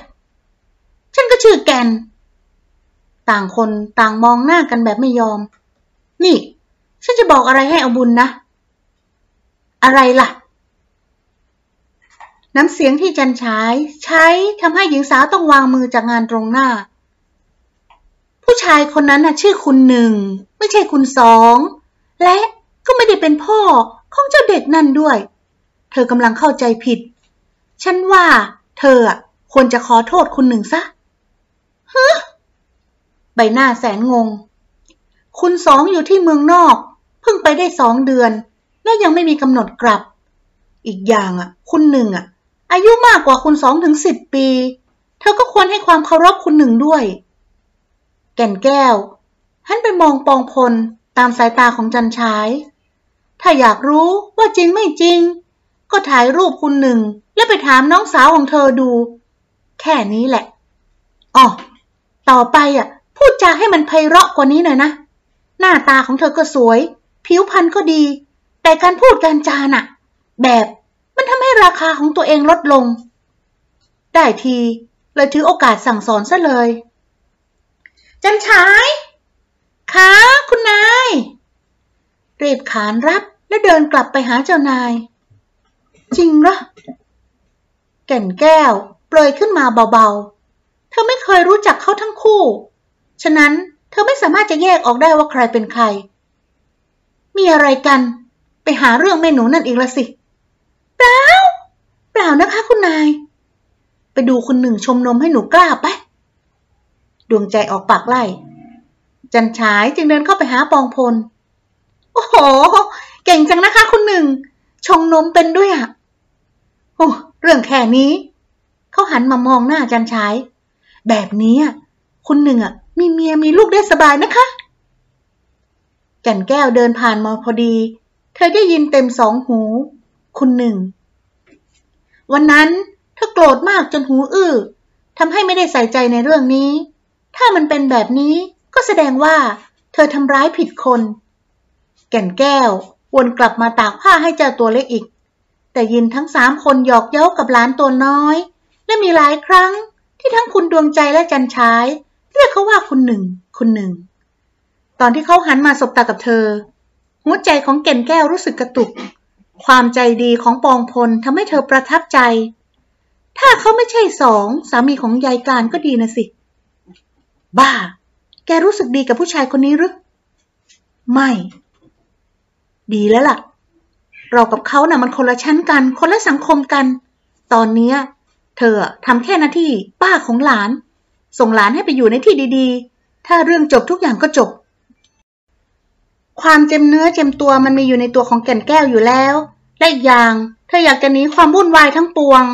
ฉันก็ชื่อแกน ต่างคนต่างมองหน้ากันแบบไม่ยอม นี่ ฉันจะบอกอะไรให้เอาบุญนะ อะไรล่ะ น้ำเสียงที่จันฉายใช้ทำให้หญิงสาวต้องวางมือจากงานตรงหน้า ผู้ชายคนนั้นน่ะชื่อคุณหนึ่ง ไม่ใช่คุณสอง และก็ไม่ได้เป็นพ่อของเจ้าเด็กนั่นด้วย เธอกำลังเข้าใจผิด ฉันว่า เธออะควรจะขอโทษคุณหนึ่งซะฮะใบหน้าแสนงง คุณสองอยู่ที่เมืองนอก เพิ่งไปได้สองเดือน และยังไม่มีกำหนดกลับ อีกอย่างอะ คุณหนึ่งอะ อายุมากกว่าคุณสองถึงสิบปี เธอก็ควรให้ความเคารพคุณหนึ่งด้วย แก่นแก้ว หันไปมองปองพลตามสายตาของจันชาย ถ้าอยากรู้ว่าจริงไม่จริง ก็ถ่ายรูปคุณหนึ่ง แล้วไปถามน้องสาวของเธอดู แค่นี้แหละอ๋อต่อไปอะ พูดจาให้มันไพเราะกว่านี้หน่อยนะ หน้าตาของเธอก็สวย ผิวพรรณก็ดี แต่การพูดการจาน่ะ แบบมันทำให้ราคาของตัวเองลดลง ได้ทีเลยถือโอกาสสั่งสอนซะเลย จันฉายคะคุณนาย รีบขานรับแล้วเดินกลับไปหาเจ้านาย จริงเหรอ แก่นแก้วปลยขึ้นมาเบาๆ เธอไม่เคยรู้จักเขาทั้งคู่ ฉะนั้นเธอไม่สามารถจะแยกออกได้ว่าใครเป็นใคร มีอะไรกัน ไปหาเรื่องแม่หนูนั่นอีกละสิ เปล่า เปล่านะคะคุณนาย ไปดูคุณหนึ่งชมนมให้หนูกล้าไป ดวงใจออกปากไล่ จันฉายจึงเดินเข้าไปหาปองพล โอ้โห เก่งจังนะคะคุณหนึ่ง ชงนมเป็นด้วยอะโอ้เรื่องแค่นี้ เขาหันมามองหน้าจันฉาย แบบนี้อะคุณหนึ่งอะ มีเมียมีลูกได้สบายนะคะแกนแก้วเดินผ่านมาพอดี เธอได้ยินเต็มสองหู คุณหนึ่ง วันนั้นเธอโกรธมากจนหูอื้อทำให้ไม่ได้ใส่ใจในเรื่องนี้ ถ้ามันเป็นแบบนี้ก็แสดงว่า เธอทำร้ายผิดคน แก่นแก้ววนกลับมาตากผ้าให้เจ้าตัวเล็กอีก แต่ยินทั้งสามคนหยอกเย้ากับหลานตัวน้อย และมีหลายครั้งที่ทั้งคุณดวงใจและจันชายเรียกเขาว่าคุณหนึ่ง คุณหนึ่ง ตอนที่เขาหันมาสบตากับเธอ หัวใจของแก่นแก้วรู้สึกกระตุก ความใจดีของปองพลทำให้เธอประทับใจ ถ้าเขาไม่ใช่สองสามีของยายการก็ดีนะสิ บ้า แกรู้สึกดีกับผู้ชายคนนี้หรือ ไม่ ดีแล้วล่ะ เรากับเขานะ่ะมันคนละชั้นกัน คนละสังคมกัน ตอนนี้เธอทำแค่หน้าที่ป้าของหลาน ส่งหลานให้ไปอยู่ในที่ดีๆ ถ้าเรื่องจบทุกอย่างก็จบ ความเจ็มเนื้อเจ็มตัวมันมีอยู่ในตัวของแก่นแก้วอยู่แล้ว และอีกอย่างเธออยากจะหนีความวุ่นวายทั้งปวง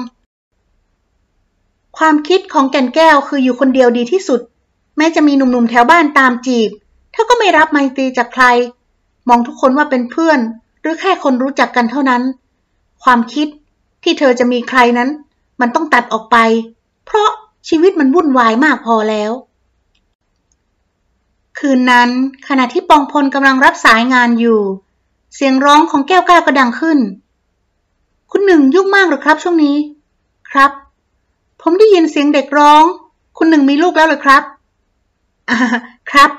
ความคิดของแก่นแก้วคืออยู่คนเดียวดีที่สุด แม้จะมีหนุ่มๆแถวบ้านตามจีบ เธอก็ไม่รับไมตรีจากใคร มองทุกคนว่าเป็นเพื่อน หรือแค่คนรู้จักกันเท่านั้น ความคิดที่เธอจะมีใครนั้น มันต้องตัดออกไป เพราะชีวิตมันวุ่นวายมากพอแล้ว คืนนั้นขณะที่ปองพลกำลังรับสายงานอยู่ เสียงร้องของแก้วกล้าก็ดังขึ้น คุณหนึ่งยุ่งมากหรือครับช่วงนี้ ครับ ผมได้ยินเสียงเด็กร้อง คุณหนึ่งมีลูกแล้วหรือครับ อ่าครับ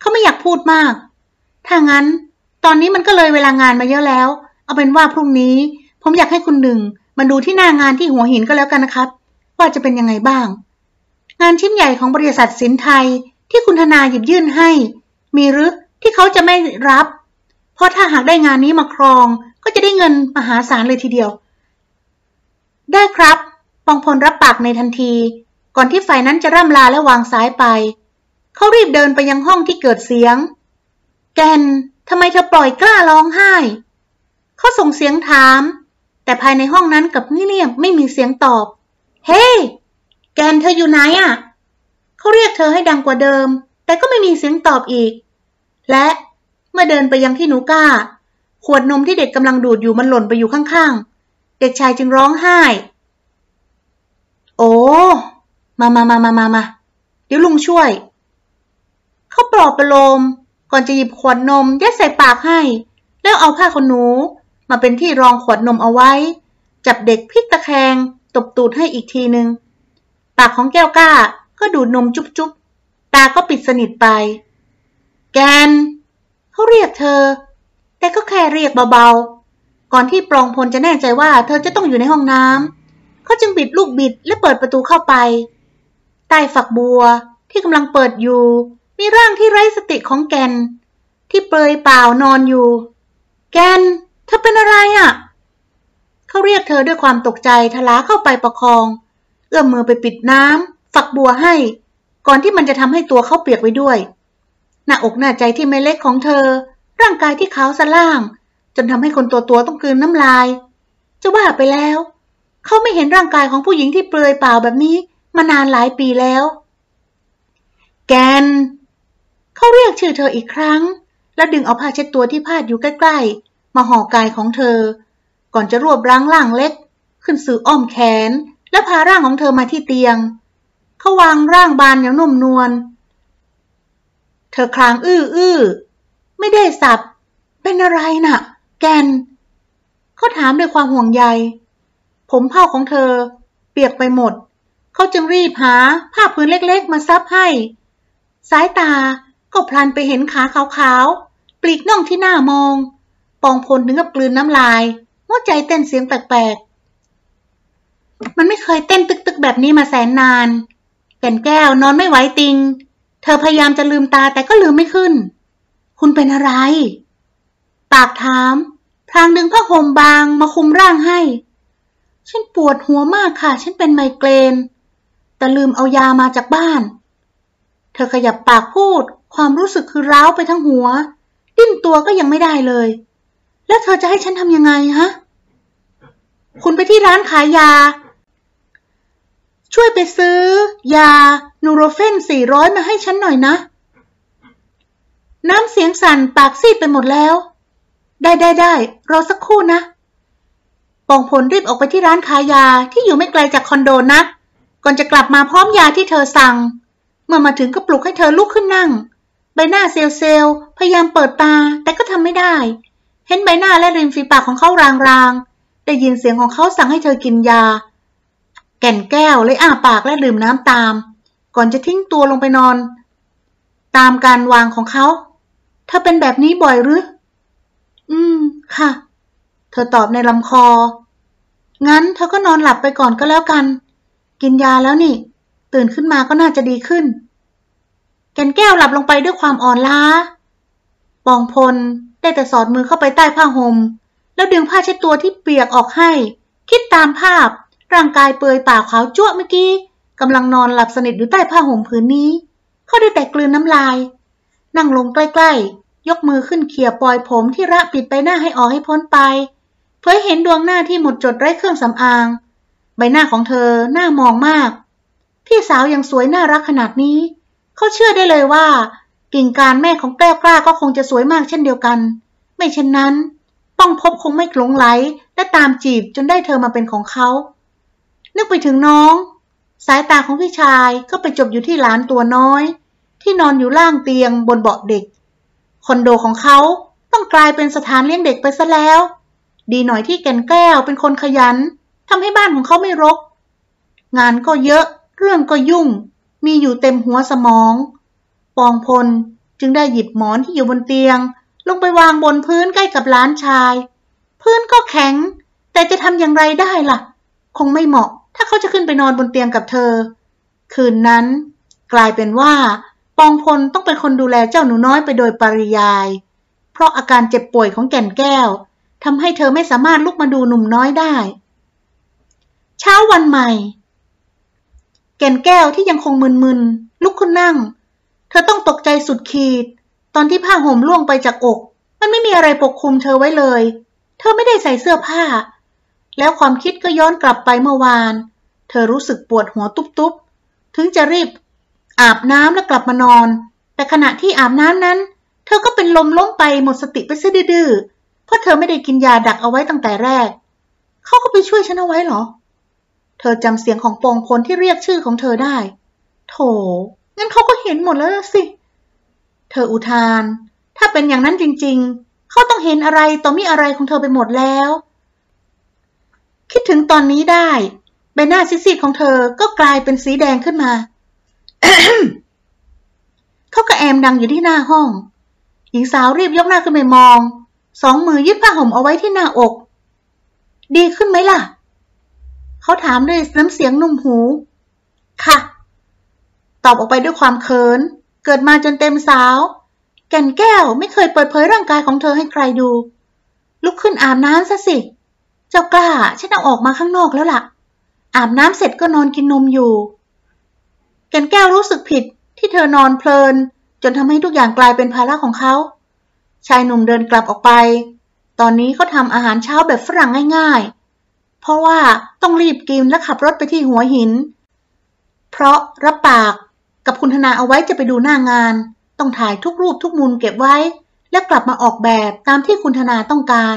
เขาไม่อยากพูดมาก ถ้างั้น ตอนนี้มันก็เลยเวลางานมาเยอะแล้ว เอาเป็นว่าพรุ่งนี้ ผมอยากให้คุณหนึ่งมาดูที่หน้างานที่หัวหินก็แล้วกันนะครับ ว่าจะเป็นยังไงบ้าง งานชิ้นใหญ่ของบริษัทสินไทยที่คุณธนาหยิบยื่นให้ มีหรือที่เขาจะไม่รับ เพราะถ้าหากได้งานนี้มาครอง ก็จะได้เงินมหาศาลเลยทีเดียว ได้ครับปองพลรับปากในทันที ก่อนที่ฝ่ายนั้นจะร่ำลาและวางสายไป เขารีบเดินไปยังห้องที่เกิดเสียง แกนทำไมเธอปล่อยกล้าร้องไห้ เขาส่งเสียงถาม แต่ภายในห้องนั้นกับเงียบไม่มีเสียงตอบ เฮ้ hey! แกนเธออยู่ไหนอะ เขาเรียกเธอให้ดังกว่าเดิม แต่ก็ไม่มีเสียงตอบอีก และเมื่อเดินไปยังที่หนูก้า ขวดนมที่เด็กกำลังดูดอยู่มันหล่นไปอยู่ข้างๆ เด็กชายจึงร้องไห้ โอ้ มามามามามามาเดี๋ยวลุงช่วย เขาปลอบประโลม ก่อนจะหยิบขวดนมยัดใส่ปากให้ แล้วเอาผ้าขนหนู มาเป็นที่รองขวดนมเอาไว้ จับเด็กพลิกตะแคงตบตูดให้อีกทีหนึ่งปากของแก้วก้าก็ดูดนมจุ๊บๆ ตาก็ปิดสนิทไป แกน เขาเรียกเธอ แต่ก็แค่เรียกเบาๆ ก่อนที่ปรองพลจะแน่ใจว่าเธอจะต้องอยู่ในห้องน้ำเขาจึงบิดลูกบิดและเปิดประตูเข้าไป ใต้ฝักบัวที่กำลังเปิดอยู่ มีร่างที่ไร้สติของแกน ที่เปลยเปล่านอนอยู่ แกน เธอเป็นอะไรอะ่ะ เขาเรียกเธอด้วยความตกใจทลาเข้าไปประคอง เอื้อมมือไปปิดน้ำฝักบัวให้ ก่อนที่มันจะทำให้ตัวเขาเปียกไว้ด้วย หน้าอกหน้าใจที่ไม่เล็กของเธอ ร่างกายที่ขาวสล่าง จนทำให้คนตัวตัวต้องกลืนน้ำลาย จะว่าไปแล้ว เขาไม่เห็นร่างกายของผู้หญิงที่เปลือยเปล่าแบบนี้มานานหลายปีแล้ว แกน เขาเรียกชื่อเธออีกครั้ง แล้วดึงเอาผ้าเช็ดตัวที่พาดอยู่ใกล้ๆ มาห่อกายของเธอ ก่อนจะรวบร่างล่างเล็ก ขึ้นสู่อ้อมแขน และพาร่างของเธอมาที่เตียง เขาวางร่างบานอย่างนุ่มนวล เธอคลางอื้ออื้อไม่ได้สับ เป็นอะไรนะ่ะ แกน เขาถามด้วยความห่วงใย ผมเผ้าของเธอ เปียกไปหมด เขาจึงรีบหาผ้าพื้นเล็กๆ มาซับให้ สายตา ก็พลันไปเห็นขาขาวๆ ปลีกน่องที่หน้ามอง ปองพลถึงกับกลืนน้ำลาย หัวใจเต้นเสียงแปลกๆ มันไม่เคยเต้นตึกๆแบบนี้มาแสนนาน แก่นแก้วนอนไม่ไหวติง เธอพยายามจะลืมตาแต่ก็ลืมไม่ขึ้น คุณเป็นอะไร ปากถาม พลางดึงผ้าห่มบางมาคุมร่างให้ ฉันปวดหัวมากค่ะ ฉันเป็นไมเกรน แต่ลืมเอายามาจากบ้าน เธอขยับปากพูด ความรู้สึกคือร้าวไปทั้งหัว ดิ้นตัวก็ยังไม่ได้เลย แล้วเธอจะให้ฉันทำยังไงฮะ คุณไปที่ร้านขายยา ช่วยไปซื้อ ยา นูโรเฟนสี่ร้อยมาให้ฉันหน่อยนะ น้ำเสียงสั่นปากซีดไปหมดแล้ว ได้ได้ได้รอสักครู่นะปองผลรีบออกไปที่ร้านขายยาที่อยู่ไม่ไกลจากคอนโดนัก ก่อนจะกลับมาพร้อมยาที่เธอสั่ง เมื่อมาถึงก็ปลุกให้เธอลุกขึ้นนั่ง ใบหน้าเซลเซลพยายามเปิดตาแต่ก็ทำไม่ได้ เห็นใบหน้าและริมฝีปากของเขารางๆ ได้ยินเสียงของเขาสั่งให้เธอกินยา แก่นแก้วเลยอ้าปากและดื่มน้ำตาม ก่อนจะทิ้งตัวลงไปนอน ตามการวางของเขา เธอเป็นแบบนี้บ่อยหรือ อืม ค่ะ เธอตอบในลำคอ งั้นเธอก็นอนหลับไปก่อนก็แล้วกัน กินยาแล้วนี่ ตื่นขึ้นมาก็น่าจะดีขึ้น แก่นแก้วหลับลงไปด้วยความอ่อนล้า ปองพลได้แต่สอดมือเข้าไปใต้ผ้าห่ม แล้วดึงผ้าเช็ดตัวที่เปียกออกให้ คิดตามภาพ ร่างกายเปลือยปากขาวจ้วเมื่อกี้กำลังนอนหลับสนิทอยู่ใต้ผ้าห่มผืนนี้ เขาได้แต่กลืนน้ำลาย นั่งลงใกล้ๆ ยกมือขึ้นเขี่ยปล่อยผมที่ระปิดไปหน้าให้ออกให้พ้นไป เผยเห็นดวงหน้าที่หมดจดไร้เครื่องสำอาง ใบหน้าของเธอหน้ามองมาก พี่สาวยังสวยน่ารักขนาดนี้ เขาเชื่อได้เลยว่า กิ่งการแม่ของแก้วกล้าก็คงจะสวยมากเช่นเดียวกัน ไม่เช่นนั้นป้องพบคงไม่หลงไหลและตามจีบจนได้เธอมาเป็นของเขา นึกไปถึงน้อง สายตาของพี่ชายก็ไปจบอยู่ที่หลานตัวน้อย ที่นอนอยู่ล่างเตียงบนเบาะเด็ก คอนโดของเขาต้องกลายเป็นสถานเลี้ยงเด็กไปซะแล้ว ดีหน่อยที่แก่นแก้วเป็นคนขยันทำให้บ้านของเขาไม่รก งานก็เยอะ เรื่องก็ยุ่ง มีอยู่เต็มหัวสมอง ปองพลจึงได้หยิบหมอนที่อยู่บนเตียง ลงไปวางบนพื้นใกล้กับล้านชาย พื้นก็แข็ง แต่จะทำอย่างไรได้ล่ะ คงไม่เหมาะ ถ้าเขาจะขึ้นไปนอนบนเตียงกับเธอ คืนนั้น กลายเป็นว่า ปองพลต้องเป็นคนดูแลเจ้าหนูน้อยไปโดยปริยาย เพราะอาการเจ็บป่วยของแก่นแก้วทำให้เธอไม่สามารถลุกมาดูหนุ่มน้อยได้ เช้าวันใหม่ แก่นแก้วที่ยังคงมึนๆลุกขึ้นนั่ง เธอต้องตกใจสุดขีด ตอนที่ผ้าห่มล่วงไปจากอก มันไม่มีอะไรปกคลุมเธอไว้เลย เธอไม่ได้ใส่เสื้อผ้า แล้วความคิดก็ย้อนกลับไปเมื่อวาน เธอรู้สึกปวดหัวตุบๆ ถึงจะรีบ อาบน้ำแล้วกลับมานอน แต่ขณะที่อาบน้ำนั้น เธอก็เป็นลมล้มไปหมดสติไปซะดื้อเพราะเธอไม่ได้กินยาดักเอาไว้ตั้งแต่แรก เขาก็ไปช่วยฉันเอาไว้เหรอ เธอจำเสียงของปองพลที่เรียกชื่อของเธอได้ โถ งั้นเขาก็เห็นหมดแล้วสิ เธออุทาน ถ้าเป็นอย่างนั้นจริง ๆ เขาต้องเห็นอะไรต่อมีอะไรของเธอไปหมดแล้ว คิดถึงตอนนี้ได้ ใบหน้าซีดๆของเธอก็กลายเป็นสีแดงขึ้นมา เขากระแอมดังอยู่ที่หน้าห้อง หญิงสาวรีบยกหน้าขึ้นไปมอง สองมือยึดผ้าห่มเอาไว้ที่หน้าอก ดีขึ้นไหมล่ะ เขาถามด้วยน้ำเสียงนุ่มหู ค่ะ ตอบออกไปด้วยความเขิน เกิดมาจนเต็มสาว แก่นแก้วไม่เคยเปิดเผยร่างกายของเธอให้ใครดู ลุกขึ้นอาบน้ำซะสิ เจ้ากล้าฉันเอาออกมาข้างนอกแล้วล่ะ อาบน้ำเสร็จก็นอนกินนมอยู่ แก่นแก้วรู้สึกผิดที่เธอนอนเพลิน จนทำให้ทุกอย่างกลายเป็นภาระของเขา ชายหนุ่มเดินกลับออกไป ตอนนี้เขาทำอาหารเช้าแบบฝรั่งง่ายๆ เพราะว่าต้องรีบกินและขับรถไปที่หัวหิน เพราะรับปากกับคุณธนาเอาไว้จะไปดูหน้างาน ต้องถ่ายทุกรูปทุกมุมเก็บไว้ และกลับมาออกแบบตามที่คุณธนาต้องการ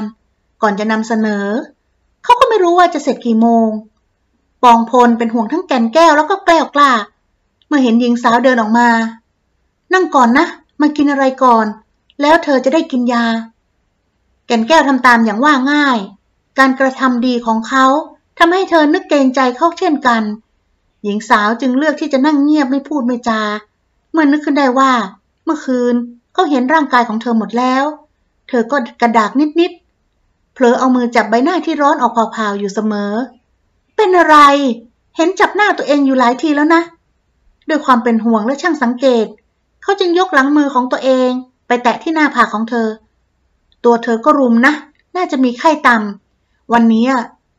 ก่อนจะนำเสนอ เขาก็ไม่รู้ว่าจะเสร็จกี่โมง ปองพลเป็นห่วงทั้งแก่นแก้วแล้วก็แกล้วกล้า เมื่อเห็นหญิงสาวเดินออกมา นั่งก่อนนะ มากินอะไรก่อน แล้วเธอจะได้กินยา แก่นแก้วทำตามอย่างว่าง่าย การกระทำดีของเขาทำให้เธอนึกเกรงใจเขาเช่นกัน หญิงสาวจึงเลือกที่จะนั่งเงียบไม่พูดไม่จา เมื่อนึกขึ้นได้ว่า เมื่อคืนเขาเห็นร่างกายของเธอหมดแล้ว เธอก็กระดากนิดๆเผลอเอามือจับใบหน้าที่ร้อนออกเผาๆอยู่เสมอ เป็นอะไร เห็นจับหน้าตัวเองอยู่หลายทีแล้วนะด้วยความเป็นห่วงและช่างสังเกต เขาจึงยกหลังมือของตัวเอง ไปแตะที่หน้าผากของเธอ ตัวเธอก็รุมนะ น่าจะมีไข้ต่ำ วันนี้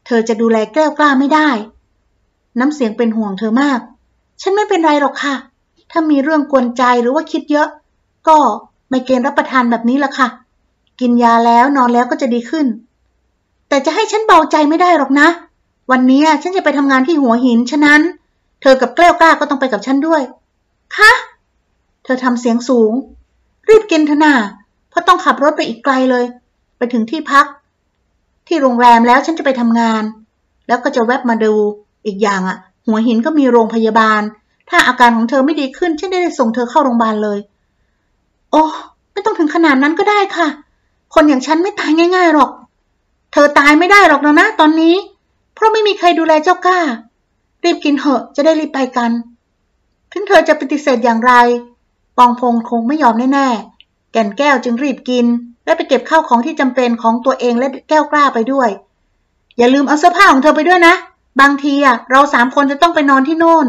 เธอจะดูแลแก้วกล้าไม่ได้ น้ำเสียงเป็นห่วงเธอมาก ฉันไม่เป็นไรหรอกค่ะ ถ้ามีเรื่องกวนใจหรือว่าคิดเยอะ ก็ไม่เกณฑ์รับประทานแบบนี้ละค่ะ กินยาแล้วนอนแล้วก็จะดีขึ้น แต่จะให้ฉันเบาใจไม่ได้หรอกนะ วันนี้ฉันจะไปทำงานที่หัวหิน ฉะนั้น เธอกับแก้วกล้าก็ต้องไปกับฉันด้วย คะ เธอทำเสียงสูง รีบกินเถอะนาเพราะต้องขับรถไปอีกไกลเลย ไปถึงที่พัก ที่โรงแรมแล้วฉันจะไปทำงาน แล้วก็จะแวบมาดู อีกอย่างอะหัวหินก็มีโรงพยาบาล ถ้าอาการของเธอไม่ดีขึ้น ฉันได้ส่งเธอเข้าโรงพยาบาลเลย โอ้ไม่ต้องถึงขนาดนั้นก็ได้ค่ะ คนอย่างฉันไม่ตายง่าย ๆหรอก เธอตายไม่ได้หรอกนะนะตอนนี้ เพราะไม่มีใครดูแลเจ้าก้า รีบกินเหอะจะได้รีบไปกัน ถึงเธอจะปฏิเสธอย่างไรปองพงคงไม่ยอมแน่ๆแก่นแก้วจึงรีบกิน และไปเก็บข้าวของที่จำเป็นของตัวเองและแก้วกล้าไปด้วย อย่าลืมเอาเสื้อผ้าของเธอไปด้วยนะ บางทีอะเราสามคนจะต้องไปนอนที่โน่น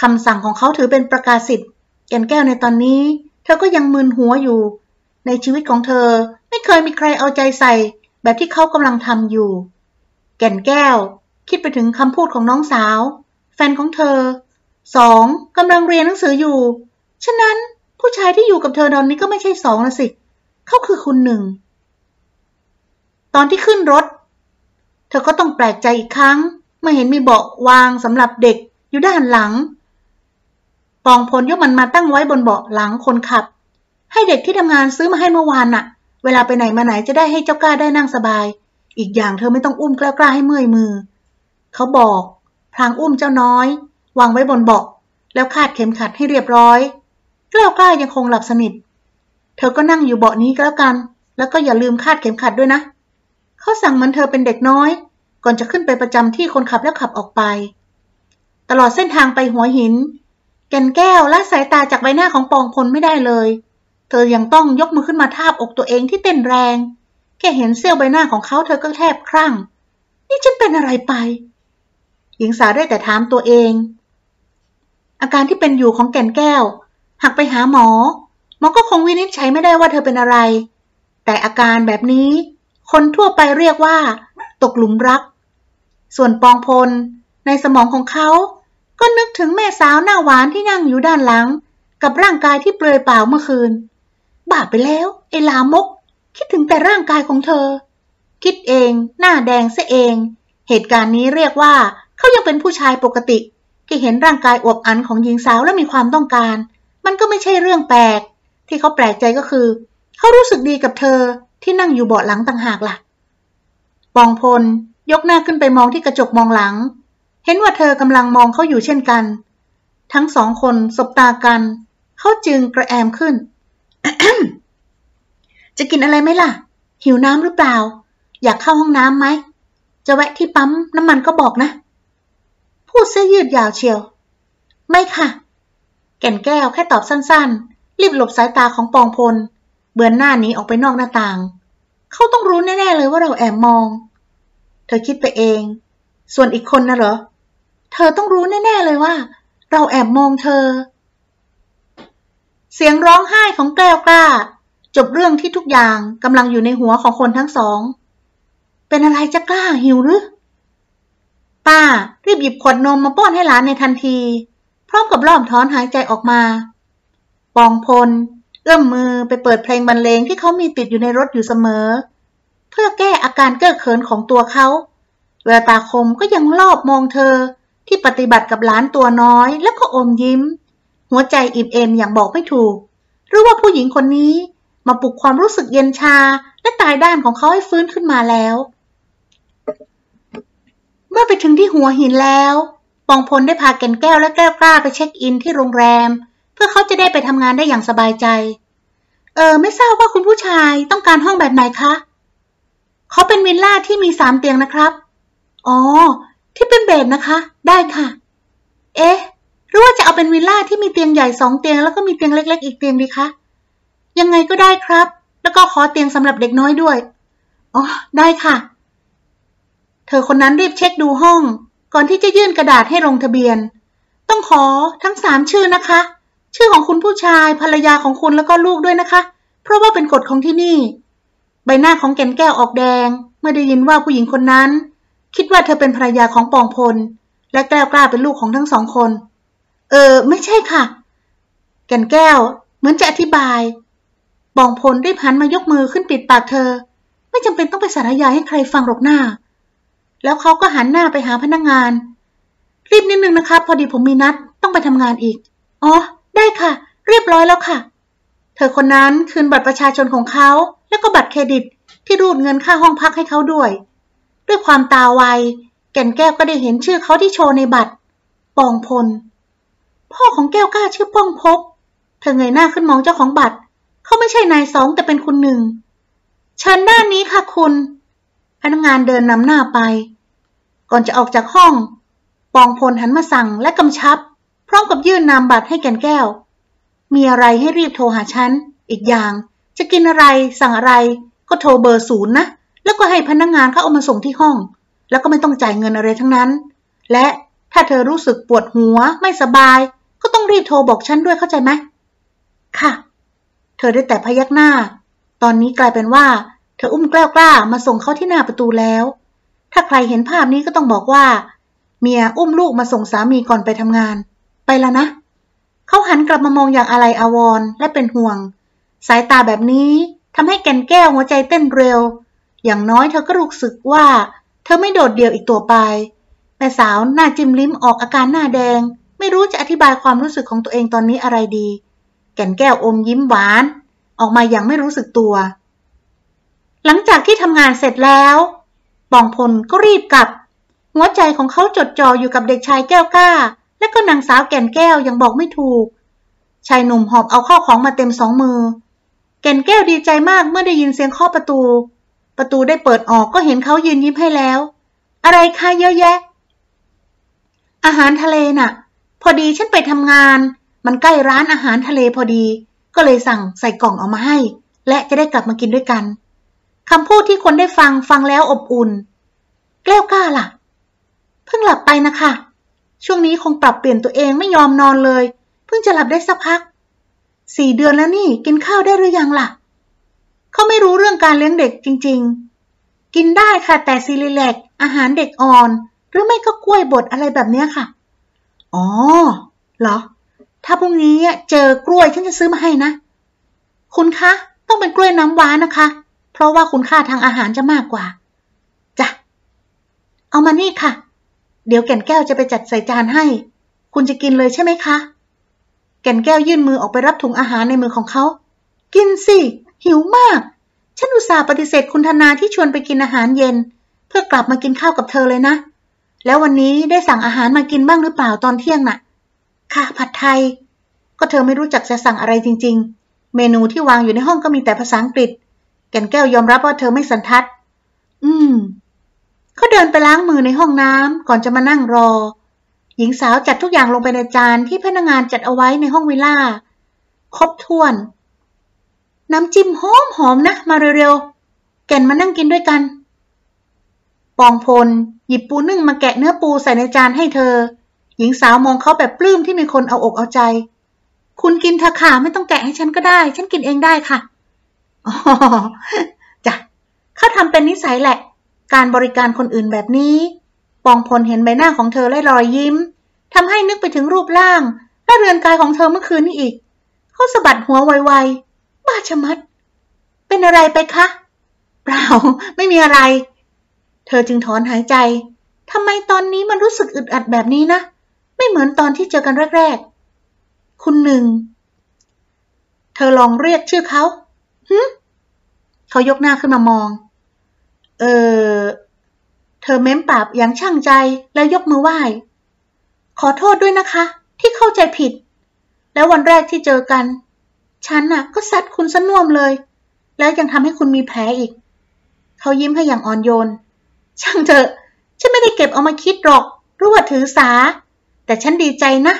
คำสั่งของเขาถือเป็นประกาศสิทธิ์แก่นแก้วในตอนนี้ เธอก็ยังมึนหัวอยู่ ในชีวิตของเธอไม่เคยมีใครเอาใจใส่ แบบที่เขากำลังทำอยู่ แก่นแก้ว คิดไปถึงคำพูดของน้องสาว แฟนของเธอสองกำลังเรียนหนังสืออยู่ ฉะนั้นผู้ชายที่อยู่กับเธอตอนนี้ก็ไม่ใช่สองนะสิ เขาคือคุณหนึ่ง ตอนที่ขึ้นรถ เธอก็ต้องแปลกใจอีกครั้ง เมื่อเห็นมีเบาะวางสำหรับเด็กอยู่ด้านหลัง ปองพลยกมันมาตั้งไว้บนเบาะหลังคนขับ ให้เด็กที่ทำงานซื้อมาให้เมื่อวานน่ะ เวลาไปไหนมาไหนจะได้ให้เจ้ากล้าได้นั่งสบาย อีกอย่างเธอไม่ต้องอุ้มกล้ากล้าให้เมื่อยมือ เขาบอกพลางอุ้มเจ้าน้อย วางไว้บนเบาะแล้วคาดเข็มขัดให้เรียบร้อย กล้ากล้ายังคงหลับสนิท เธอก็นั่งอยู่เบาะนี้ก็แล้วกัน แล้วก็อย่าลืมคาดเข็มขัดด้วยนะ เขาสั่งเหมือนเธอเป็นเด็กน้อย ก่อนจะขึ้นไปประจำที่คนขับแล้วขับออกไป ตลอดเส้นทางไปหัวหิน แก่นแก้วละสายตาจากใบหน้าของปองพลไม่ได้เลย เธอยังต้องยกมือขึ้นมาทาบอกตัวเองที่เต้นแรง แค่เห็นเสี้ยวใบหน้าของเขาเธอก็แทบครั่ง นี่ฉันเป็นอะไรไป หญิงสาวได้แต่ถามตัวเองอาการที่เป็นอยู่ของแก่นแก้ว หากไปหาหมอ หมอก็คงวินิจฉัยไม่ได้ว่าเธอเป็นอะไร แต่อาการแบบนี้ คนทั่วไปเรียกว่า ตกหลุมรัก ส่วนปองพล ในสมองของเขา ก็นึกถึงแม่สาวหน้าหวานที่นั่งอยู่ด้านหลัง กับร่างกายที่เปลือยเปล่าเมื่อคืนบาปไปแล้วไอ้ลามก คิดถึงแต่ร่างกายของเธอ คิดเอง หน้าแดงเสียเอง เหตุการณ์นี้เรียกว่าเขายังเป็นผู้ชายปกติที่เห็นร่างกายอวบอันของหญิงสาวและมีความต้องการ มันก็ไม่ใช่เรื่องแปลก ที่เขาแปลกใจก็คือ เขารู้สึกดีกับเธอที่นั่งอยู่เบาะหลังต่างหากล่ะ ปองพลยกหน้าขึ้นไปมองที่กระจกมองหลัง เห็นว่าเธอกำลังมองเขาอยู่เช่นกัน ทั้งสองคนสบตากัน เขาจึงกระแอมขึ้น จะกินอะไรไหมล่ะ หิวน้ำหรือเปล่า อยากเข้าห้องน้ำไหม จะแวะที่ปั๊มน้ำมันก็บอกนะ พูดเสื้อยืดยาวเชียว ไม่ค่ะ แก่นแก้วแค่ตอบสั้นๆ รีบหลบสายตาของปองพล เบือนหน้านี้ออกไปนอกหน้าต่าง เขาต้องรู้แน่ๆเลยว่าเราแอบมอง เธอคิดไปเอง ส่วนอีกคนนะเหรอ เธอต้องรู้แน่ๆเลยว่า เราแอบมองเธอ เสียงร้องไห้ของแก้วกล้า จบเรื่องที่ทุกอย่างกำลังอยู่ในหัวของคนทั้งสอง เป็นอะไรจะกล้าหิวหรือป้ารีบหยิบขวดนมมาป้อนให้หลานในทันที พร้อมกับล่อมถอนหายใจออกมา ปองพล เอื้อมมือไปเปิดเพลงบรรเลงที่เขามีติดอยู่ในรถอยู่เสมอ เพื่อแก้อาการเก้อเขินของตัวเขา แววตาคมก็ยังรอบมองเธอที่ปฏิบัติกับหลานตัวน้อยแล้วก็อมยิ้ม หัวใจอิ่มเอมอย่างบอกไม่ถูก หรือว่าผู้หญิงคนนี้มาปลุกความรู้สึกเย็นชาและตายด้านของเขาให้ฟื้นขึ้นมาแล้ว เมื่อไปถึงที่หัวหินแล้ว ปองพลได้พาแก่นแก้วและแก้วกล้าไปเช็คอินที่โรงแรมเพื่อเขาจะได้ไปทำงานได้อย่างสบายใจ เออ ไม่ทราบว่าคุณผู้ชายต้องการห้องแบบไหนคะ เขาเป็นวิลล่าที่มีสามเตียงนะครับ อ๋อ ที่เป็นเบดนะคะ ได้ค่ะ เอ๊ะ หรือว่าจะเอาเป็นวิลล่าที่มีเตียงใหญ่สองเตียงแล้วก็มีเตียงเล็ก ๆ อีกเตียงดีคะ ยังไงก็ได้ครับ แล้วก็ขอเตียงสำหรับเด็กน้อยด้วย อ๋อ ได้ค่ะ เธอคนนั้นรีบเช็คดูห้อง ก่อนที่จะยื่นกระดาษให้ลงทะเบียน ต้องขอทั้งสามชื่อนะคะ ชื่อของคุณผู้ชายภรรยาของคุณแล้วก็ลูกด้วยนะคะ เพราะว่าเป็นกฎของที่นี่ ใบหน้าของแก่นแก้วออกแดง เมื่อได้ยินว่าผู้หญิงคนนั้น คิดว่าเธอเป็นภรรยาของปองพล และแก้วกล้าเป็นลูกของทั้งสองคน เออ ไม่ใช่ค่ะ แก่นแก้ว เหมือนจะอธิบายปองพลได้พันมายกมือขึ้นปิดปากเธอ ไม่จำเป็นต้องไปสารยายให้ใครฟังหรอกหน้า แล้วเขาก็หันหน้าไปหาพนักงงาน รีบนิดนึงนะครับ พอดีผมมีนัดต้องไปทำงานอีกอ๋อ ได้ค่ะ เรียบร้อยแล้วค่ะ เธอคนนั้นคืนบัตรประชาชนของเขา แล้วก็บัตรเครดิตที่รูดเงินค่าห้องพักให้เขาด้วย ด้วยความตาไว แก่นแก้วก็ได้เห็นชื่อเขาที่โชว์ในบัตร ปองพล พ่อของแก้วกล้าชื่อป้องพบ เธอเงยหน้าขึ้นมองเจ้าของบัตร เขาไม่ใช่นายสองแต่เป็นคุณหนึ่งเชิญด้านนี้ค่ะคุณ พนักงานเดินนำหน้าไป ก่อนจะออกจากห้อง ปองพลหันมาสั่งและกำชับ พร้อมกับยื่นนามบัตรให้แก่นแก้ว มีอะไรให้รีบโทรหาฉัน อีกอย่าง จะกินอะไรสั่งอะไร ก็โทรเบอร์ศูนย์นะ แล้วก็ให้พนักงงานเขาเอามาส่งที่ห้อง แล้วก็ไม่ต้องจ่ายเงินอะไรทั้งนั้น และถ้าเธอรู้สึกปวดหัวไม่สบาย ก็ต้องรีบโทรบอกฉันด้วยเข้าใจไหมค่ะ เธอได้แต่พยักหน้า ตอนนี้กลายเป็นว่า เธออุ้มกล้กล้ามาส่งเขาที่หน้าประตูแล้ว ถ้าใครเห็นภาพนี้ก็ต้องบอกว่า เมียอุ้มลูกมาส่งสามีก่อนไปทำงาน ไปแล้วนะ เขาหันกลับมามองอย่างอะไรอาวรและเป็นห่วง สายตาแบบนี้ทำให้แก่นแก้วหัวใจเต้นเร็ว อย่างน้อยเธอก็รู้สึกว่า เธอไม่โดดเดี่ยวอีกตัวไป แม่สาวหน้าจิ้มลิ้มออกอาการหน้าแดง ไม่รู้จะอธิบายความรู้สึกของตัวเองตอนนี้อะไรดี แก่นแก้วอมยิ้มหวาน ออกมาอย่างไม่รู้สึกตัว หลังจากที่ทำงานเสร็จแล้วปองพลก็รีบกลับ หัวใจของเขาจดจ่ออยู่กับเด็กชายแก้วก้า และก็นางสาวแก่นแก้วยังบอกไม่ถูก ชายหนุ่มหอบเอาข้าวของมาเต็มสองมือ แก่นแก้วดีใจมากเมื่อได้ยินเสียงเคาะประตู ประตูได้เปิดออกก็เห็นเขายืนยิ้มให้แล้ว อะไรคะเยอะแยะ อาหารทะเลน่ะ พอดีฉันไปทำงาน มันใกล้ร้านอาหารทะเลพอดี ก็เลยสั่งใส่กล่องเอามาให้ และจะได้กลับมากินด้วยกันคำพูดที่คนได้ฟังฟังแล้วอบอุ่น แก้วกล้าล่ะ เพิ่งหลับไปนะคะ ช่วงนี้คงปรับเปลี่ยนตัวเองไม่ยอมนอนเลย เพิ่งจะหลับได้สักพัก สี่เดือนแล้วนี่กินข้าวได้หรือยังล่ะ เขาไม่รู้เรื่องการเลี้ยงเด็กจริง ๆ กินได้ค่ะแต่ซีรีเล็กอาหารเด็กอ่อน หรือไม่ก็กล้วยบดอะไรแบบนี้ค่ะ อ๋อ เหรอ ถ้าพรุ่งนี้เจอกล้วยฉันจะซื้อมาให้นะ คุณคะ ต้องเป็นกล้วยน้ำว้านะคะ เพราะว่าคุณค่าทางอาหารจะมากกว่าจ้ะเอามานี่ค่ะ เดี๋ยวแก่นแก้วจะไปจัดใส่จานให้ คุณจะกินเลยใช่ไหมคะ แก่นแก้วยื่นมือออกไปรับถุงอาหารในมือของเขา กินสิ หิวมาก ฉันอุตส่าห์ปฏิเสธคุณธนาที่ชวนไปกินอาหารเย็น เพื่อกลับมากินข้าวกับเธอเลยนะ แล้ววันนี้ได้สั่งอาหารมากินบ้างหรือเปล่าตอนเที่ยงนะ่ะ ค่ะ ผัดไทย ก็เธอไม่รู้จักจะสั่งอะไรจริง ๆ เมนูที่วางอยู่ในห้องก็มีแต่ภาษาอังกฤษ แก่นแก้วยอมรับว่าเธอไม่สันทัด อืม เขาเดินไปล้างมือในห้องน้ำก่อนจะมานั่งรอ หญิงสาวจัดทุกอย่างลงไปในจานที่พนักงานจัดเอาไว้ในห้องวิลล่า ครบถ้วน น้ำจิ้มหอมหอมนะ มาเร็วๆ แก่นมานั่งกินด้วยกัน ปองพล หยิบปูนึ่งมาแกะเนื้อปูใส่ในจานให้เธอ หญิงสาวมองเขาแบบปลื้มที่มีคนเอาอกเอาใจ คุณกินเถอะค่ะไม่ต้องแกะให้ฉันก็ได้ ฉันกินเองได้ค่ะอ๋อจ้ะเขาทำเป็นนิสัยแหละ การบริการคนอื่นแบบนี้ ปองพลเห็นใบหน้าของเธอและรอยยิ้มทำให้นึกไปถึงรูปร่าง และเรือนกายของเธอเมื่อคืนนี้อีก เขาสะบัดหัวไวๆ บ้าชะมัด เป็นอะไรไปคะ เปล่า ไม่มีอะไร เธอจึงถอนหายใจทำไมตอนนี้มันรู้สึกอึดอัดแบบนี้นะ ไม่เหมือนตอนที่เจอกันแรกๆ คุณหนึ่ง เธอลองเรียกชื่อเขาฮึเขายกหน้าขึ้นมามอง เออ เธอเม้มปากอย่างช่างใจแล้วยกมือไหว้ ขอโทษด้วยนะคะ ที่เข้าใจผิด แล้ววันแรกที่เจอกัน ฉันน่ะ ก็ซัดคุณสน่วมเลย แล้วยังทำให้คุณมีแผลอีก เขายิ้มให้อย่างอ่อนโยน ช่างเถอะ ฉันไม่ได้เก็บเอามาคิดหรอกรือว่าถือสา แต่ฉันดีใจนะ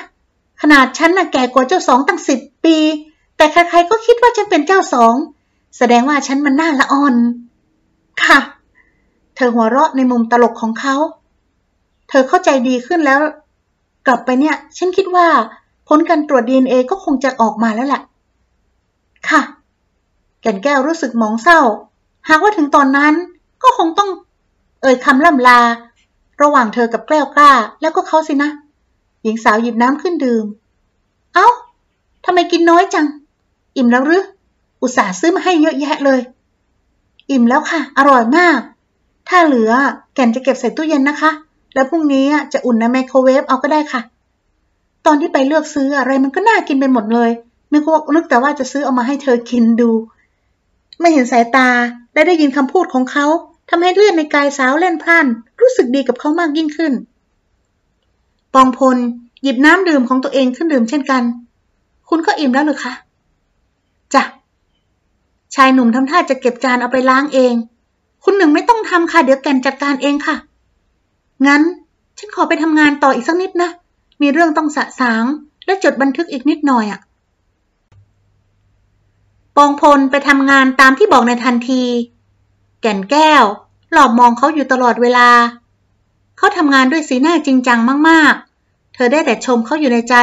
ขนาดฉันน่ะแก่กว่าเจ้าสองตั้งสิบปี แต่ใครๆก็คิดว่าฉันเป็นเจ้าสอง แสดงว่าฉันมันน่าละอ่อน ค่ะ เธอหัวเราะในมุมตลกของเขา เธอเข้าใจดีขึ้นแล้ว กลับไปเนี่ย ฉันคิดว่า ผลการตรวจ DNA ก็คงจะออกมาแล้วแหละ ค่ะ แก่นแก้วรู้สึกหมองเศร้า หากว่าถึงตอนนั้นก็คงต้อง เอ่ยคำล่ำลา ระหว่างเธอกับแก้วกล้า แล้วก็เขาสินะ หญิงสาวหยิบน้ำขึ้นดื่ม เอา้าทำไมกินน้อยจัง อิ่มแล้วหรือ อุตส่าห์ซื้อมาให้เยอะแยะเลย อิ่มแล้วค่ะ อร่อยมาก ถ้าเหลือแก่นจะเก็บใส่ตู้เย็นนะคะ แล้วพรุ่งนี้จะอุ่นในไมโครเวฟเอาก็ได้ค่ะ ตอนที่ไปเลือกซื้ออะไรมันก็น่ากินไปหมดเลย นึกว่านึกแต่ว่าจะซื้อเอามาให้เธอกินดู ไม่เห็นสายตาและได้ยินคำพูดของเขาทำให้เลือดในกายสาวเล่นพล่าน รู้สึกดีกับเขามากยิ่งขึ้น ปองพล หยิบน้ำดื่มของตัวเองขึ้นดื่มเช่นกัน คุณก็อิ่มแล้วหรือคะจ้ะชายหนุ่มทำท่าจะเก็บจานเอาไปล้างเอง คุณหนึ่งไม่ต้องทำค่ะ เดี๋ยวแกนจัดการเองค่ะ งั้น ฉันขอไปทำงานต่ออีกสักนิดนะ มีเรื่องต้องสะสาง และจดบันทึกอีกนิดหน่อยอะ่ะ ปองพลไปทำงานตามที่บอกในทันที แก่นแก้ว หลอบมองเขาอยู่ตลอดเวลา เขาทำงานด้วยสีหน้าจริงจังมากๆ เธอได้แต่ชมเขาอยู่ในใจ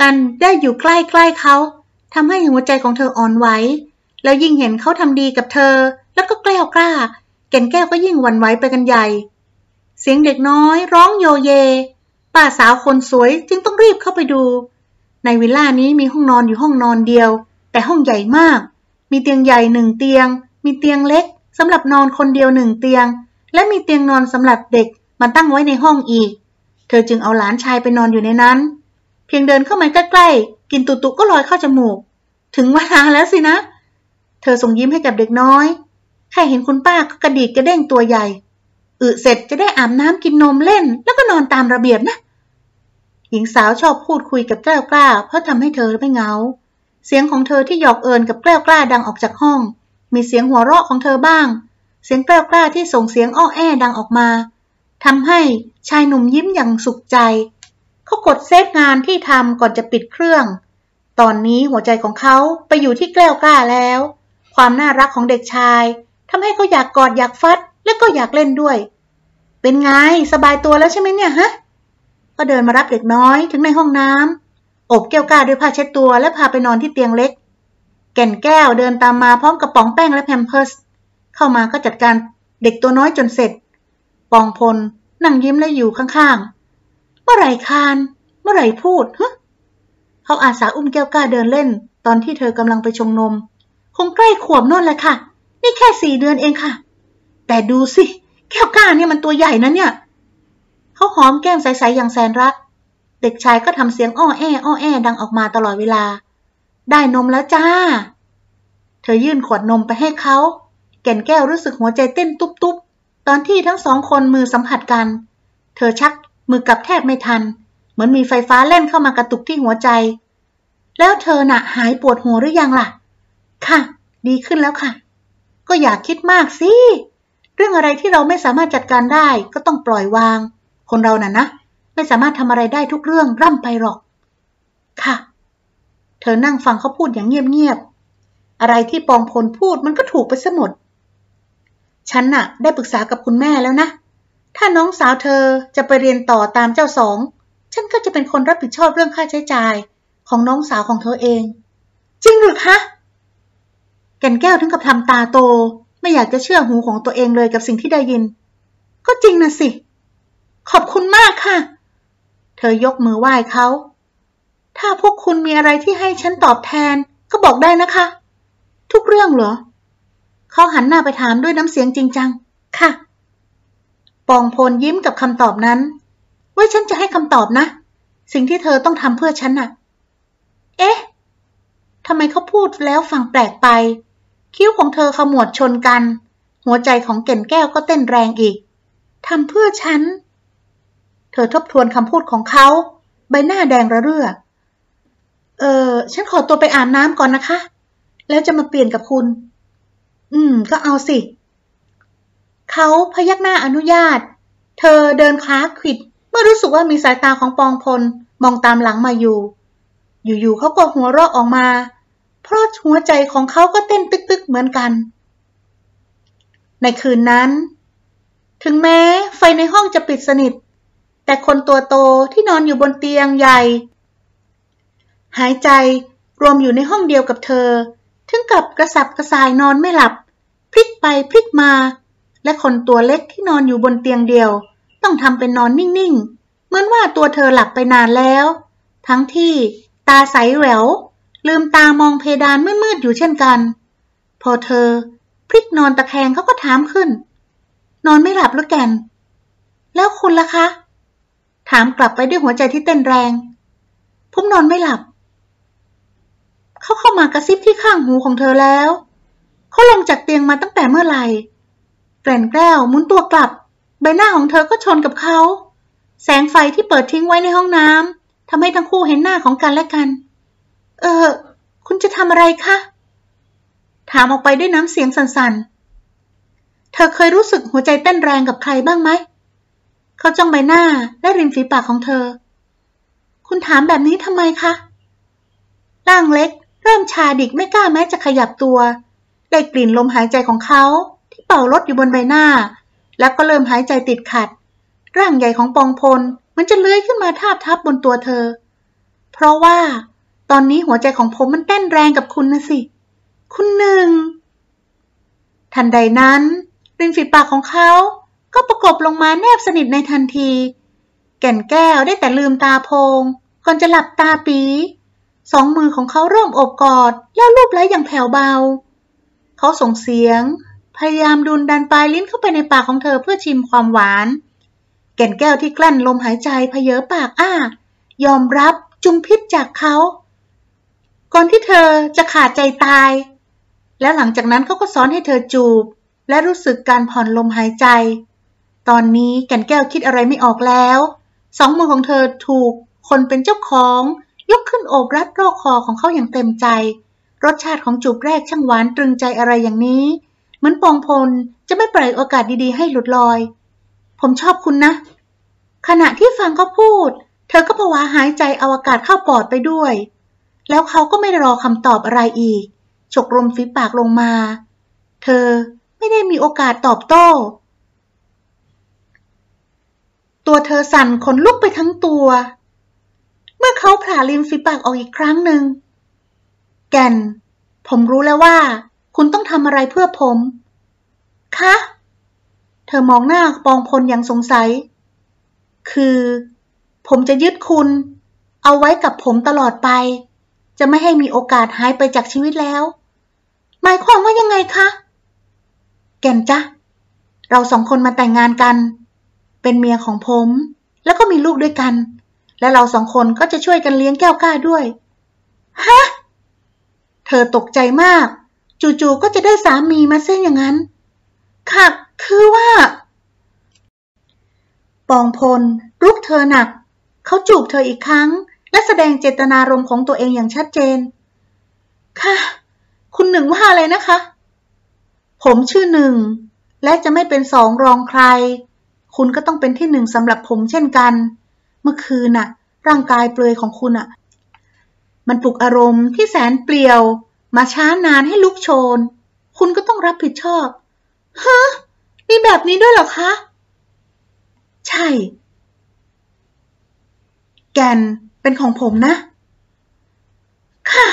กันได้อยู่ใกล้ๆเขาทำให้หัวใจของเธออ่อนไหว แล้วยิ่งเห็นเขาทำดีกับเธอ แล้วก็แกล้วกล้า แก่นแก้วก็ยิ่งหวั่นไหวไปกันใหญ่ เสียงเด็กน้อยร้องโยเย ป้าสาวคนสวยจึงต้องรีบเข้าไปดู ในวิลล่านี้มีห้องนอนอยู่ห้องนอนเดียว แต่ห้องใหญ่มาก มีเตียงใหญ่หนึ่งเตียง มีเตียงเล็กสำหรับนอนคนเดียวหนึ่งเตียง และมีเตียงนอนสำหรับเด็กมาตั้งไว้ในห้องอีก เธอจึงเอาหลานชายไปนอนอยู่ในนั้น เพียงเดินเข้ามาใกล้ๆ กินตุตุก็ลอยเข้าจมูก ถึงเวลาแล้วสินะ เธอส่งยิ้มให้กับเด็กน้อย แค่เห็นคุณป้าก็กระดิกกระเด้งตัวใหญ่ อึเสร็จจะได้อาบน้ำกินนมเล่น แล้วก็นอนตามระเบียบนะ หญิงสาวชอบพูดคุยกับแกล้วกล้า เพราะทำให้เธอไม่เหงา เสียงของเธอที่หยอกเอิญกับแกล้วกล้าดังออกจากห้อง มีเสียงหัวเราะของเธอบ้าง เสียงแกล้วกล้าที่ส่งเสียงอ้อแอดังออกมาทำให้ชายหนุ่มยิ้มอย่างสุขใจ เขากดเซฟงานที่ทำก่อนจะปิดเครื่อง ตอนนี้หัวใจของเขาไปอยู่ที่แกล้วกล้าแล้ว ความน่ารักของเด็กชาย ทำให้เขาอยากกอดอยากฟัด และก็อยากเล่นด้วย เป็นไงสบายตัวแล้วใช่ไหมเนี่ยฮะ ก็เดินมารับเด็กน้อยถึงในห้องน้ำอบแก้วก้าด้วยผ้าเช็ดตัวและพาไปนอนที่เตียงเล็ก แก่นแก้วเดินตามมาพร้อมกระป๋องแป้งและแพมเพิร์สเข้ามาก็จัดการเด็กตัวน้อยจนเสร็จ ปองพลนั่งยิ้มและอยู่ข้างๆ เมื่อไหร่คาน เมื่อไหร่พูดฮะเขาอาสาอุ้มแก้วก้าเดินเล่น ตอนที่เธอกำลังไปชงนม คงใกล้ขวบน่นแหละค่ะ นี่แค่สี่เดือนเองค่ะ แต่ดูสิ แก้วก้าเนี่ยมันตัวใหญ่นะเนี่ย เขาหอมแก้มใสๆอย่างแสนรัก เด็กชายก็ทำเสียงอ้อแออ้อแอดังออกมาตลอดเวลา ได้นมแล้วจ้า เธอยื่นขวดนมไปให้เขา แก่นแก้วรู้สึกหัวใจเต้นตุ๊บๆ ตอนที่ทั้งสองคนมือสัมผัสกัน เธอชักมือกับแทบไม่ทัน เหมือนมีไฟฟ้าเล่นเข้ามากระตุกที่หัวใจ แล้วเธอน่ะหายปวดหัวหรือยังล่ะ ค่ะ ดีขึ้นแล้วค่ะ ก็อย่าคิดมากสิ เรื่องอะไรที่เราไม่สามารถจัดการได้ก็ต้องปล่อยวาง คนเราน่ะนะ ไม่สามารถทำอะไรได้ทุกเรื่องร่ำไปหรอก ค่ะ เธอนั่งฟังเขาพูดอย่างเงียบๆ อะไรที่ปองพลพูดมันก็ถูกไปซะหมด ฉันน่ะ ได้ปรึกษากับคุณแม่แล้วนะ ถ้าน้องสาวเธอจะไปเรียนต่อตามเจ้าสอง ฉันก็จะเป็นคนรับผิดชอบเรื่องค่าใช้จ่ายของน้องสาวของเธอเอง จริงหรือคะ แก่นแก้วถึงกับทำตาโต ไม่อยากจะเชื่อหูของตัวเองเลยกับสิ่งที่ได้ยิน ก็จริงนะสิ ขอบคุณมากค่ะ เธอยกมือไหว้เขา ถ้าพวกคุณมีอะไรที่ให้ฉันตอบแทนก็บอกได้นะคะ ทุกเรื่องเหรอ เขาหันหน้าไปถามด้วยน้ำเสียงจริงจัง ค่ะ ปองพลยิ้มกับคำตอบนั้นไว้ฉันจะให้คำตอบนะ สิ่งที่เธอต้องทำเพื่อฉันน่ะ เอ๊ะทำไมเขาพูดแล้วฟังแปลกไป คิ้วของเธอขมวดชนกัน หัวใจของเก่นแก้วก็เต้นแรงอีกทำเพื่อฉัน เธอทบทวนคำพูดของเขา ใบหน้าแดงระเรื่อ เออฉันขอตัวไปอาบน้ำก่อนนะคะ แล้วจะมาเปลี่ยนกับคุณ อืม ก็เอาสิ เขาพยักหน้าอนุญาต เธอเดินค้าขิด เมื่อรู้สึกว่ามีสายตาของปองพลมองตามหลังมาอยู่ อยู่ๆเขาก็หัวเราะออกมา ราะหัวใจของเขาก็เต้นตึกๆเหมือนกัน ในคืนนั้น ถึงแม้ไฟในห้องจะปิดสนิท แต่คนตัวโตที่นอนอยู่บนเตียงใหญ่ หายใจรวมอยู่ในห้องเดียวกับเธอ ถึงกับกระสับกระส่ายนอนไม่หลับ พลิกไปพลิกมา และคนตัวเล็กที่นอนอยู่บนเตียงเดียว ต้องทำเป็นนอนนิ่งๆ เหมือนว่าตัวเธอหลับไปนานแล้ว ทั้งที่ตาใสแหวว ลืมตามองเพดานมืดๆอยู่เช่นกัน พอเธอ พลิกนอนตะแคงเขาก็ถามขึ้น นอนไม่หลับหรือแกน แล้วคุณล่ะคะ ถามกลับไปด้วยหัวใจที่เต้นแรง ผมนอนไม่หลับ เขาเข้ามากระซิบที่ข้างหูของเธอแล้ว เขาลงจากเตียงมาตั้งแต่เมื่อไหร่แกล่นแก้วหมุนตัวกลับ ใบหน้าของเธอก็ชนกับเขา แสงไฟที่เปิดทิ้งไว้ในห้องน้ำทำให้ทั้งคู่เห็นหน้าของกันและกัน เออคุณจะทำอะไรคะ ถามออกไปด้วยน้ำเสียงสั่นๆ เธอเคยรู้สึกหัวใจเต้นแรงกับใครบ้างไหม เขาจ้องใบหน้าและริมฝีปากของเธอ คุณถามแบบนี้ทำไมคะ ร่างเล็ก เริ่มชาดิกไม่กล้าแม้จะขยับตัว ได้กลิ่นลมหายใจของเขาที่เป่ารถอยู่บนใบหน้า แล้วก็เริ่มหายใจติดขัด ร่างใหญ่ของปองพลมันจะเลื้อยขึ้นมาทาบทับบนตัวเธอ เพราะว่า ตอนนี้หัวใจของผมมันเต้นแรงกับคุณนะสิ คุณหนึ่ง ทันใดนั้นริมฝีปากของเขา ก็ประกบลงมาแนบสนิทในทันที แก่นแก้วได้แต่ลืมตาโพง ก่อนจะหลับตาปี สองมือของเขาเริ่มอบกอด แล้วลูบไล้อย่างแผ่วเบา เขาส่งเสียง พยายามดุนดันปลายลิ้นเข้าไปในปากของเธอเพื่อชิมความหวาน แก่นแก้วที่กลั้นลมหายใจเพเยอปากอ้ายอมรับจุมพิษจากเขา ก่อนที่เธอจะขาดใจตาย แล้วหลังจากนั้นเขาก็สอนให้เธอจูบ และรู้สึกการผ่อนลมหายใจ ตอนนี้แก่นแก้วคิดอะไรไม่ออกแล้ว สองมือของเธอถูกคนเป็นเจ้าของ ยกขึ้นโอบรัดรอกคอของเขาอย่างเต็มใจ รสชาติของจูบแรกช่างหวานตรึงใจอะไรอย่างนี้ เหมือนปองพลจะไม่ปล่อยโอกาสดีๆ ให้หลุดลอย ผมชอบคุณนะ ขณะที่ฟังเขาพูด เธอก็ผวาหายใจเอาอากาศเข้าปอดไปด้วย แล้วเขาก็ไม่รอคำตอบอะไรอีก ฉกลมฝีปากลงมา เธอไม่ได้มีโอกาสตอบโต้ ตัวเธอสั่นขนลุกไปทั้งตัว เมื่อเขาผ่าริมฝีปากออกอีกครั้งหนึ่ง แก่นผมรู้แล้วว่า คุณต้องทำอะไรเพื่อผม คะ เธอมองหน้าปองพลอย่างสงสัย คือ ผมจะยึดคุณ เอาไว้กับผมตลอดไป จะไม่ให้มีโอกาสหายไปจากชีวิตแล้ว หมายความว่ายังไงคะ แก่นจ๊ะ เราสองคนมาแต่งงานกัน เป็นเมียของผม แล้วก็มีลูกด้วยกัน และเราสองคนก็จะช่วยกันเลี้ยงแก้วกล้าด้วย ฮะ เธอตกใจมาก จู่ๆก็จะได้สามีมาเส้นอย่างนั้น ค่ะ คือว่า ปองพลรุกเธอหนัก เขาจูบเธออีกครั้ง และแสดงเจตนารมณ์ของตัวเองอย่างชัดเจน ค่ะ คุณหนึ่งว่าอะไรนะคะ ผมชื่อหนึ่ง และจะไม่เป็นสองรองใคร คุณก็ต้องเป็นที่หนึ่งสำหรับผมเช่นกัน เมื่อคืนน่ะ ร่างกายเปลือยของคุณน่ะ มันปลุกอารมณ์ที่แสนเปลี่ยว มาช้านานให้ลุกโชน คุณก็ต้องรับผิดชอบ ฮะ มีแบบนี้ด้วยเหรอคะ ใช่ แกน เป็นของผมนะ ค่ะ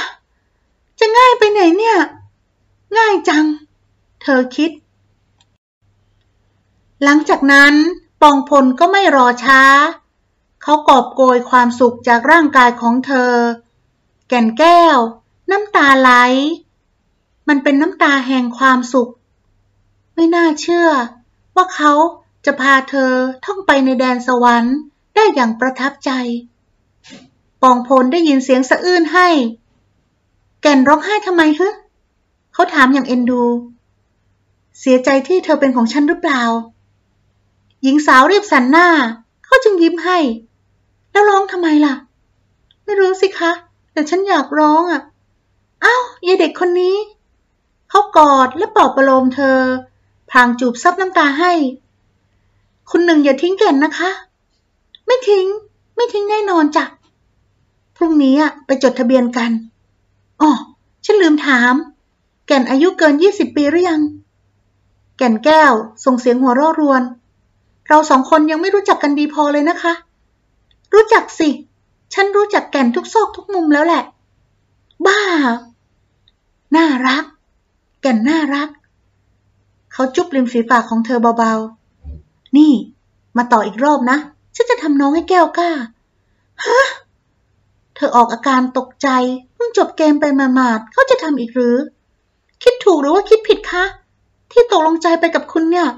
จะง่ายไปไหนเนี่ย ง่ายจัง เธอคิด หลังจากนั้นปองพลก็ไม่รอช้า เขากอบโกยความสุขจากร่างกายของเธอ แก่นแก้ว น้ำตาไหล มันเป็นน้ำตาแห่งความสุข ไม่น่าเชื่อ ว่าเขาจะพาเธอท่องไปในแดนสวรรค์ได้อย่างประทับใจ องพลได้ยินเสียงสะอื้นให้ แก่นร้องไห้ทำไมฮึเขาถามอย่างเอ็นดู เสียใจที่เธอเป็นของฉันหรือเปล่า หญิงสาวรีบสันหน้า เขาจึงยิ้มให้ แล้วร้องทำไมล่ะ ไม่รู้สิคะ แต่ฉันอยากร้องอะ อ้าวยายเด็กคนนี้ เขากอดและปลอบประโลมเธอพลางจูบซับน้ำตาให้ คุณหนึ่งอย่าทิ้งแก่นนะคะ ไม่ทิ้ง ไม่ทิ้งแน่นอนจ้ะ พรุ่งนี้อะไปจดทะเบียนกันอ๋อฉันลืมถาม แก่นอายุเกินยี่สิบปีหรือยัง แก่นแก้วส่งเสียงหัวราะรวน เราสองคนยังไม่รู้จักกันดีพอเลยนะคะ รู้จักสิ ฉันรู้จักแก่นทุกซอกทุกมุมแล้วแหละ บ้า น่ารัก แก่นน่ารัก เขาจุ๊บริมฝีปากของเธอเบาๆ นี่ มาต่ออีกรอบนะ ฉันจะทำน้องให้แก้วกล้า ฮะ เธอออกอาการตกใจเพิ่งจบเกมไปมาหมาดเขาจะทำอีกหรือ คิดถูกหรือว่าคิดผิดคะ ที่ตกลงใจไปกับคุณเนี่ย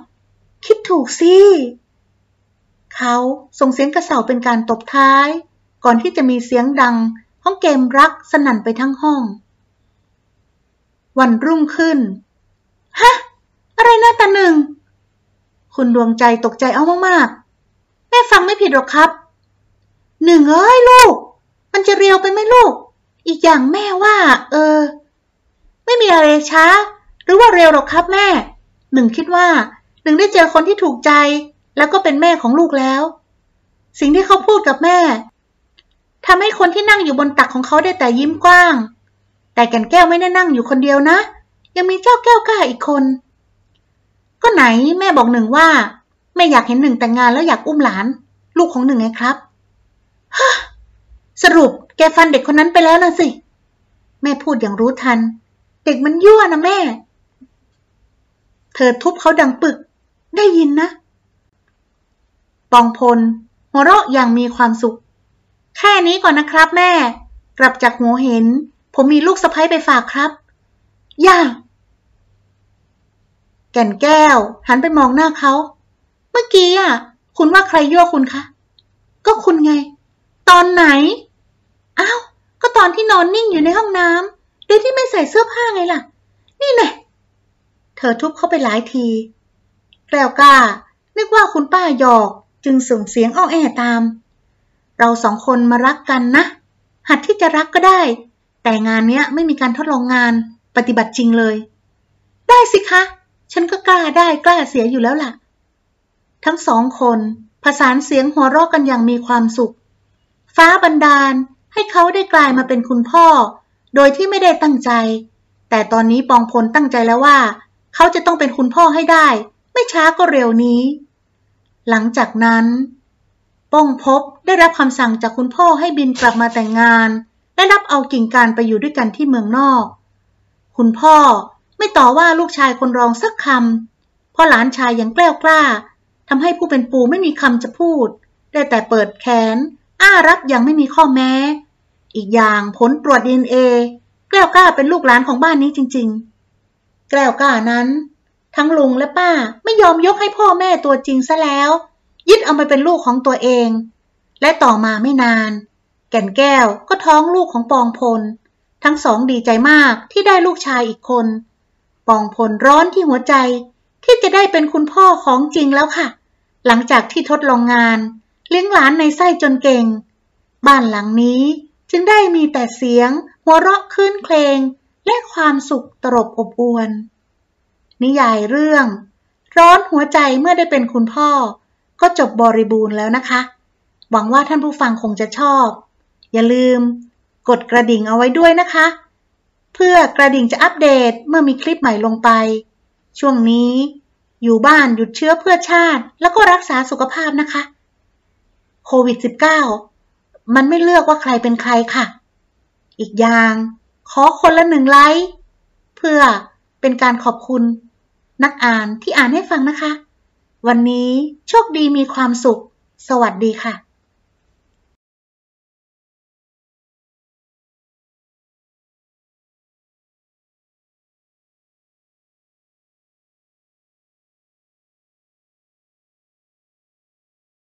คิดถูกสิเขาส่งเสียงกระเสาเป็นการตบท้าย ก่อนที่จะมีเสียงดังของเกมรักสนั่นไปทั้งห้อง วันรุ่งขึ้น ฮะ อะไรนะตาหนึ่ง คุณดวงใจตกใจเอามากๆ แม่ฟังไม่ผิดหรอกครับ หนึ่งเอ้ยลูก มันจะเรียวไปไหมลูก อีกอย่างแม่ว่า เออ ไม่มีอะไรช้า หรือว่าเร็วหรอกครับแม่ หนึ่งคิดว่า หนึ่งได้เจอคนที่ถูกใจ แล้วก็เป็นแม่ของลูกแล้ว สิ่งที่เขาพูดกับแม่ทำให้คนที่นั่งอยู่บนตักของเขาได้แต่ยิ้มกว้าง แต่แก่นแก้วไม่ได้นั่งอยู่คนเดียวนะ ยังมีเจ้าแก้วกล้าอีกคน ก็ไหนแม่บอกหนึ่งว่าแม่อยากเห็นหนึ่งแต่งงานแล้วอยากอุ้มหลาน ลูกของหนึ่งไงครับฮ สรุปแกฟันเด็กคนนั้นไปแล้วนะสิ แม่พูดอย่างรู้ทัน เด็กมันยั่วนะแม่ เธอทุบเขาดังปึก ได้ยินนะ ปองพล หัวเราะอย่างมีความสุข แค่นี้ก่อนนะครับแม่ กลับจากหัวเห็น ผมมีลูกสะใภ้ไปฝากครับ ย่า แก่นแก้ว หันไปมองหน้าเขา เมื่อกี้อะ คุณว่าใครยั่วคุณคะ ก็คุณไง ตอนไหน อ้าว ก็ตอนที่นอนนิ่งอยู่ในห้องน้ำโดยที่ไม่ใส่เสื้อผ้าไงล่ะ นี่แน่เธอทุบเข้าไปหลายที แกล้วกล้า นึกว่าคุณป้าหยอกจึงส่งเสียงอ้อแอตาม เราสองคนมารักกันนะ หัดที่จะรักก็ได้ แต่งานเนี้ยไม่มีการทดลองงาน ปฏิบัติจริงเลย ได้สิคะ ฉันก็กล้าได้กล้าเสียอยู่แล้วล่ะ ทั้งสองคนผสานเสียงหัวเราะกันอย่างมีความสุข ฟ้าบันดาล ให้เขาได้กลายมาเป็นคุณพ่อ โดยที่ไม่ได้ตั้งใจ แต่ตอนนี้ปองพลตั้งใจแล้วว่า เขาจะต้องเป็นคุณพ่อให้ได้ ไม่ช้าก็เร็วนี้ หลังจากนั้น ป้องพบได้รับคำสั่งจากคุณพ่อให้บินกลับมาแต่งงาน และรับเอากิ่งการไปอยู่ด้วยกันที่เมืองนอก คุณพ่อไม่ต่อว่าลูกชายคนรองสักคำเพราะหลานชายยังแกล้วกล้าทำให้ผู้เป็นปู่ไม่มีคำจะพูด ได้แต่เปิดแขน อ้ารับอย่างไม่มีข้อแม้ อีกอย่างผลตรวจดีเอ็นเอแก้วก้าเป็นลูกหลานของบ้านนี้จริง ๆ แก้วก้านั้น ทั้งลุงและป้าไม่ยอมยกให้พ่อแม่ตัวจริงซะแล้ว ยึดเอาไปเป็นลูกของตัวเอง และต่อมาไม่นาน แก่นแก้วก็ท้องลูกของปองพล ทั้งสองดีใจมากที่ได้ลูกชายอีกคน ปองพลร้อนที่หัวใจที่จะได้เป็นคุณพ่อของจริงแล้วค่ะ หลังจากที่ทดลองงาน เลี้ยงหลานในไส้จนเก่ง บ้านหลังนี้จึงได้มีแต่เสียง หัวเราะคืนเพลง และความสุขตรบอบอวน นิยายเรื่อง ร้อนหัวใจเมื่อได้เป็นคุณพ่อ ก็จบบริบูรณ์แล้วนะคะ หวังว่าท่านผู้ฟังคงจะชอบ อย่าลืม กดกระดิ่งเอาไว้ด้วยนะคะ เพื่อกระดิ่งจะอัปเดตเมื่อมีคลิปใหม่ลงไป ช่วงนี้ อยู่บ้านหยุดเชื้อเพื่อชาติ แล้วก็รักษาสุขภาพนะคะ โควิด -19 มันไม่เลือกว่าใครเป็นใครค่ะ อีกอย่าง ขอคนละหนึ่งไลค์เพื่อเป็นการขอบคุณนักอ่านที่อ่านให้ฟังนะคะ วันนี้โชคดีมีความสุข สวัสดีค่ะ